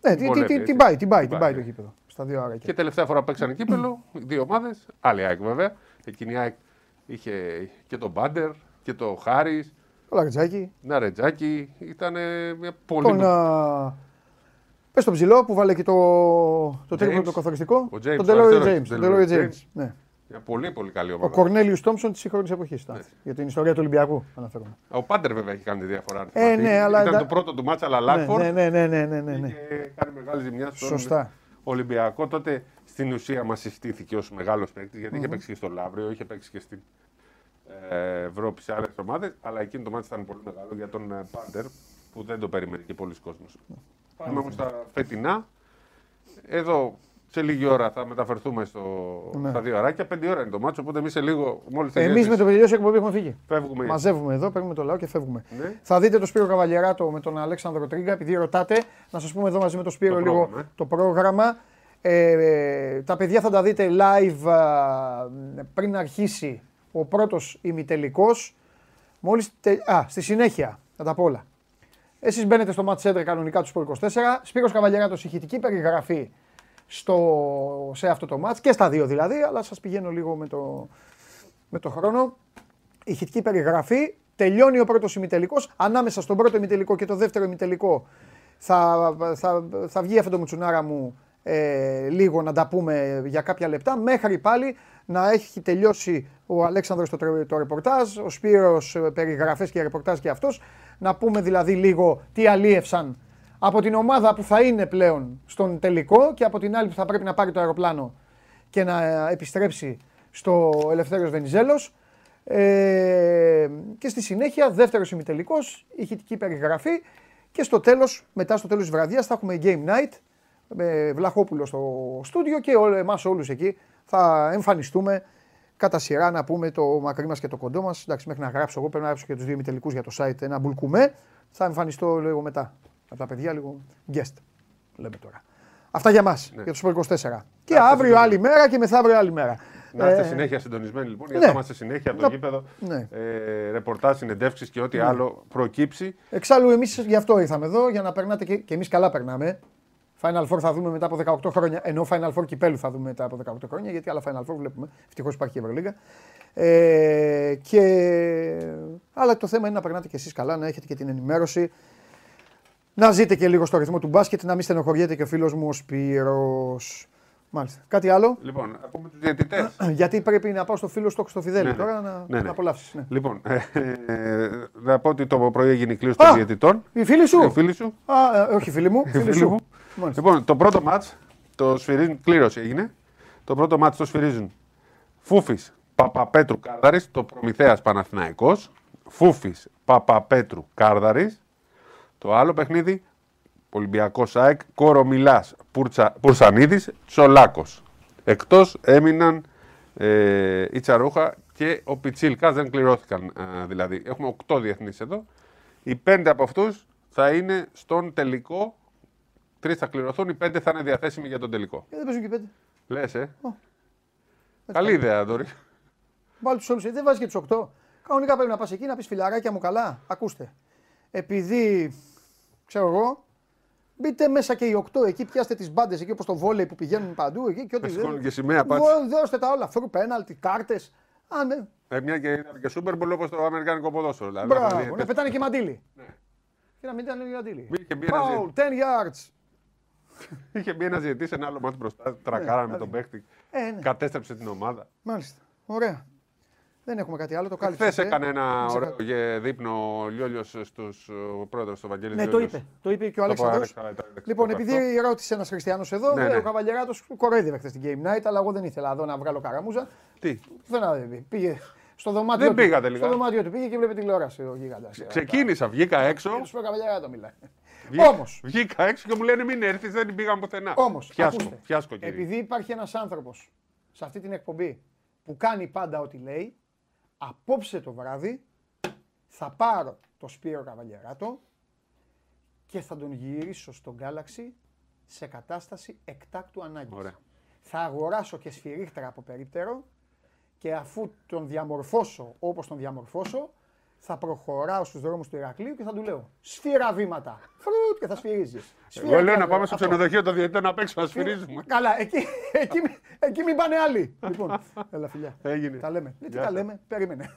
Ναι, τι, τι, την πάει, την πάει, την πάει το γήπεδο. Στα δύο άρακια. Και τελευταία φορά παίξανε κύπελο, δύο ομάδες, άλλη ΑΕΚ βέβαια. Εκείνη η ΑΕΚ είχε και τον Μπάντερ και το Χάρης. Το Λαρετζάκι. Ναι, Ρετζάκι. Ήταν μια πολύ. Τον, α... Πες τον ψηλό που βάλε και το, το τρίπλο το καθοριστικό. Ο James, τον Τελόριο James. Τον Τελόριο James. Ναι. Μια πολύ πολύ καλή ομάδα. Ο Κορνέλιου Τόμψον της σύγχρονη εποχής. Ναι. Για την ιστορία του Ολυμπιακού αναφέρομαι. Ο Πάντερ βέβαια έχει κάνει τη διαφορά. Ε, ναι, αλλά... Ήταν το πρώτο του μάτσα, αλλά Λάκφορντ. Ναι, ναι, ναι, ναι, ναι, ναι. Και κάνει μεγάλη ζημιά στον Σωστά. Ολυμπιακό. Τότε στην ουσία μας συστήθηκε ως μεγάλος παίκτης γιατί mm-hmm. είχε παίξει και στο Λαύριο, είχε παίξει και στην ε, Ευρώπη σε άλλες ομάδες. Αλλά εκείνο το μάτι ήταν πολύ μεγάλο για τον ε, Πάντερ που δεν το περίμενε και πολλοί κόσμος. Πάμε όμως στα φετινά. Εδώ σε λίγη ώρα θα μεταφερθούμε στο... ναι. στα δύο αράκια. Πέντε ώρα είναι το μάτσο, οπότε εμείς σε λίγο. Εμείς με το τελειώσει εκπομπή έχουμε φύγει. Φεύγουμε. Μαζεύουμε εδώ, παίρνουμε το λαό και φεύγουμε. Ναι. Θα δείτε το Σπύρο Καβαλιαράτο με τον Αλέξανδρο Τρίγκα, επειδή ρωτάτε. Να σας πούμε εδώ μαζί με τον Σπύρο το λίγο πρόγραμμα. Ε. το πρόγραμμα. Ε, τα παιδιά θα τα δείτε live ε, πριν αρχίσει ο πρώτος ημιτελικός. Μόλις. Τε... Α, στη συνέχεια θα τα πω όλα. Εσείς μπαίνετε στο Match Center κανονικά τους 24. Σπύρος Καβαλιαράτος, ηχητική περιγραφή στο, σε αυτό το μάτς και στα δύο δηλαδή, αλλά σας πηγαίνω λίγο με το, με το χρόνο. Ηχητική περιγραφή, τελειώνει ο πρώτος ημιτελικός, ανάμεσα στον πρώτο ημιτελικό και το δεύτερο ημιτελικό θα, θα, θα βγει αυτό το μουτσουνάρα μου ε, λίγο να τα πούμε για κάποια λεπτά, μέχρι πάλι να έχει τελειώσει ο Αλέξανδρος το, το ρεπορτάζ, ο Σπύρος ε, περιγραφές και ρεπορτάζ και αυτός, να πούμε δηλαδή λίγο τι αλίευσαν από την ομάδα που θα είναι πλέον στον τελικό και από την άλλη που θα πρέπει να πάρει το αεροπλάνο και να επιστρέψει στο Ελευθέριος Βενιζέλος. Ε, και στη συνέχεια δεύτερος ημιτελικός, ηχητική περιγραφή και στο τέλος, μετά στο τέλος της βραδιάς θα έχουμε game night με Βλαχόπουλο στο στούντιο και εμά εμάς όλους εκεί θα εμφανιστούμε κατά σειρά να πούμε το μακρύ μας και το κοντό μας. Εντάξει, μέχρι να γράψω εγώ πρέπει να γράψω και τους δύο ημιτελικούς για το site ένα μπουλκουμέ. Θα εμφανιστώ λίγο μετά από τα παιδιά λίγο guest. Λέμε τώρα. Αυτά για μας, ναι. για του 24. Και αύριο άλλη μέρα και μεθαύριο άλλη μέρα. Να είστε ε, συνέχεια συντονισμένοι λοιπόν, γιατί ναι. θα είμαστε συνέχεια από το γήπεδο. Ναι. Ε, ρεπορτάζ, συνεντεύξεις και ό,τι ναι. άλλο προκύψει. Εξάλλου, εμείς γι' αυτό ήρθαμε εδώ, για να περνάτε και, και εμείς καλά περνάμε. Final Four θα δούμε μετά από 18 χρόνια. Ενώ Final Four κυπέλου θα δούμε μετά από 18 χρόνια, γιατί άλλα Final Four βλέπουμε. Ευτυχώς υπάρχει η Ευρωλίγα. Ε, και... Αλλά το θέμα είναι να περνάτε κι εσείς καλά, να έχετε και την ενημέρωση να ζείτε και λίγο στο ρυθμό του μπάσκετ, να μην στενοχωριέται και ο φίλος μου ο Σπύρος. Μάλιστα. Κάτι άλλο; Λοιπόν, ακούμε τους διαιτητές. Γιατί πρέπει να πάω στο φίλο στο, στο Φιδέλη ναι, ναι. τώρα να, ναι, ναι. να απολαύσεις. Ναι. Λοιπόν, ε, ε, να πω ότι το πρωί έγινε η κλήρωση των διαιτητών. Η φίλη σου. Η φίλη σου. Α, ε, όχι, φίλη μου. φίλη σου. Λοιπόν, το πρώτο μάτς το σφυρίζουν, κλήρωση έγινε. Το πρώτο μάτς το σφυρίζουν Φούφης Παπαπέτρου Κάρδαρης, το Προμηθέας Παναθηναϊκός. Φούφης Παπαπέτρου Κάρδαρης. Το άλλο παιχνίδι, Ολυμπιακός ΑΕΚ, Κορομιλάς, Πουρσα, Πουρσανίδης, Τσολάκο. Εκτός έμειναν ε, η Τσαρούχα και ο Πιτσίλκα δεν κληρώθηκαν ε, δηλαδή. Έχουμε 8 διεθνείς εδώ. Οι 5 από αυτούς θα είναι στον τελικό. Τρεις θα κληρωθούν, οι 5 θα είναι διαθέσιμοι για τον τελικό. Ε, δεν παίζουν και 5. Λες, ε. Oh. Καλή ιδέα, Δόρη. Βάλει τους όλους, δεν βάζεις και τους 8. Κανονικά πρέπει να πας εκεί να πεις φιλαράκια μου καλά. Ακούστε. Επειδή ξέρω εγώ, Μπείτε μέσα και οι 8 εκεί, πιάστε τις μπάντες εκεί όπως το βόλεϊ που πηγαίνουν παντού. Εκεί, και ό,τι δεν. και σημαία Δώστε τα όλα. Φρου πέναλτι, κάρτες. Α, ναι. Ε, μια και, και Super Bowl όπως το Αμερικάνικο ποδόσφαιρο. Δηλαδή, Μπράβο, ναι, πετάνε και μαντίλι. Ναι. Και να μην ήταν και μαντίλι. Foul, 10 yards. Είχε μπει ένα διαιτή σε ένα άλλο μάτι μπροστά, τρακάρα με τον παίχτη. Ε, ναι. Κατέστρεψε την ομάδα. Μάλιστα. Ωραία. Δεν έχουμε κάτι άλλο. Το κάλυψε. Χθε έκανε ένα ωραίο δείπνο ο Λιόλιος στους πρόεδρος του Βαγγέλη. Ναι, το είπε. Το είπε και ο Αλέξανδρος. Λοιπόν, επειδή ρώτησε ένας χριστιανός εδώ, ναι, ναι. ο Καβαλιεράτος κοροϊδεύε χθες στην Game Night, αλλά εγώ δεν ήθελα εδώ να βγάλω καραμούζα. Τι; Δεν πήγε. Στο δωμάτιο, δεν πήγα τελικά. Στο δωμάτιο του πήγε και βλέπει τηλεόραση ο γίγαντας. Ξεκίνησα, βγήκα έξω. Σου το μιλάει. Όμω. Βγήκα έξω και μου λένε μην έρθεις, δεν πήγαμε πουθενά. Όμως. Φιάσκο, Επειδή υπάρχει ένας άνθρωπος σε αυτή την εκπομπή που κάνει πάντα ό,τι λέει, απόψε το βράδυ θα πάρω το Σπύρο Καβαλιαράτο και θα τον γυρίσω στον Galaxy σε κατάσταση εκτάκτου ανάγκης. Ωραία. Θα αγοράσω και σφυρίχτρα από περίπτερο και αφού τον διαμορφώσω όπως τον διαμορφώσω, θα προχωράω στους δρόμους του Ηρακλείου και θα του λέω σφύρα βήματα. Φρουτ και θα σφυρίζεις. Εγώ λέω να πάμε στο ξενοδοχείο το διαιτητή να παίξουμε, να σφυρίζουμε. Καλά, εκεί, εκεί, εκεί μην πάνε άλλοι. λοιπόν, έλα φιλιά. Έγινε. Τα λέμε. τι τα λέμε, περίμενε.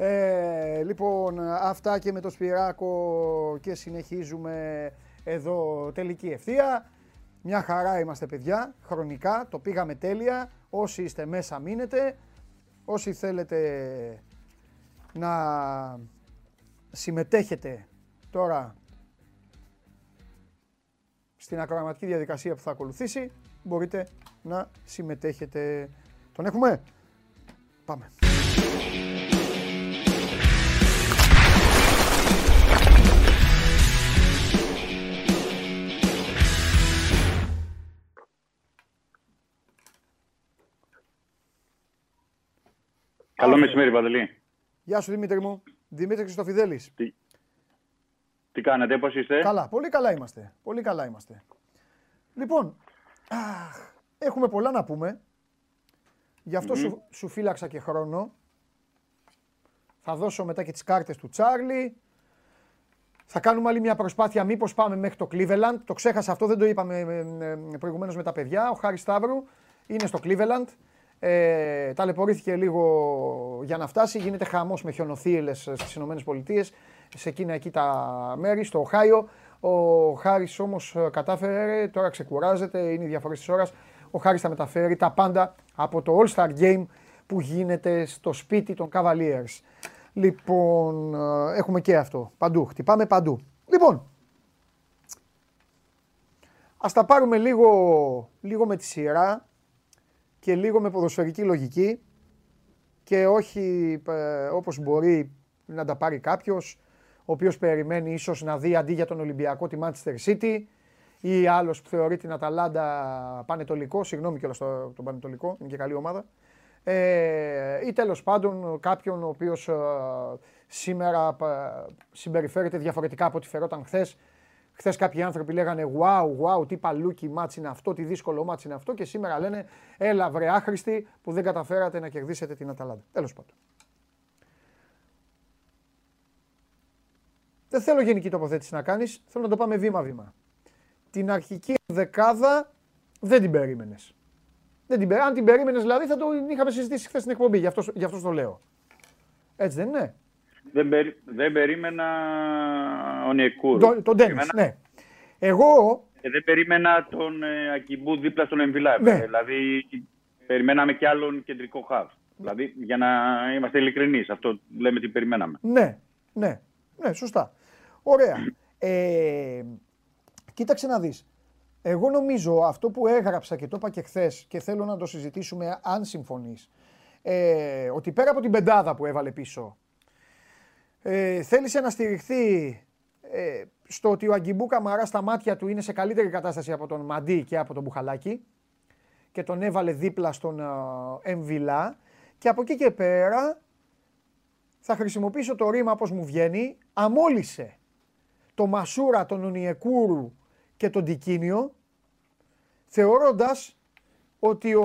Ε, λοιπόν, αυτά και με το Σπυράκο και συνεχίζουμε εδώ τελική ευθεία. Μια χαρά είμαστε παιδιά, χρονικά, το πήγαμε τέλεια. Όσοι είστε μέσα μείνετε. Όσοι θέλετε να συμμετέχετε τώρα στην ακροαματική διαδικασία που θα ακολουθήσει, μπορείτε να συμμετέχετε. Τον έχουμε; Πάμε. Καλό μεσημέρι, Παντελή. Γεια σου Δημήτρη μου. Δημήτρη Χριστοφιδέλης. Τι, τι κάνετε, πώς είστε; Καλά, πολύ καλά είμαστε. Πολύ καλά είμαστε. Λοιπόν, αχ, έχουμε πολλά να πούμε. Γι' αυτό σου, σου φύλαξα και χρόνο. Θα δώσω μετά και τις κάρτες του Τσάρλι. Θα κάνουμε άλλη μια προσπάθεια. Μήπως πάμε μέχρι το Cleveland. Το ξέχασα αυτό, δεν το είπαμε ε, ε, προηγουμένως με τα παιδιά. Ο Χάρης Σταύρου είναι στο Cleveland. Ε, ταλαιπωρήθηκε λίγο για να φτάσει. Γίνεται χαμός με χιονοθύελες στις ΗΠΑ, σε εκείνα εκεί τα μέρη, στο Οχάιο. Ο Χάρη όμως ε, κατάφερε, τώρα ξεκουράζεται, είναι οι διαφορές της ώρας. Ο Χάρη θα μεταφέρει τα πάντα από το All Star Game που γίνεται στο σπίτι των Cavaliers. Λοιπόν, ε, έχουμε και αυτό. Παντού. Χτυπάμε παντού. Λοιπόν, ας τα πάρουμε λίγο, λίγο με τη σειρά και λίγο με ποδοσφαιρική λογική και όχι ε, όπως μπορεί να τα πάρει κάποιος ο οποίος περιμένει ίσως να δει αντί για τον Ολυμπιακό τη Manchester City ή άλλος που θεωρεί την Αταλάντα πανετολικό, συγγνώμη κιόλας το, τον πανετολικό, είναι και καλή ομάδα. Ε, ή τέλος πάντων κάποιον ο οποίος ε, σήμερα ε, συμπεριφέρεται διαφορετικά από ό,τι φερόταν χθες Χθες κάποιοι άνθρωποι λέγανε Wow, wow, τι παλούκι μάτς είναι αυτό, τι δύσκολο μάτς είναι αυτό. Και σήμερα λένε Έλα, βρε άχρηστη που δεν καταφέρατε να κερδίσετε την Αταλάντα. Τέλος πάντων. Δεν θέλω γενική τοποθέτηση να κάνεις, θέλω να το πάμε βήμα-βήμα. Την αρχική δεκάδα δεν την περίμενες. Δεν την, αν την περίμενες, δηλαδή, θα το είχαμε συζητήσει χθες στην εκπομπή. Γι' αυτό, γι αυτός το λέω. Έτσι δεν είναι; Δεν, περί, δεν περίμενα ο Νιεκούρ. Τον, τον Ντένις, ναι. Εγώ... Ε, δεν περίμενα τον ε, Ακιμπού δίπλα στον Εμβιλά. Ναι. Δηλαδή, περιμέναμε κι άλλον κεντρικό χαβ. Δηλαδή, για να είμαστε ειλικρινείς, αυτό λέμε τι περιμέναμε. Ναι, ναι, ναι, σωστά. Ωραία. Ε, κοίταξε να δεις. Εγώ νομίζω αυτό που έγραψα και το είπα και χθες και θέλω να το συζητήσουμε αν συμφωνείς, ε, ότι πέρα από την πεντάδα που έβαλε πίσω ε, θέλησε να στηριχθεί ε, στο ότι ο Αγκιμπού Καμαρά στα μάτια του είναι σε καλύτερη κατάσταση από τον Μαντί και από τον Μπουχαλάκη και τον έβαλε δίπλα στον Εμβιλά και από εκεί και πέρα θα χρησιμοποιήσω το ρήμα όπως μου βγαίνει, αμόλυσε το Μασούρα, τον Ονιεκούρου και τον Τικίνιο, θεωρώντας ότι ο,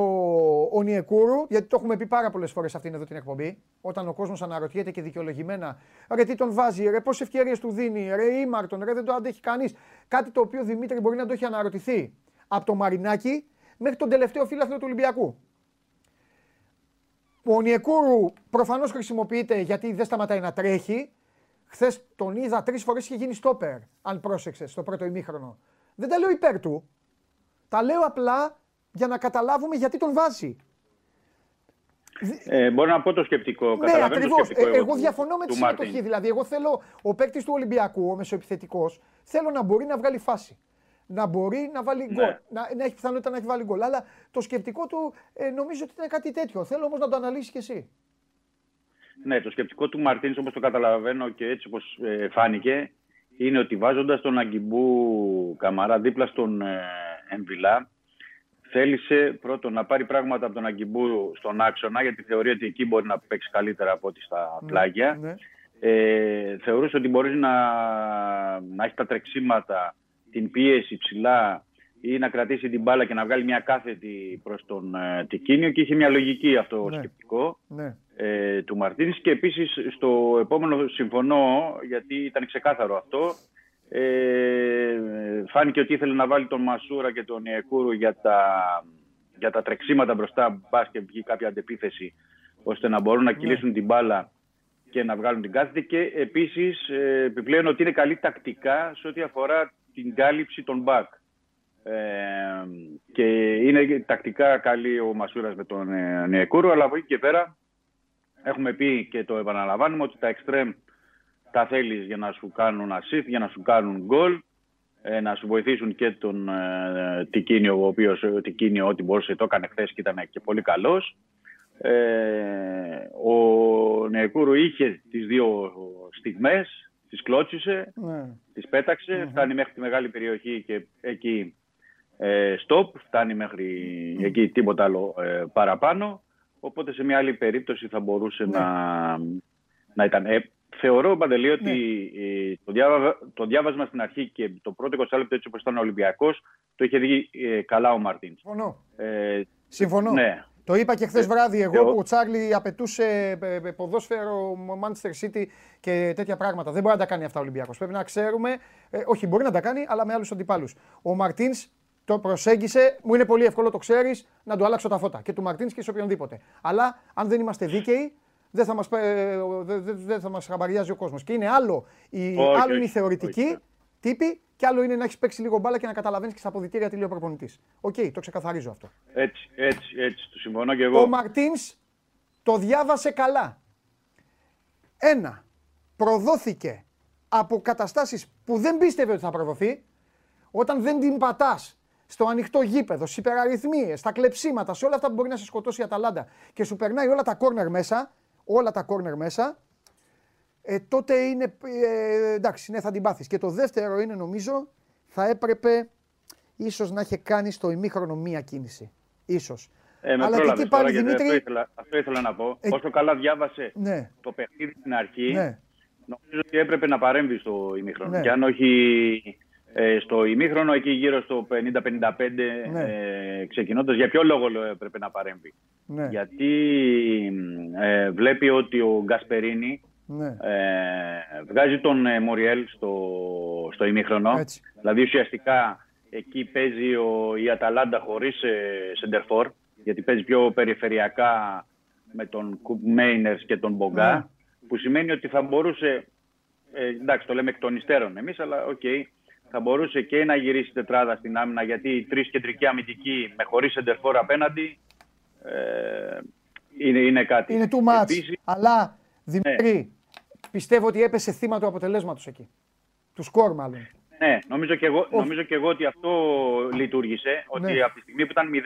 ο Νιεκούρου, γιατί το έχουμε πει πάρα πολλές φορές αυτήν εδώ την εκπομπή, όταν ο κόσμος αναρωτιέται και δικαιολογημένα, ρε τι τον βάζει, ρε πόσες ευκαιρίες του δίνει, ρε ήμαρτον, ρε δεν το αντέχει κανείς. Κάτι το οποίο Δημήτρη μπορεί να το έχει αναρωτηθεί από το Μαρινάκι μέχρι τον τελευταίο φίλαθλο του Ολυμπιακού. Ο Νιεκούρου προφανώς χρησιμοποιείται γιατί δεν σταματάει να τρέχει. Χθες τον είδα τρεις φορές είχε γίνει στόπερ, αν πρόσεξες, στο πρώτο ημίχρονο. Δεν τα λέω υπέρ του. Τα λέω απλά για να καταλάβουμε γιατί τον βάζει. Ε, μπορώ να πω το σκεπτικό. Ναι, ακριβώς. Ε, εγώ διαφωνώ με τη συμμετοχή. Δηλαδή, εγώ θέλω ο παίκτης του Ολυμπιακού, ο μεσοεπιθετικός, θέλω να μπορεί να βγάλει φάση. Να μπορεί να βάλει γκολ. Ναι. Να, να έχει πιθανότητα να έχει βάλει γκολ. Αλλά το σκεπτικό του ε, νομίζω ότι είναι κάτι τέτοιο. Θέλω όμως να το αναλύσεις κι εσύ. Ναι, το σκεπτικό του Μαρτίνς όπως το καταλαβαίνω και έτσι όπως ε, φάνηκε είναι ότι βάζοντας τον Αγκιμπού Καμαρά δίπλα στον ε, Εμβιλά θέλησε πρώτον να πάρει πράγματα από τον Αγκιμπού στον άξονα, γιατί θεωρεί ότι εκεί μπορεί να παίξει καλύτερα από ό,τι στα ναι, πλάγια. Ναι. Ε, θεωρούσε ότι μπορεί να, να έχει τα τρεξίματα, την πίεση ψηλά ή να κρατήσει την μπάλα και να βγάλει μια κάθετη προς τον ε, Τικίνιο και είχε μια λογική αυτό ναι. σκεπτικό ναι. Ε, του Μαρτίνης και επίσης στο επόμενο συμφωνώ γιατί ήταν ξεκάθαρο αυτό ε, φάνηκε ότι ήθελε να βάλει τον Μασούρα και τον Ιεκούρου για τα, για τα τρεξίματα μπροστά, μπας και βγει κάποια αντεπίθεση, ώστε να μπορούν να ναι. κυλήσουν την μπάλα και να βγάλουν την κάθετη. Και επίσης ε, επιπλέον ότι είναι καλή τακτικά σε ό,τι αφορά την κάλυψη των μπακ. Ε, και είναι τακτικά καλή ο Μασούρας με τον ε, αλλά από εκεί και πέρα έχουμε πει και το επαναλαμβάνουμε ότι τα εξτρέμ τα θέλεις για να σου κάνουν assist, για να σου κάνουν γκολ, ε, να σου βοηθήσουν και τον ε, Τικίνιο, ο οποίος ε, Τικίνιο ό,τι μπορούσε το έκανε χθες και ήταν και πολύ καλός. Ε, ο Νεκούρου είχε τις δύο στιγμές, τις κλώτσισε, ναι. τις πέταξε, φτάνει μέχρι τη μεγάλη περιοχή και εκεί ε, stop, φτάνει μέχρι εκεί τίποτα άλλο ε, παραπάνω. Οπότε σε μια άλλη περίπτωση θα μπορούσε ναι. να, να ήταν. Ε, Θεωρώ, Παντελή, ότι ναι. το, διάβα, το διάβασμα στην αρχή και το πρώτο 20 λεπτό έτσι όπως ήταν ο Ολυμπιακός το είχε δει ε, καλά ο Μαρτίνς. Συμφωνώ. Ε, Συμφωνώ. Ναι. Το είπα και χθες ε, βράδυ εγώ που ο Τσάρλι απαιτούσε ε, ποδόσφαιρο Manchester City και τέτοια πράγματα. Δεν μπορεί να τα κάνει αυτά ο Ολυμπιακός. Πρέπει να ξέρουμε, όχι μπορεί να τα κάνει, αλλά με άλλους αντιπάλους. Ο Μαρτίνς το προσέγγισε, μου είναι πολύ εύκολο, το ξέρεις, να του αλλάξω τα φώτα. Και του Μαρτίνς και σε οποιονδήποτε. Αλλά αν δεν είμαστε δίκαιοι, δεν θα μας, δεν θα μας χαμπαριάζει ο κόσμος. Και είναι άλλο, η, όχι, άλλο είναι η θεωρητικοί τύποι και άλλο είναι να έχεις παίξει λίγο μπάλα και να καταλαβαίνεις και στα αποδυτήρια τι λέει ο προπονητής. Οκ, το ξεκαθαρίζω αυτό. Έτσι, έτσι, έτσι. Το συμφωνώ και εγώ. Ο Μαρτίνς το διάβασε καλά. Ένα, προδόθηκε από καταστάσεις που δεν πίστευε ότι θα προδοθεί. Όταν δεν την πατάς στο ανοιχτό γήπεδο, στις υπεραριθμίες, στα κλεψίματα, σε όλα αυτά που μπορεί να σε σκοτώσει η Αταλάντα και σου περνάει όλα τα κόρνερ μέσα, όλα τα κόρνερ μέσα, ε, τότε είναι, ε, εντάξει, ναι, θα την πάθεις. Και το δεύτερο είναι, νομίζω, θα έπρεπε ίσως να είχε κάνει στο ημίχρονο μία κίνηση. Ίσως. Ε, με Αλλά και εκεί πάλι, Δημήτρη... Αυτό ήθελα, αυτό ήθελα να πω. Ε, Όσο καλά διάβασε ναι. το παιχνίδι στην αρχή, ναι. νομίζω ότι έπρεπε να παρέμβει στο ημίχρονο. Ναι. Και αν όχι ε, στο ημίχρονο, εκεί γύρω στο 50-55, ναι. ε, ξεκινώντας, για ποιο λόγο έπρεπε να παρέμβει. Ναι. Γιατί ε, βλέπει ότι ο Γκασπερίνη ναι. ε, βγάζει τον ε, Μοριέλ στο, στο ημίχρονο. Έτσι. Δηλαδή ουσιαστικά εκεί παίζει ο, η Αταλάντα χωρίς ε, σεντερφόρ, γιατί παίζει πιο περιφερειακά με τον Κουπμάινερς και τον Μπογκά, ναι. που σημαίνει ότι θα μπορούσε, ε, εντάξει το λέμε εκ των υστέρων εμείς, αλλά OK, okay, θα μπορούσε και να γυρίσει τετράδα στην άμυνα γιατί οι τρεις κεντρικοί αμυντικοί με χωρίς σέντερ φορ απέναντι ε, είναι, είναι κάτι. Είναι too much. Αλλά Δημήτρη, ναι. πιστεύω ότι έπεσε θύμα του αποτελέσματος εκεί. Του σκορ, μάλλον. Ναι, νομίζω και, εγώ, νομίζω και εγώ ότι αυτό λειτούργησε. Ότι ναι. από τη στιγμή που ήταν 0-1,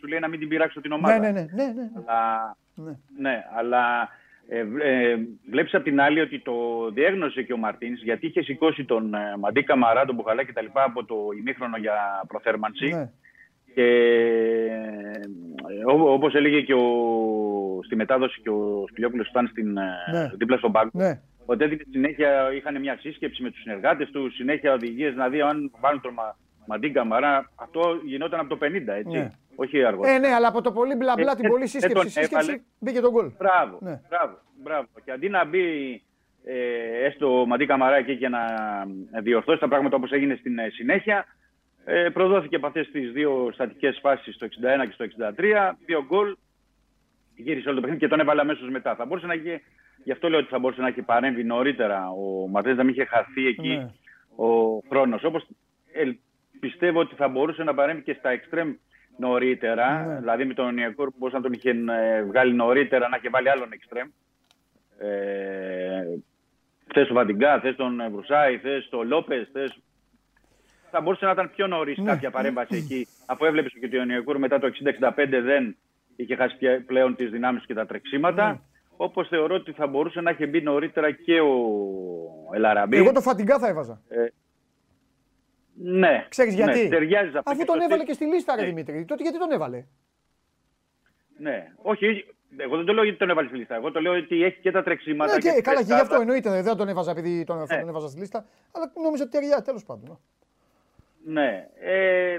σου λέει να μην την πειράξω την ομάδα. Ναι, ναι, ναι. ναι, ναι. Αλλά, ναι. ναι αλλά ε, ε, Βλέπεις απ' την άλλη ότι το διέγνωσε και ο Μαρτίνς γιατί είχε σηκώσει τον ε, Μαντί Καμαρά, τον Μπουχαλά κτλ. από το ημίχρονο για προθέρμανση. Ναι. Και Όπω όπως έλεγε και ο, στη μετάδοση και ο Σπιλιόπουλος ήταν στην, ναι. δίπλα στον πάγκο, ναι. ότι έδινε συνέχεια, είχαν μια σύσκεψη με τους συνεργάτες τους, συνέχεια οδηγίες να δει αν βάλουν τον Μαντίν Καμαρά. Αυτό γινόταν από το 50, έτσι. Ναι. Όχι αργότερα. Ε, ναι, αλλά από το πολύ μπλα μπλα, ε, την πολύ σύσκεψη, σύσκεψη μπήκε τον γκολ. Μπράβο, ναι. μπράβο, μπράβο. Και αντί να μπει ε, έστω ο Μαντί Καμαρά εκεί για να διορθώσει τα πράγματα όπως έγινε στην ε, συνέχεια, ε, προδόθηκε από αυτές τις δύο στατικές φάσεις στο 61 και στο 63. Δύο γκολ. Γύρισε όλο το παιχνίδι και τον έβαλε αμέσως μετά. Θα μπορούσε να έχει, γι' αυτό λέω ότι θα μπορούσε να έχει παρέμβει νωρίτερα ο Ματρέ, να μην είχε χαθεί εκεί ναι. ο χρόνος. Όπως πιστεύω ότι θα μπορούσε να παρέμβει και στα εξτρέμ νωρίτερα. Ναι. Δηλαδή με τον Ιακούρ που μπορούσε να τον είχε ε, βγάλει νωρίτερα, να είχε βάλει άλλον εξτρέμ. Ε, θες τον Βαντιγκά, θες τον Βρουσάη, θες τον Λόπες, θε θα μπορούσε να ήταν πιο νωρίς ναι. κάποια παρέμβαση εκεί, αφού έβλεπε ότι ο Νιοκούρ μετά το 60-65 δεν είχε χάσει πλέον τις δυνάμεις και τα τρεξίματα. Ναι. Όπως θεωρώ ότι θα μπορούσε να έχει μπει νωρίτερα και ο Ελαραμπή. Εγώ το Φατιγκά θα έβαζα. Ε, ναι. Ξέρεις ναι, γιατί; Ταιριάζει Αφού τον έβαλε και στη λίστα, ρε ναι. Δημήτρη. Τότε γιατί τον έβαλε; Ναι. Όχι, εγώ δεν το λέω γιατί τον έβαλε στη λίστα. Εγώ το λέω ότι έχει και τα τρεξίματα. Ναι, και, και καλά, και γι' αυτό εννοείται. Δεν τον έβαζα επειδή τον, ναι. τον έβαζα στη λίστα. Αλλά νόμιζα ότι ταιριάζει τέλος πάντων. Ναι. Ε,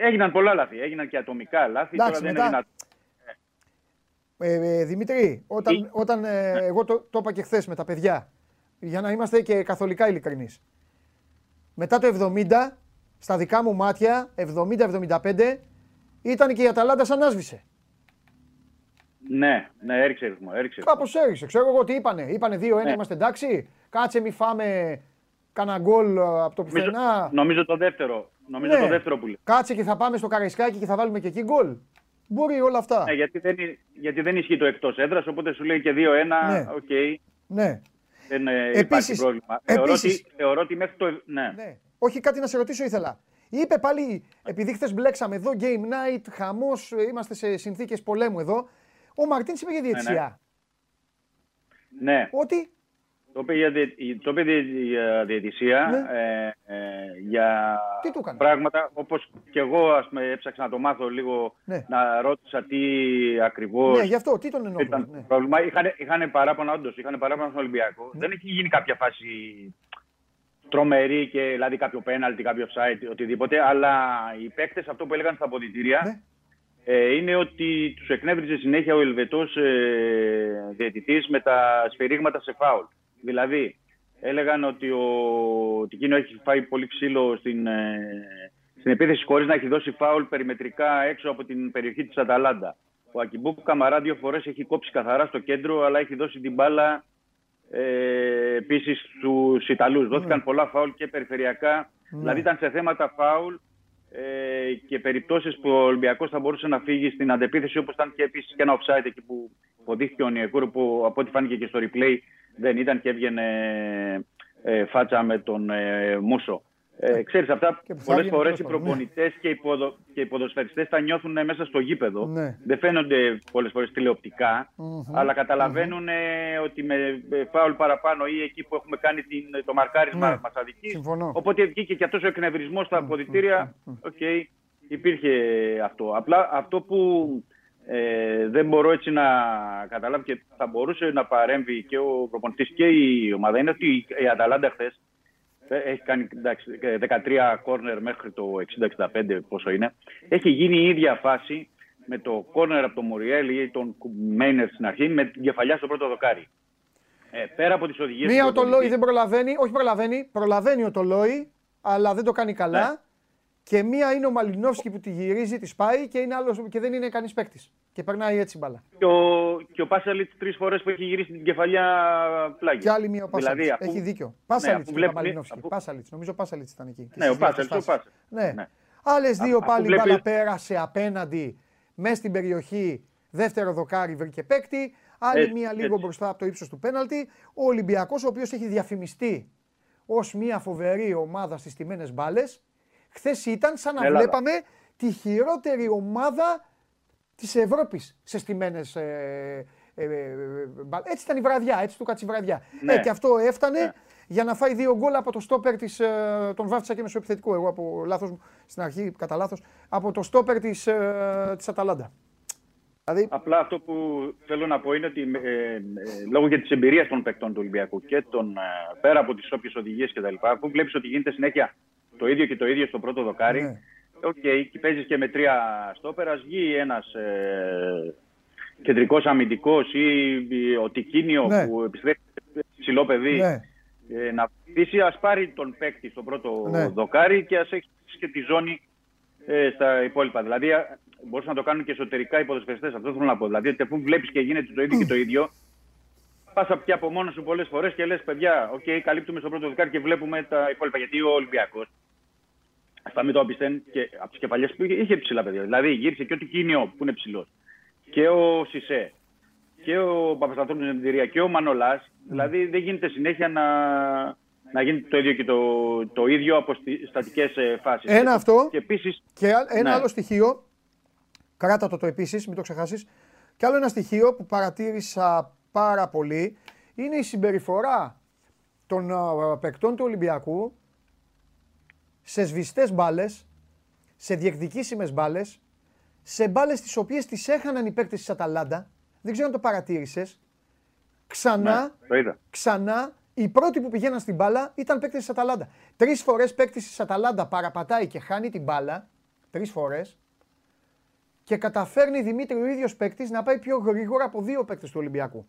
έγιναν πολλά λάθη. Έγιναν και ατομικά λάθη. Εντάξει, Τώρα δεν μετά... Ε, ε, Δημήτρη, όταν, όταν ε, ναι. εγώ το, το είπα και χθες με τα παιδιά, για να είμαστε και καθολικά ειλικρινείς. Μετά το 70, στα δικά μου μάτια, 70-75, ήταν και η Αταλάντα σαν άσβησε. Ναι, ναι, έριξε ρυθμό. Έριξε Κάπως έριξε. Ξέρω εγώ τι είπανε. Είπανε 2-1, ναι. είμαστε εντάξει. Κάτσε, μη φάμε Κάνα γκολ ε, από το πουθενά. Νομίζω, το δεύτερο. Νομίζω ναι. το δεύτερο που λέει. Κάτσε και θα πάμε στο Καραϊσκάκι και θα βάλουμε και εκεί γκολ. Μπορεί όλα αυτά. Ναι, γιατί, δεν, γιατί δεν ισχύει το εκτός έδρας, οπότε σου λέει και 2-1. Ναι. Okay. ναι. Δεν ε, υπάρχει πρόβλημα. Επίσης, θεωρώ, ότι, μέχρι το. Ναι. ναι. Όχι, κάτι να σε ρωτήσω ήθελα. Είπε πάλι, επειδή χθες μπλέξαμε εδώ, game night, χαμός, είμαστε σε συνθήκες πολέμου εδώ. Ο Μαρτίνς είπε για διετησία. Ναι, ναι. ναι. Ότι το είπε για, το για διαιτησία ναι. ε, ε, για πράγματα όπως και εγώ ας με, έψαξα να το μάθω λίγο ναι. να ρώτησα τι ακριβώς ναι, γι' αυτό, τι τον εννοώ, ήταν ναι. πρόβλημα. Είχαν, είχαν παράπονα όντως, είχαν παράπονα στον Ολυμπιακό. Ναι. Δεν έχει γίνει κάποια φάση τρομερή και δηλαδή κάποιο πέναλτι, κάποιο offside, οτιδήποτε, αλλά οι παίκτες αυτό που έλεγαν στα αποδητήρια ναι. ε, είναι ότι τους εκνεύριζε συνέχεια ο Ελβετός ε, διαιτητής με τα σφυρίγματα σε φάουλ. Δηλαδή, έλεγαν ότι ο Τικίνο έχει φάει πολύ ξύλο στην, ε, στην επίθεση χωρίς να έχει δώσει φάουλ περιμετρικά έξω από την περιοχή της Αταλάντα. Ο Ακιμπούκου Καμαρά δύο φορές έχει κόψει καθαρά στο κέντρο, αλλά έχει δώσει την μπάλα ε, επίσης στους Ιταλούς. Δόθηκαν πολλά φάουλ και περιφερειακά. Δηλαδή ήταν σε θέματα φάουλ ε, και περιπτώσεις που ο Ολυμπιακός θα μπορούσε να φύγει στην αντεπίθεση, όπως ήταν και επίσης και ένα offside εκεί που αποδείχθηκε ο Νιεκούρο, που από ό,τι φάνηκε και στο replay δεν ήταν και έβγαινε ε, φάτσα με τον ε, Μούσο. Ε, ναι. ξέρεις, αυτά πολλές φορές οι προπονητές και, οι ποδο, και οι ποδοσφαιριστές τα νιώθουν μέσα στο γήπεδο. Ναι. Δεν φαίνονται πολλές φορές τηλεοπτικά, mm-hmm. αλλά καταλαβαίνουν mm-hmm. ότι με φάουλ παραπάνω ή εκεί που έχουμε κάνει την, το μαρκάρισμα ναι. μας αδικεί. Συμφωνώ. Οπότε βγήκε και αυτός ο εκνευρισμός στα αποδυτήρια. OK, okay, υπήρχε αυτό. Απλά αυτό που ε, δεν μπορώ έτσι να καταλάβω και θα μπορούσε να παρέμβει και ο προπονητής και η ομάδα είναι ότι η Αταλάντα χθες έχει κάνει εντάξει, 13 κόρνερ μέχρι το 60-65 πόσο είναι. Έχει γίνει η ίδια φάση με το κόρνερ από τον Μουριέλ ή τον Μέινερ στην αρχή με την κεφαλιά στο πρώτο δοκάρι. Ε, πέρα από τις οδηγίες. Μία ο Τολόι δεν προλαβαίνει, όχι προλαβαίνει, προλαβαίνει ο Τολόι, αλλά δεν το κάνει καλά. Ναι. Και μία είναι ο Μαλινόφσκι που τη γυρίζει, τη σπάει και, είναι άλλος, και δεν είναι κανείς παίκτης. Και περνάει έτσι μπαλά. Και ο, και ο Πάσαλιτς τρεις φορές που έχει γυρίσει την κεφαλιά πλάγι. Και άλλη μία ο Πάσαλιτς. Δηλαδή, αφού... Έχει δίκιο. Πάσαλιτς ναι, βλέπει... Μαλινόφσκι. Αφού... Πάσαλιτς. Νομίζω Πάσαλιτς ήταν εκεί. Ναι, ο Πάσαλιτς. Ναι. ναι. Άλλες δύο Α, πάλι βλέπει... μπάλα πέρασε απέναντι μέσα στην περιοχή. Δεύτερο δοκάρι βρήκε παίκτη. Άλλη έτσι, μία λίγο έτσι. μπροστά από το ύψος του πέναλτη. Ο Ολυμπιακός, ο οποίος έχει διαφημιστεί ως μια φοβερή ομάδα στις τιμένες μπάλες. Χθες ήταν σαν να Ελλάδα. βλέπαμε τη χειρότερη ομάδα της Ευρώπης σε στιμένες. Ε, ε, ε, έτσι ήταν η βραδιά, έτσι του κάτσε η βραδιά. Ναι. Ε, και αυτό έφτανε. Ναι. για να φάει δύο γκολ από το στόπερ της, ε, τον βάφτισα και μεσοεπιθετικό εγώ από λάθος μου, στην αρχή κατά λάθος, από το στόπερ της, ε, της Αταλάντα. Δηλαδή... Απλά αυτό που θέλω να πω είναι ότι ε, ε, λόγω για της εμπειρίας των παικτών του Ολυμπιακού και τον, ε, πέρα από τις όποιες οδηγίες κτλ., αφού βλέπεις ότι γίνεται συνέχεια το ίδιο και το ίδιο στο πρώτο δοκάρι, ναι. OK, okay, και παίζεις και με τρία στόπερα, βγει ένας ε, κεντρικός αμυντικός ή ο Τικίνιο ναι. που επιστρέφει ψηλό παιδί ναι. ε, να πείσει, ας πάρει τον παίκτη στο πρώτο ναι. δοκάρι και ας έχει και τη ζώνη ε, στα υπόλοιπα. Δηλαδή, μπορούσαν να το κάνουν και εσωτερικά οι ποδοσφαιριστές. Αυτό θέλω να πω. Δηλαδή, ότι αφού βλέπεις και γίνεται το ίδιο και το ίδιο, πας πια από μόνος σου πολλές φορές και λες: Παιδιά, OK, okay, καλύπτουμε στο πρώτο δοκάρι και βλέπουμε τα υπόλοιπα. Γιατί ο Ολυμπιακός, αυτά μην το όπισθεν και από τι κεφαλιές που είχε, είχε ψηλά παιδιά. Δηλαδή, γύρισε και ο Τικίνιο που είναι ψηλός, και ο Σισε, και ο Παπασταθρόπουλο στην εταιρεία και ο Μανολάς. Δηλαδή, δεν γίνεται συνέχεια να, να γίνει το ίδιο και το, το ίδιο από στατικές ε, φάσεις. Ένα αυτό. Και, επίσης, και ένα ναι. άλλο στοιχείο Κράτα το το επίσης, μην το ξεχάσεις. Και άλλο ένα στοιχείο που παρατήρησα πάρα πολύ είναι η συμπεριφορά των παικτών του Ολυμπιακού σε σβηστές μπάλες, σε διεκδικήσιμες μπάλες, σε μπάλες τις οποίες τις έχαναν οι παίκτες της Αταλάντα. Δεν ξέρω αν το παρατήρησες. Ξανά, ναι, ξανά οι πρώτοι που πηγαίναν στην μπάλα ήταν παίκτες της Αταλάντα. Τρεις φορές παίκτης της Αταλάντα παραπατάει και χάνει την μπάλα. Τρεις φορές και καταφέρνει Δημήτρης ο ίδιος παίκτης να πάει πιο γρήγορα από δύο παίκτες του Ολυμπιακού.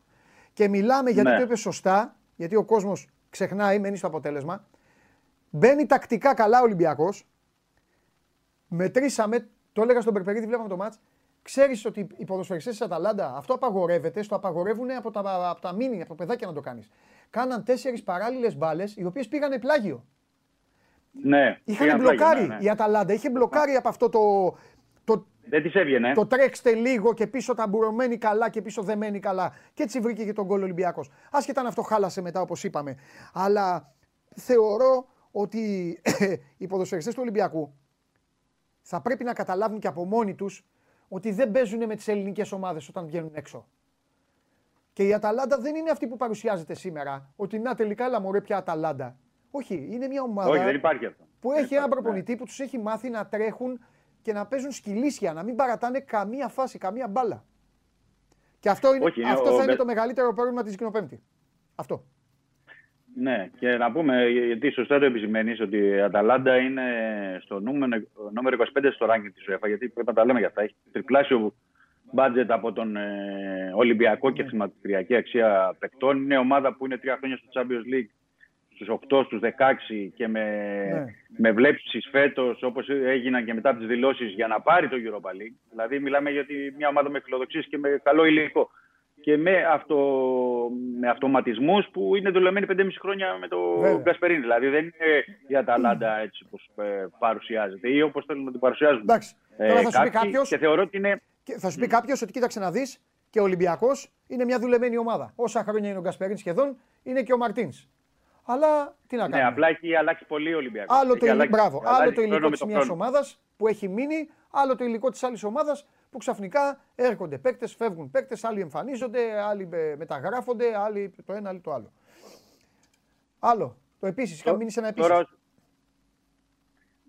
Και μιλάμε γιατί ναι. το είπε σωστά, γιατί ο κόσμος ξεχνάει, μένει στο αποτέλεσμα. Μπαίνει τακτικά καλά ο Ολυμπιακός. Μετρήσαμε, το έλεγα στον Περπερίδη, βλέπαμε το μάτς. Ξέρεις ότι οι ποδοσφαιριστές της Αταλάντα αυτό απαγορεύεται, στο απαγορεύουν από τα, από τα μήνυ, από τα παιδάκια να το κάνεις. Κάναν τέσσερις παράλληλες μπάλες, οι οποίες πήγανε πλάγιο. Ναι, Είχαν μπλοκάρει ναι, ναι. η Αταλάντα, είχε μπλοκάρει από αυτό το, το, δεν της έβγαινε. Το τρέξτε λίγο και πίσω ταμπουρωμένη καλά και πίσω δεμένη καλά. Και έτσι βρήκε και τον κόλλο Ολυμπιακός. Άσχετα αν αυτό χάλασε μετά όπως είπαμε. Αλλά θεωρώ ότι οι ποδοσφαιριστές του Ολυμπιακού θα πρέπει να καταλάβουν και από μόνοι τους ότι δεν παίζουν με τις ελληνικές ομάδες όταν βγαίνουν έξω. Και η Αταλάντα δεν είναι αυτή που παρουσιάζεται σήμερα. Ότι να τελικά έλα μωρέ πια Αταλάντα. Όχι, είναι μια ομάδα Όχι, δεν υπάρχει αυτό. που έχει ένα προπονητή που τους έχει μάθει να τρέχουν και να παίζουν σκυλίσια, να μην παρατάνε καμία φάση, καμία μπάλα. Και αυτό, είναι, Όχι, αυτό ο, θα είναι το μεγαλύτερο πρόβλημα της Κοινοπέμπτη. Αυτό. Ναι, και να πούμε, γιατί σωστά το επισημαίνεις ότι η Αταλάντα είναι στο νούμερο, νούμερο 25 στο ranking της UEFA. Γιατί πρέπει να τα λέμε για αυτά. Έχει τριπλάσιο μπάτζετ από τον ε, Ολυμπιακό και χρηματιστηριακή αξία παικτών. Είναι ομάδα που είναι τρία χρόνια στο Champions League στους 8, στους 16 και με, ναι. με βλέψεις φέτος όπως έγιναν και μετά τις δηλώσεις για να πάρει το Europa League. Δηλαδή μιλάμε για μια ομάδα με φιλοδοξίες και με καλό υλικό. Και με, αυτο, με αυτοματισμούς που είναι δουλεμένοι 5,5 χρόνια με το Γκασπερίνη. Δηλαδή δεν είναι η Αταλάντα έτσι όπως ε, παρουσιάζεται ή όπως θέλουν να την παρουσιάζουν. Εντάξει. Ε, Τώρα θα σου πει κάποιος, και θεωρώ ότι είναι... θα σου πει κάποιος ότι κοίταξε να δεις και ο Ολυμπιακός είναι μια δουλεμένη ομάδα. Όσα χρόνια είναι ο Γκασπερίνη σχεδόν, είναι και ο Μαρτίνς. Αλλά τι να ναι, κάνουμε. Ναι, απλά έχει αλλάξει πολύ ο Ολυμπιακός. Άλλο, το, αλλάξει, μπράβο, άλλο το υλικό της μιας ομάδας που έχει μείνει, άλλο το υλικό της άλλης ομάδας που ξαφνικά έρχονται παίκτες, φεύγουν παίκτες, άλλοι εμφανίζονται, άλλοι μεταγράφονται, άλλοι το ένα, άλλοι το άλλο. Άλλο. Το επίσης, είχα μείνει σε ένα επίσης. Τώρα...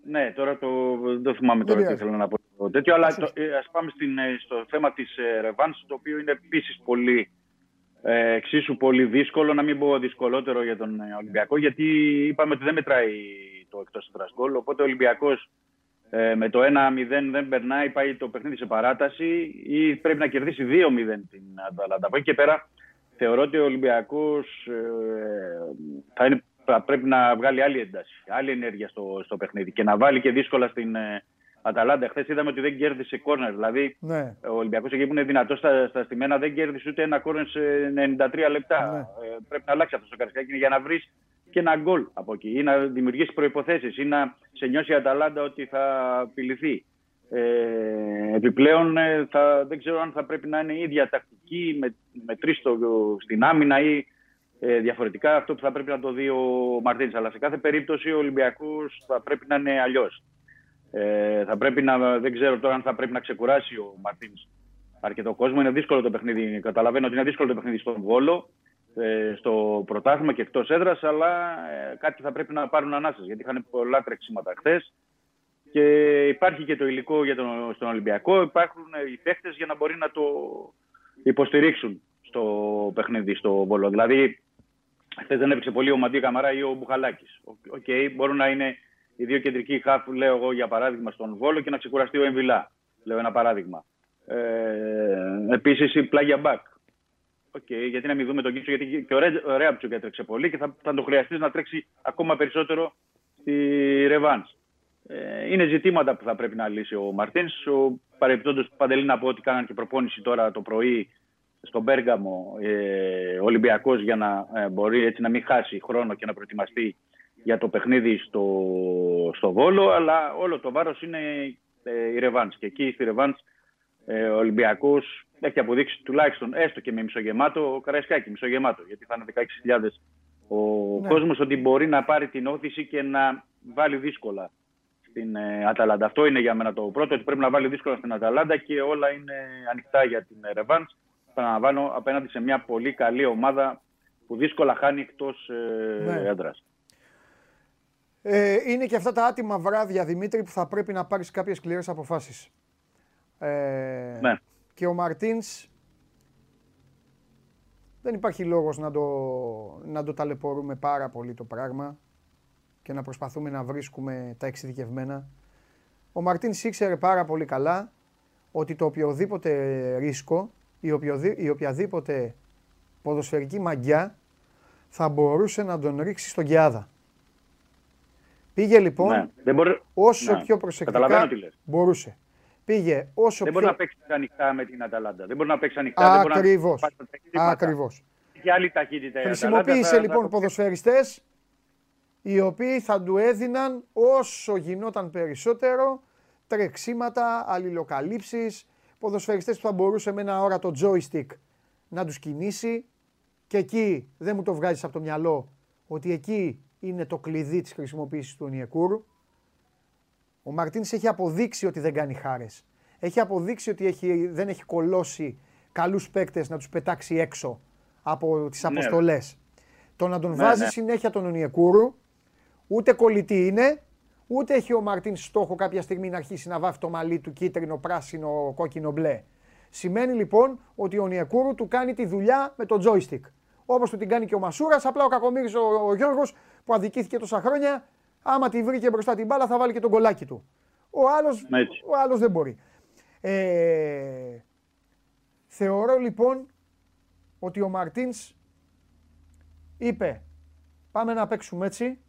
Ναι, τώρα το, δεν θυμάμαι τώρα τι θέλω να πω τέτοιο, αλλά το, ε, ας πάμε στην, ε, στο θέμα της ε, το οποίο είναι επίσης πολύ ε, εξίσου πολύ δύσκολο, να μην πω δυσκολότερο για τον ε, Ολυμπιακό, γιατί είπαμε ότι δεν μετράει το εκτός έδρας γκολ, οπότε ο Ολυμπιακός ε, με το 1-0 δεν περνάει, πάει το παιχνίδι σε παράταση ή πρέπει να κερδίσει 2-0 την Αταλάντα. Από εκεί και πέρα θεωρώ ότι ο Ολυμπιακός ε, θα, θα πρέπει να βγάλει άλλη ένταση, άλλη ενέργεια στο, στο παιχνίδι και να βάλει και δύσκολα στην, ε, Αταλάντα. Χθες είδαμε ότι δεν κέρδισε κόρνερ. Δηλαδή, ναι. ο Ολυμπιακός εκεί που είναι δυνατός στα, στα στημένα δεν κέρδισε ούτε ένα κόρνερ σε 93 λεπτά. Ναι. Ε, πρέπει να αλλάξει αυτός το καρισκάκι για να βρεις και ένα γκολ από εκεί ή να δημιουργήσει προποθέσει ή να σε νιώσει η Αταλάντα ότι θα απειληθεί. Ε, επιπλέον, ε, θα, δεν ξέρω αν θα πρέπει να είναι η ίδια τακτική με, με τρεις στην άμυνα ή ε, διαφορετικά αυτό που θα πρέπει να το δει ο Μαρτίνης. Αλλά σε κάθε περίπτωση ο Ολυμπιακός θα πρέπει να είναι αλλιώς. Ε, θα πρέπει να, δεν ξέρω τώρα αν θα πρέπει να ξεκουράσει ο Μαρτίν αρκετό κόσμο. Είναι δύσκολο το παιχνίδι. Καταλαβαίνω ότι είναι δύσκολο το παιχνίδι στον Βόλο. Ε, στο πρωτάθλημα και εκτός έδρας, αλλά ε, κάτι θα πρέπει να πάρουν ανάσες, γιατί είχαν πολλά τρεξίματα χθες. Και υπάρχει και το υλικό για τον, στον Ολυμπιακό, υπάρχουν οι παίχτες για να μπορεί να το υποστηρίξουν στο παιχνίδι, στο Βόλο. Δηλαδή, χθες δεν έπαιξε πολύ ο Μαντί Καμαρά ή ο Μπουχαλάκης. OK, okay, μπορούν να είναι οι δύο κεντρικοί χάφ, λέω εγώ για παράδειγμα, στον Βόλο και να ξεκουραστεί ο Εμβιλά. Λέω ένα παράδειγμα. Ε, Επίσης η Πλάγια Μπακ. Okay, γιατί να μην δούμε τον Κίτσο, γιατί και ο Ρέαμπτσουκ έτρεξε πολύ και θα, θα το χρειαστείς να τρέξει ακόμα περισσότερο στη Ρεβάνς. Ε, είναι ζητήματα που θα πρέπει να λύσει ο Μαρτίνς. Ο παρεμπιπτόντω Παντελή να πω ότι κάναν και προπόνηση τώρα το πρωί στον Πέργαμο ε, Ολυμπιακός για να ε, μπορεί έτσι να μην χάσει χρόνο και να προετοιμαστεί για το παιχνίδι στο, στο Βόλο. Αλλά όλο το βάρος είναι ε, η Ρεβάνς. Και εκεί στη Ρεβάνς ε, ο Ολυμπιακός έχει αποδείξει τουλάχιστον έστω και με μισογεμάτο, Καραϊσκάκι μισογεμάτο, γιατί θα είναι 16.000 ο ναι. κόσμος ότι μπορεί να πάρει την όθηση και να βάλει δύσκολα στην ε, Αταλάντα. Αυτό είναι για μένα το πρώτο, ότι πρέπει να βάλει δύσκολα στην Αταλάντα και όλα είναι ανοιχτά για την Ρεβάν. Παναλαμβάνω απέναντι σε μια πολύ καλή ομάδα που δύσκολα χάνει εκτός ε, ναι. έδρας. Ε, είναι και αυτά τα άτιμα βράδια, Δημήτρη, που θα πρέπει να πάρεις κάποιες σκληρές αποφάσεις. Ε, ναι. Και ο Μαρτίνς δεν υπάρχει λόγος να το, να το ταλαιπωρούμε πάρα πολύ το πράγμα και να προσπαθούμε να βρίσκουμε τα εξειδικευμένα. Ο Μαρτίνς ήξερε πάρα πολύ καλά ότι το οποιοδήποτε ρίσκο η, οποιοδή, η οποιαδήποτε ποδοσφαιρική μαγιά θα μπορούσε να τον ρίξει στον Κιάδα. Πήγε λοιπόν ναι. όσο ναι. πιο προσεκτικά μπορούσε. Πήγε όσο δεν πιο... μπορεί να παίξει ανοιχτά με την Αταλάντα. Δεν μπορεί να παίξει ανοιχτά. Ακριβώς. Ακριβώς. Έχει άλλη ταχύτητα. Χρησιμοποίησε λοιπόν ποδοσφαιριστές οι οποίοι θα του έδιναν όσο γινόταν περισσότερο τρεξίματα, αλληλοκαλύψεις, ποδοσφαιριστές που θα μπορούσε με ένα όρατο joystick να τους κινήσει και εκεί δεν μου το βγάζεις από το μυαλό ότι εκεί είναι το κλειδί της χρησιμοποίησης του Νιεκούρου. Ο Μαρτίνς έχει αποδείξει ότι δεν κάνει χάρες. Έχει αποδείξει ότι έχει, δεν έχει κολώσει καλούς παίκτες να τους πετάξει έξω από τις ναι. αποστολές. Το να τον ναι, βάζει ναι. συνέχεια τον Ονιεκούρου, ούτε κολλητή είναι, ούτε έχει ο Μαρτίνς στόχο κάποια στιγμή να αρχίσει να βάφει το μαλλί του κίτρινο, πράσινο, κόκκινο, μπλε. Σημαίνει λοιπόν ότι ο Ονιεκούρου του κάνει τη δουλειά με το joystick. Όπως του την κάνει και ο Μασούρας, απλά ο Κακομίρη ο, ο Γιώργος που αδικήθηκε τόσα χρόνια, άμα τη βρήκε μπροστά την μπάλα θα βάλει και τον κολάκι του. Ο άλλο ο άλλος δεν μπορεί. Ε, θεωρώ λοιπόν ότι ο Μαρτίνς είπε πάμε να παίξουμε έτσι,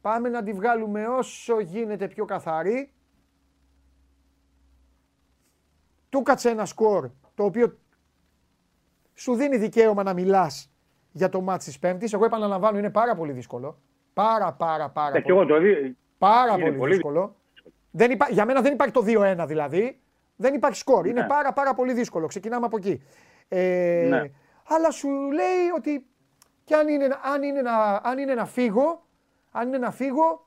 πάμε να τη βγάλουμε όσο γίνεται πιο καθαρή. Του κάτσε ένα σκορ το οποίο σου δίνει δικαίωμα να μιλάς για το μάτς της Πέμπτης. Εγώ επαναλαμβάνω είναι πάρα πολύ δύσκολο. Πάρα πάρα πάρα ε, πολύ. το Πάρα πολύ, δύσκολο. Δεν υπά... Για μένα δεν υπάρχει το 2-1 δηλαδή. Δεν υπάρχει σκορ. Είναι ναι. πάρα πάρα πολύ δύσκολο. Ξεκινάμε από εκεί. Ε, ναι. Αλλά σου λέει ότι και αν είναι, αν, είναι να, αν είναι να φύγω, αν είναι να φύγω,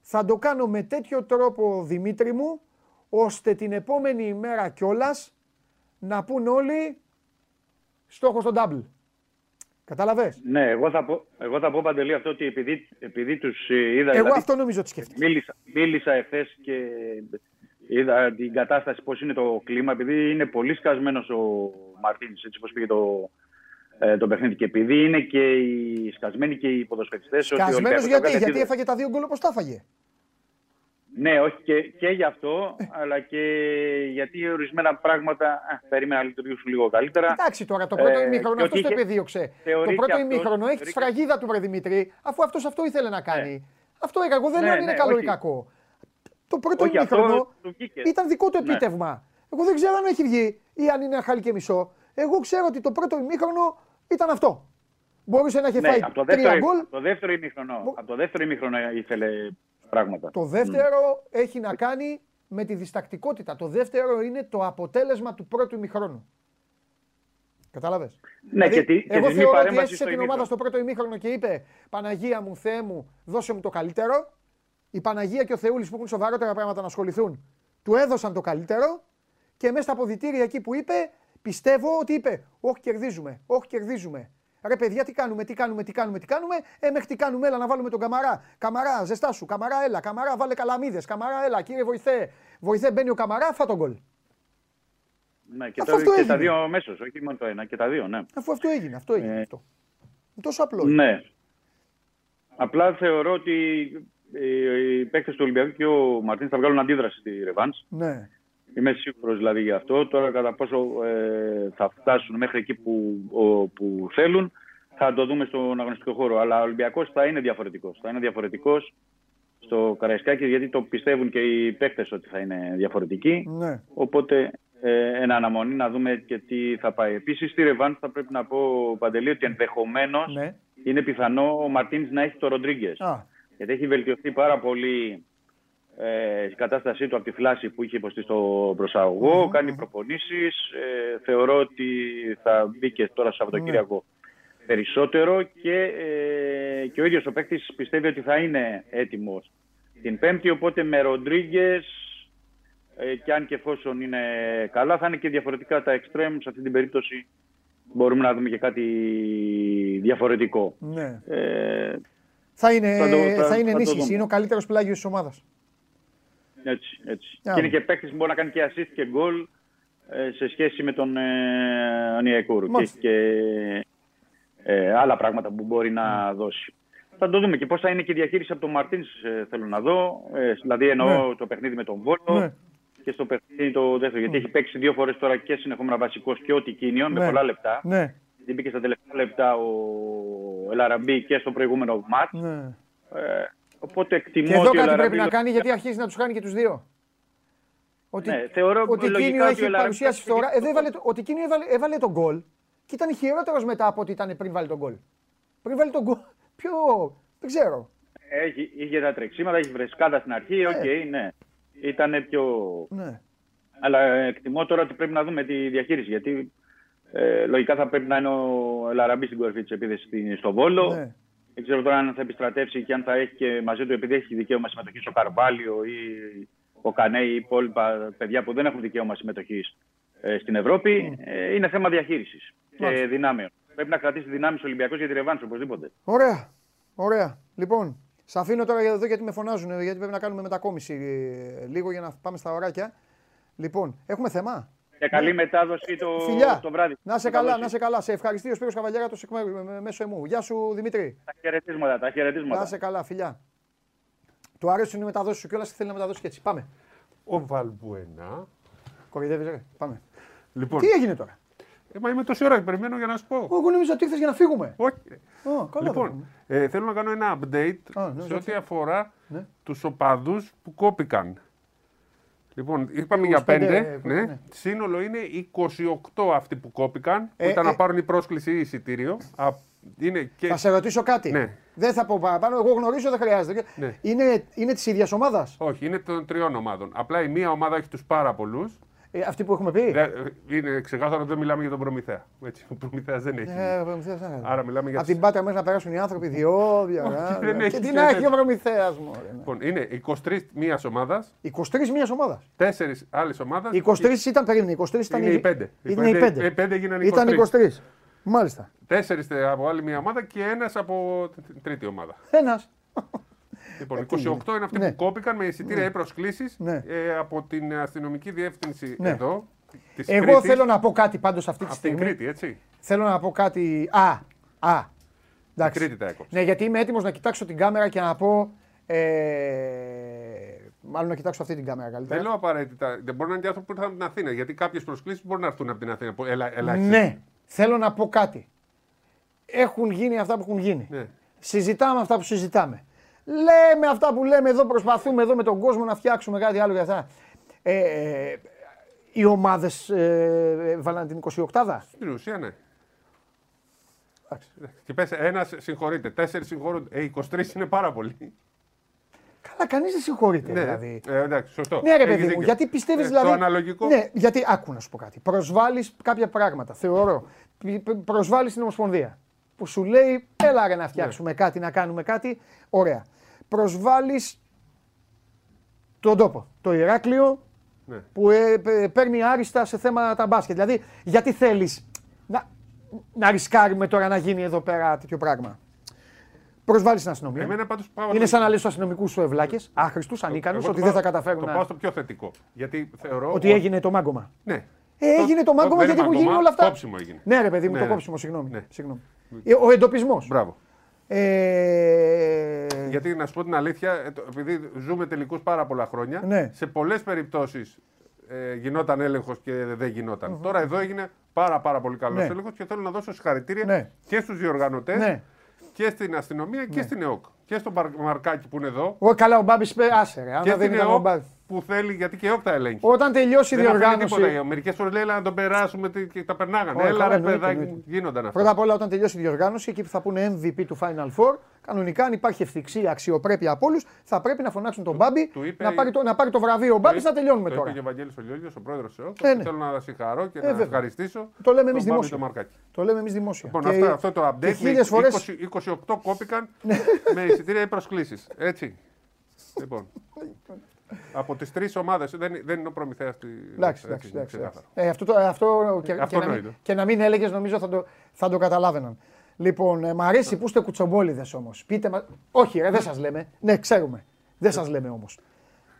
θα το κάνω με τέτοιο τρόπο Δημήτρη μου, ώστε την επόμενη ημέρα κιόλας να πούν όλοι στόχος στο double. Κατάλαβες; Ναι, εγώ θα πω, εγώ θα πω παντελή αυτό ότι επειδή, επειδή τους ε, είδα. Εγώ δηλαδή, αυτό νομίζω ότι σκέφτηκα. Μίλησα, μίλησα εχθές και είδα την κατάσταση, πώς είναι το κλίμα. Επειδή είναι πολύ σκασμένος ο Μαρτίνης, έτσι όπως πήγε το, ε, το παιχνίδι. Και επειδή είναι και οι σκασμένοι και οι ποδοσφαιριστές. Σκασμένος γιατί, γιατί έφαγε τα δύο γκολ όπως τα έφαγε; Ναι, όχι και, και γι' αυτό, αλλά και γιατί ορισμένα πράγματα ε, περίμενα να λειτουργήσουν λίγο καλύτερα. Εντάξει τώρα, το πρώτο ε, ημίχρονο αυτό το επιδίωξε. Το πρώτο ημίχρονο έχει τη σφραγίδα του Βρεδημήτρη, αφού αυτός αυτό ήθελε να κάνει. Ναι. Αυτό έκανα. Εγώ δεν ναι, λέω αν είναι ναι, καλό ή κακό. Το πρώτο όχι, ημίχρονο ήταν δικό του ναι. επίτευγμα. Εγώ δεν ξέρω αν έχει βγει ή αν είναι χάλι και μισό. Εγώ ξέρω ότι το πρώτο ημίχρονο ήταν αυτό. Μπορούσε να έχει ναι, φάει από τρία γκολ. Από το δεύτερο ημίχρονο, από το δεύτερο ημίχρονο ήθελε πράγματα. Το δεύτερο έχει να κάνει με τη διστακτικότητα. Το δεύτερο είναι το αποτέλεσμα του πρώτου ημίχρονου. Κατάλαβε. Ναι, δηλαδή, και εγώ και θεωρώ ότι έσυσε την ομάδα στο πρώτο ημίχρονο και είπε Παναγία μου, Θεέ μου, δώσε μου το καλύτερο. Η Παναγία και ο Θεούλης που έχουν σοβαρότερα πράγματα να ασχοληθούν, του έδωσαν το καλύτερο και μέσα στα αποδητήρια εκεί που είπε, Πιστεύω ότι είπε, Όχι, κερδίζουμε, Όχι, κερδίζουμε. Ρε παιδιά, τι κάνουμε, τι κάνουμε, τι κάνουμε, τι κάνουμε; Ε, μέχρι τι κάνουμε, έλα να βάλουμε τον Καμαρά. Καμαρά, ζεστά σου. Καμαρά, έλα. Καμαρά, βάλε καλαμίδες. Καμαρά, έλα. Κύριε βοηθέ. Βοηθέ, μπαίνει ο Καμαρά, φά τον γκολ. Ναι, και, το, και τα δύο μέσω, όχι μόνο το ένα, και τα δύο, ναι. Αφού αυτό έγινε, αυτό έγινε. Ε, αυτό. τόσο απλό. Ναι. Απλά θεωρώ ότι οι παίκτες του Ολυμπιακού και ο Μαρτίνς θα βγάλουν αντίδραση στη Ρεβάν. Ναι. Είμαι σίγουρος δηλαδή γι' αυτό. Τώρα κατά πόσο ε, θα φτάσουν μέχρι εκεί που, ο, που θέλουν θα το δούμε στον αγωνιστικό χώρο. Αλλά ο Ολυμπιακός θα είναι διαφορετικός. Θα είναι διαφορετικός στο Καραϊσκάκι γιατί το πιστεύουν και οι παίκτες ότι θα είναι διαφορετικοί. Ναι. Οπότε ε, ένα αναμονή να δούμε και τι θα πάει. Επίσης στη Ρεβάνς θα πρέπει να πω Παντελή ότι ενδεχομένως ναι. είναι πιθανό ο Μαρτίνς να έχει το Ροντρίγκες. Γιατί έχει βελτιωθεί πάρα πολύ ε, η κατάστασή του από τη φλάση που είχε υποστεί στο προσαγωγό. Κάνει προπονήσεις. Ε, θεωρώ ότι θα μπει και τώρα Σαββατοκύριακο ναι. περισσότερο και, ε, και ο ίδιος ο παίκτης πιστεύει ότι θα είναι έτοιμος την Πέμπτη. Οπότε με Ροντρίγκες ε, και αν και εφόσον είναι καλά, θα είναι και διαφορετικά τα extreme. Σε αυτή την περίπτωση μπορούμε να δούμε και κάτι διαφορετικό. Ναι. Ε, θα είναι, θα, το, θα, θα είναι ενίσχυση. Είναι ο καλύτερος πλάγιος της ομάδας. Έτσι, έτσι. Και είναι και παίκτης που μπορεί να κάνει και assist και goal ε, σε σχέση με τον ε, Και και ε, άλλα πράγματα που μπορεί να ναι. δώσει. Θα το δούμε και πώς θα είναι και η διαχείριση από τον Μαρτίνς, ε, θέλω να δω. Ε, δηλαδή εννοώ ναι. το παιχνίδι με τον Βόλο ναι. και στο παιχνίδι το δεύτερο. Γιατί έχει παίξει δύο φορές τώρα και συνεχόμενα βασικός και ό,τι κίνιο με πολλά λεπτά. Ναι. Γιατί μπήκε στα τελευταία λεπτά ο Ελαραμπή και στο προηγούμενο ματ. Ναι. Ε, οπότε εκτιμώ και εδώ ότι κάτι πρέπει να κάνει γιατί αρχίζει να τους χάνει και τους δύο. Ότι, ναι, θεωρώ ο Τικίνιο έχει παρουσιάσει φθορά. Εδώ έβαλε, ο Τικίνιο έβαλε, έβαλε το γκολ και ήταν χειρότερος μετά από ότι ήταν πριν βάλει το γκολ. Πριν βάλει το γκολ. Πιο. Δεν ξέρω. Έχει, είχε τα τρεξίματα, έχει φρεσκάδα στην αρχή. Ναι. OK, okay, ναι. Ήταν πιο. Ναι. Αλλά εκτιμώ τώρα ότι πρέπει να δούμε τη διαχείριση. Γιατί ε, λογικά θα πρέπει να είναι ο Ελ Αραμπί στην κορυφή της επίθεσης στο Βόλο. Ναι. Δεν ξέρω τώρα αν θα επιστρατεύσει και αν θα έχει και μαζί του, επειδή έχει δικαίωμα συμμετοχής ο Καρβάλιο ή ο Κανέ ή οι υπόλοιπα παιδιά που δεν έχουν δικαίωμα συμμετοχής ε, στην Ευρώπη. Ε, είναι θέμα διαχείρισης και δυνάμεων. Πρέπει να κρατήσει δυνάμεις ο Ολυμπιακός για τη ρευάνση οπωσδήποτε. Ωραία. Ωραία. Λοιπόν, σα αφήνω τώρα εδώ γιατί με φωνάζουν, γιατί πρέπει να κάνουμε μετακόμιση ε, λίγο για να πάμε στα ωράκια. Λοιπόν, έχουμε θέμα; Και καλή μετάδοση το, Φιλιά. το βράδυ. Να σε καλά, να σε καλά. Σε ευχαριστεί ο Σπύρος Καβαλιάρα το μέσω εμού. Γεια σου Δημήτρη. Τα χαιρετίσματα, τα χαιρετίσματα. Να σε καλά, φιλιά. Του αρέσουν οι μεταδόσεις σου κιόλας και θέλει να μεταδώσει και έτσι. Πάμε. Ο Βαλμπουένα. Κορυδεύει, ρε. Πάμε. Λοιπόν. Τι έγινε τώρα; Ε, μα είμαι τόση ώρα και περιμένω για να σου πω. Εγώ νομίζω ότι ήρθες για να φύγουμε. Όχι. Oh, καλά λοιπόν, ε, θέλω να κάνω ένα update oh, σε ό,τι αφορά ναι. τους οπαδούς που κόπηκαν. Λοιπόν, είπαμε για πέντε. Ναι. ναι. Σύνολο είναι 28 αυτοί που κόπηκαν. Ε, που ήταν ε, να πάρουν η πρόσκληση ή εισιτήριο. είναι και... Θα σε ρωτήσω κάτι. Ναι. Δεν θα πω παραπάνω. Εγώ γνωρίζω, δεν χρειάζεται. Ναι. Είναι, είναι της ίδιας ομάδας; Όχι, είναι των τριών ομάδων. Απλά η μία ομάδα έχει τους πάρα πολλούς ε, αυτοί που έχουμε πει; είναι ξεκάθαρο ότι δεν μιλάμε για τον Προμηθέα. Έτσι, ο Προμηθέας δεν έχει. Ε, Προμηθέας, ναι. Άρα μιλάμε για. Από την πάτρα μέσα να περάσουν οι άνθρωποι διόδια. δεν έχει. Και τι να έχει ο Προμηθέας μου. Ναι. Λοιπόν, είναι 23 μίας ομάδας. 23 μίας ομάδας. Τέσσερις άλλες ομάδες. 23 ήταν περίμενε. 23 ήταν οι 5. Είναι οι 5. Οι 5 γίνανε 23. Ήταν 23. Μάλιστα. Τέσσερις από άλλη μία ομάδα και ένας από τρίτη ομάδα. Ένας. Λοιπόν, 28 είναι αυτοί ναι. που κόπηκαν με εισιτήρια ναι. ή προσκλήσεις ναι. ε, από την αστυνομική διεύθυνση ναι. εδώ. Της Εγώ Κρήτης. θέλω να πω κάτι πάντως αυτή τη στιγμή. Την Κρήτη, έτσι. Θέλω να πω κάτι. Α, α. Εντάξει. Κρήτη τα έκοψε. Ναι, γιατί είμαι έτοιμος να κοιτάξω την κάμερα και να πω. Ε, μάλλον να κοιτάξω αυτή την κάμερα καλύτερα. Δεν λέω απαραίτητα. Δεν μπορεί να είναι άνθρωποι που ήρθαν από την Αθήνα. Γιατί κάποιες προσκλήσεις μπορούν να έρθουν από την Αθήνα. Ελα, ναι, θέλω να πω κάτι. Έχουν γίνει αυτά που έχουν γίνει. Ναι. Συζητάμε αυτά που συζητάμε. Λέμε αυτά που λέμε εδώ, προσπαθούμε εδώ με τον κόσμο να φτιάξουμε κάτι άλλο για αυτά. Ε, ε οι ομάδες ε, βάλαν την 28η. Στην ουσία, ναι. Και πες, ένας συγχωρείται, τέσσερις συγχωρούνται. Ε, 23 είναι πάρα πολύ. Καλά, κανείς δεν συγχωρείται. Ναι, δηλαδή. ε, εντάξει, σωστό. Ναι, ρε παιδί μου, γιατί πιστεύεις ε, δηλαδή. Το αναλογικό. Ναι, γιατί άκου να σου πω κάτι. Προσβάλλεις κάποια πράγματα. Θεωρώ. Προσβάλλεις την Ομοσπονδία. Που σου λέει, έλα ρε να φτιάξουμε ναι. κάτι, να κάνουμε κάτι. Ωραία προσβάλλεις τον τόπο. Το Ηράκλειο ναι. που ε, παίρνει άριστα σε θέματα μπάσκετ. Δηλαδή, γιατί θέλεις να, να ρισκάρουμε τώρα να γίνει εδώ πέρα τέτοιο πράγμα; Προσβάλλεις την αστυνομία. Εμένα πάντως πάω είναι σαν να λες στους αστυνομικούς σου ευλάκες, άχρηστου, ανίκανου, ότι δεν θα καταφέρουν το να. πάω στο πιο θετικό. Γιατί θεωρώ. Ότι έγινε το μάγκωμα. Ναι. Ε, έγινε το μάγκωμα γιατί έχουν γίνει όλα αυτά. Κόψιμο έγινε. Ναι, ρε παιδί μου, το ναι, ναι. κόψιμο, συγγνώμη. Ναι. συγγνώμη. Ε, ο εντοπισμός. Μπράβο. Ε... Γιατί να σου πω την αλήθεια, ε, επειδή ζούμε τελικού πάρα πολλά χρόνια, ναι. σε πολλές περιπτώσεις ε, γινόταν έλεγχος και δεν γινόταν. Τώρα εδώ έγινε πάρα, πάρα πολύ καλός ναι. έλεγχος και θέλω να δώσω συγχαρητήρια ναι. και στους διοργανωτές ναι. και στην αστυνομία και στην ΕΟΚ. Και στον Μαρκάκη που είναι εδώ. Ο, καλά, ο Μπάμπης άσε. Ρε, και στην ΕΟΚ που θέλει, γιατί και όχι τα ελέγχει. Όταν τελειώσει η διοργάνωση. Μερικές φορές λέει να τον περάσουμε και τα περνάγανε. Έλα, ρε παιδάκι, γίνονταν αυτά. Πρώτα απ' όλα, όταν τελειώσει η διοργάνωση, εκεί που θα πούνε MVP του Final Four, κανονικά αν υπάρχει ευθυξία, αξιοπρέπεια από όλους, θα πρέπει να φωνάξουν τον Μπάμπη να, πάρει το, να πάρει το βραβείο ο Μπάμπης να τελειώνουμε το τώρα. Είπε και ο Βαγγέλης ο ο πρόεδρος της ε, ναι. Θέλω να συγχαρώ και ε, να ευχαριστήσω. Το λέμε εμείς δημόσια. Το λέμε εμείς δημόσια. Λοιπόν, αυτό το update 28 κόπηκαν ναι. με εισιτήρια ή προσκλήσεις. Έτσι. Λοιπόν. Από τις τρεις ομάδες. Δεν, δεν είναι ο προμηθέας τη. Εντάξει, εντάξει. Ε, αυτό, το, αυτό, και, αυτό και, να μην, και να μην έλεγες, νομίζω θα το, θα το καταλάβαιναν. Λοιπόν, ε, μ' αρέσει που είστε κουτσομπόλιδες όμως. Πείτε μα. Όχι, ρε, δεν σας λέμε. Ναι, ξέρουμε. Δεν σας λέμε όμως.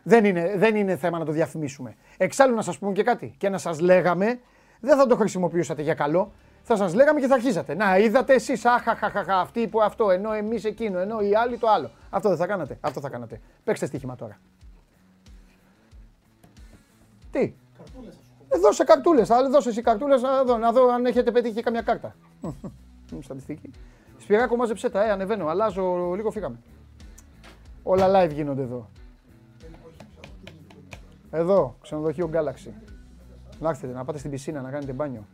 Δεν είναι, δεν είναι θέμα να το διαφημίσουμε. Εξάλλου να σας πούμε και κάτι. Και να σας λέγαμε, δεν θα το χρησιμοποιούσατε για καλό. Θα σας λέγαμε και θα αρχίζατε. Να, είδατε εσείς, αχαχαχαχα, αυτοί που αυτό, ενώ εμείς εκείνο, ενώ οι άλλοι το άλλο. Αυτό δεν θα κάνατε. Αυτό θα κάνατε. Παίξτε στοίχημα τώρα. Τι; Ε, δώσε καρτούλες. Δώσε εσύ καρτούλες να δω, να δω αν έχετε πετύχει καμιά κάρτα. Στατιστική. Σπυράκο μάζεψε τα, ε, ανεβαίνω. Αλλάζω, λίγο φύγαμε. Όλα live γίνονται εδώ. Εδώ, ξενοδοχείο Galaxy. Να έρθετε, να πάτε στην πισίνα, να κάνετε μπάνιο.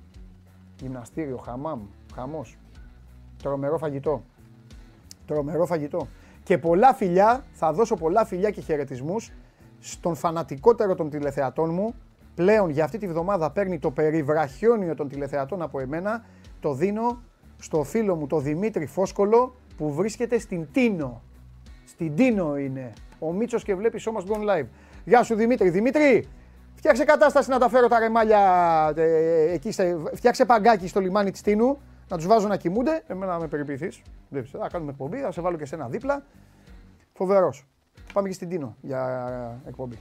Γυμναστήριο, χαμάμ, χαμός. Τρομερό φαγητό. Τρομερό φαγητό. Και πολλά φιλιά, θα δώσω πολλά φιλιά και χαιρετισμούς στον φανατικότερο των τηλεθεατών μου. Πλέον για αυτή τη βδομάδα παίρνει το περιβραχιόνιο των τηλεθεατών από εμένα. Το δίνω στο φίλο μου το Δημήτρη Φόσκολο που βρίσκεται στην Τίνο. Στην Τίνο είναι. Ο Μίτσος και βλέπεις σώμα Gone Live. Γεια σου Δημήτρη. Δημήτρη, φτιάξε κατάσταση να τα φέρω τα ρεμάλια ε, εκεί. Φτιάξε παγκάκι στο λιμάνι της Τίνου. Να τους βάζω να κοιμούνται. Εμένα με περιποιηθείς. Θα κάνουμε εκπομπή, θα σε βάλω και σένα δίπλα. Φοβερός. Πάμε και στην Τίνο για εκπομπή.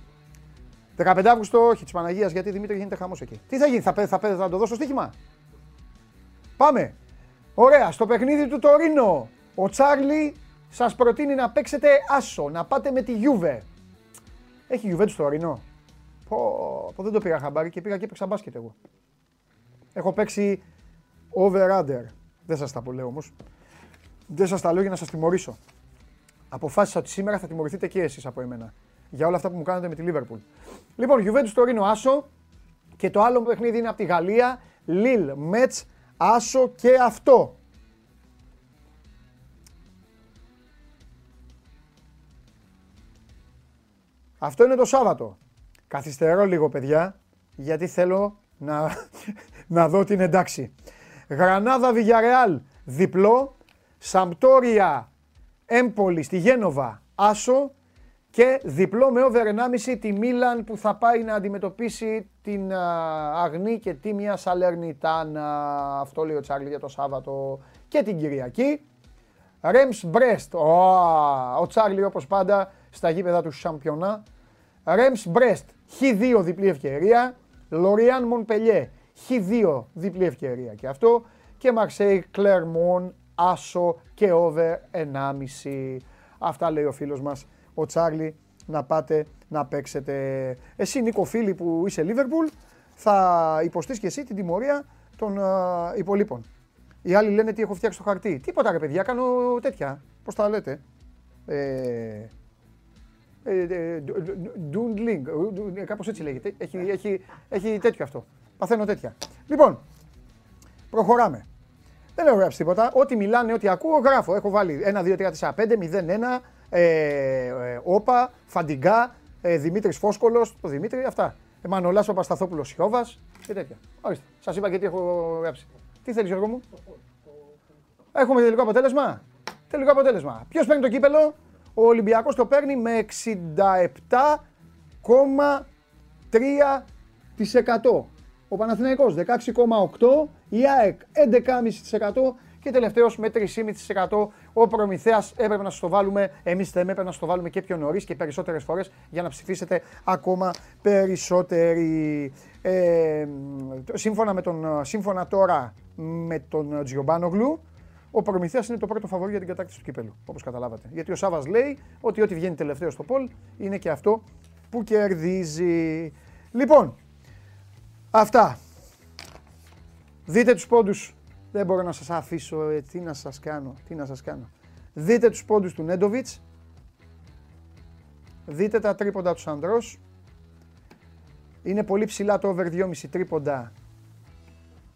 15 Αύγουστο, όχι της Παναγίας, γιατί Δημήτρη γίνεται χαμός εκεί. Τι θα γίνει, θα, θα, θα, θα το δώσω στοίχημα; Πάμε. Ωραία, στο παιχνίδι του Τωρίνο. Ο Τσάρλι σας προτείνει να παίξετε άσο, να πάτε με τη Γιούβε. Έχει Γιούβε τους Τωρίνο; Πω, πω, δεν το πήγα χαμπάρι και πήγα και έπαιξα μπάσκετ εγώ. Έχω παίξει over-under. Δεν σας τα πω λέω όμως. Δεν σας τα λέω για να σας τιμωρήσω αποφάσισα ότι σήμερα θα τιμωρηθείτε και εσείς από εμένα για όλα αυτά που μου κάνετε με τη Λίβερπουλ. Λοιπόν, Juventus το Ρήνο Άσο και το άλλο παιχνίδι είναι από τη Γαλλία. Λίλ, Μέτς, Άσο και αυτό. Αυτό είναι το Σάββατο. Καθυστερώ λίγο παιδιά, γιατί θέλω να, να δω την εντάξει. Γρανάδα Βιγιαρεάλ, διπλό. Σαμπτόρια Έμπολη στη Γένοβα, Άσο και διπλό με over 1,5 τη Μίλαν που θα πάει να αντιμετωπίσει την αγνή και τίμια Σαλερνιτάνα. Αυτό λέει ο Τσάρλι για το Σάββατο και την Κυριακή. Ρέμς Μπρέστ, ο Τσάρλι όπως πάντα στα γήπεδα του Σαμπιονά. Ρέμς Μπρέστ, Χ2 διπλή ευκαιρία. Λοριάν Μονπελιέ, Χ2 διπλή ευκαιρία και αυτό. Και Μαρσέι Κλερμόν άσο και over 1,5. Αυτά λέει ο φίλος μας ο Τσάρλι να πάτε να παίξετε. Εσύ Νίκο φίλη που είσαι Λίβερπουλ θα υποστείς και εσύ την τιμωρία των α, υπολείπων. Οι άλλοι λένε τι έχω φτιάξει το χαρτί. Τίποτα ρε παιδιά, κάνω τέτοια. Πώς τα λέτε; Ε, ε, Doodling, κάπως έτσι λέγεται. Έχει, έχει, έχει τέτοιο αυτό. Παθαίνω τέτοια. Λοιπόν, προχωράμε. Δεν έχω γράψει τίποτα. Ό,τι μιλάνε, ό,τι ακούω, γράφω. Έχω βάλει 1, 2, 3, 4, 5, 0, 1, ε, ε, όπα, φαντιγκά, ε, Δημήτρης Φόσκολο, το Δημήτρη, αυτά. Εμμανολά Παπασταθόπουλος Σιώβα και τέτοια. Ορίστε. Σας είπα και τι έχω γράψει. Τι θέλεις, Γιώργο μου; Έχουμε τελικό αποτέλεσμα; Τελικό αποτέλεσμα. Ποιος παίρνει το κύπελο, ο Ολυμπιακός το παίρνει με 3%. Ο Παναθηναϊκός 16,8%, η ΑΕΚ 11,5% και τελευταίος με 3,5% ο Προμηθέας έπρεπε να σας το βάλουμε, εμείς δεν έπρεπε να σας το βάλουμε και πιο νωρίς και περισσότερες φορές για να ψηφίσετε ακόμα περισσότεροι. Ε, σύμφωνα, με τον, σύμφωνα τώρα με τον Τζιομπάνογλου, ο Προμηθέας είναι το πρώτο φαβορή για την κατάκτηση του κύπελου, όπως καταλάβατε. Γιατί ο Σάβας λέει ότι ό,τι βγαίνει τελευταίο στο Πολ είναι και αυτό που κερδίζει. Λοιπόν, αυτά. Δείτε τους πόντους. Δεν μπορώ να σας αφήσω, ε, τι να σας κάνω, τι να σας κάνω. Δείτε τους πόντους του Νέντοβιτς. Δείτε τα τρίποντα τους Σαντρός. Είναι πολύ ψηλά το over 2,5 τρίποντα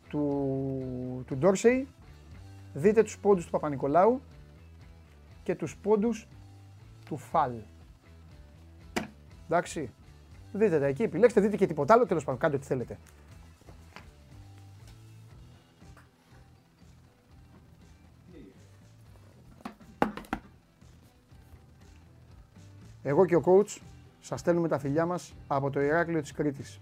του, του Ντόρσεϊ. Δείτε τους πόντους του Παπα-Νικολάου και τους πόντους του Φαλ. Εντάξει. Δείτε τα εκεί, επιλέξτε, δείτε και τίποτα άλλο. Τέλος πάντων, κάντε ό,τι θέλετε. Εγώ και ο coach σας στέλνουμε τα φιλιά μας από το Ηράκλειο της Κρήτης.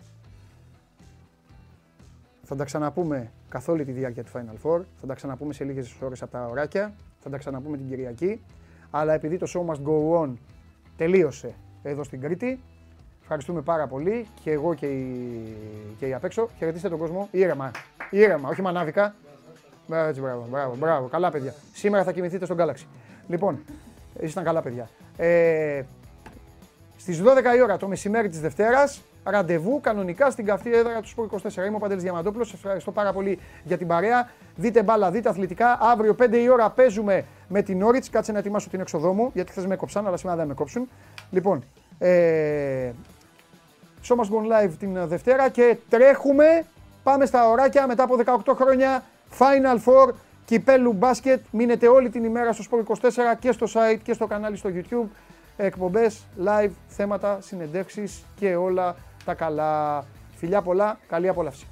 Θα τα ξαναπούμε καθ' όλη τη διάρκεια του Final Four. Θα τα ξαναπούμε σε λίγες ώρες από τα ωράκια. Θα τα ξαναπούμε την Κυριακή. Αλλά επειδή το show must go on τελείωσε εδώ στην Κρήτη, ευχαριστούμε πάρα πολύ και εγώ και οι, και οι απ' έξω. Χαιρετίστε τον κόσμο. Ήρεμα. Ήρεμα, όχι μανάβικα. Έτσι, μπράβο, μπράβο, μπράβο. Καλά παιδιά. Σήμερα θα κοιμηθείτε στον Galaxy. Λοιπόν, ήσασταν καλά παιδιά. Ε, στις 12 η ώρα το μεσημέρι της Δευτέρας ραντεβού κανονικά στην καυτή έδρα του Σπορ 24. Είμαι ο Παντελής Διαμαντόπουλος, σας ευχαριστώ πάρα πολύ για την παρέα. Δείτε μπάλα, δείτε αθλητικά. Αύριο 5 η ώρα παίζουμε με την Όριτς. Κάτσε να ετοιμάσω την έξοδό μου, γιατί χθες με κόψαν, αλλά σήμερα δεν με κόψουν. Λοιπόν, ε, Show Must Go Live την Δευτέρα και τρέχουμε, πάμε στα ωράκια μετά από 18 χρόνια, Final Four, κυπέλου μπάσκετ. Μείνετε όλη την ημέρα στο Sport 24 και στο site και στο κανάλι στο YouTube. Εκπομπές, live, θέματα, συνεντεύξεις και όλα τα καλά. Φιλιά πολλά, καλή απόλαυση.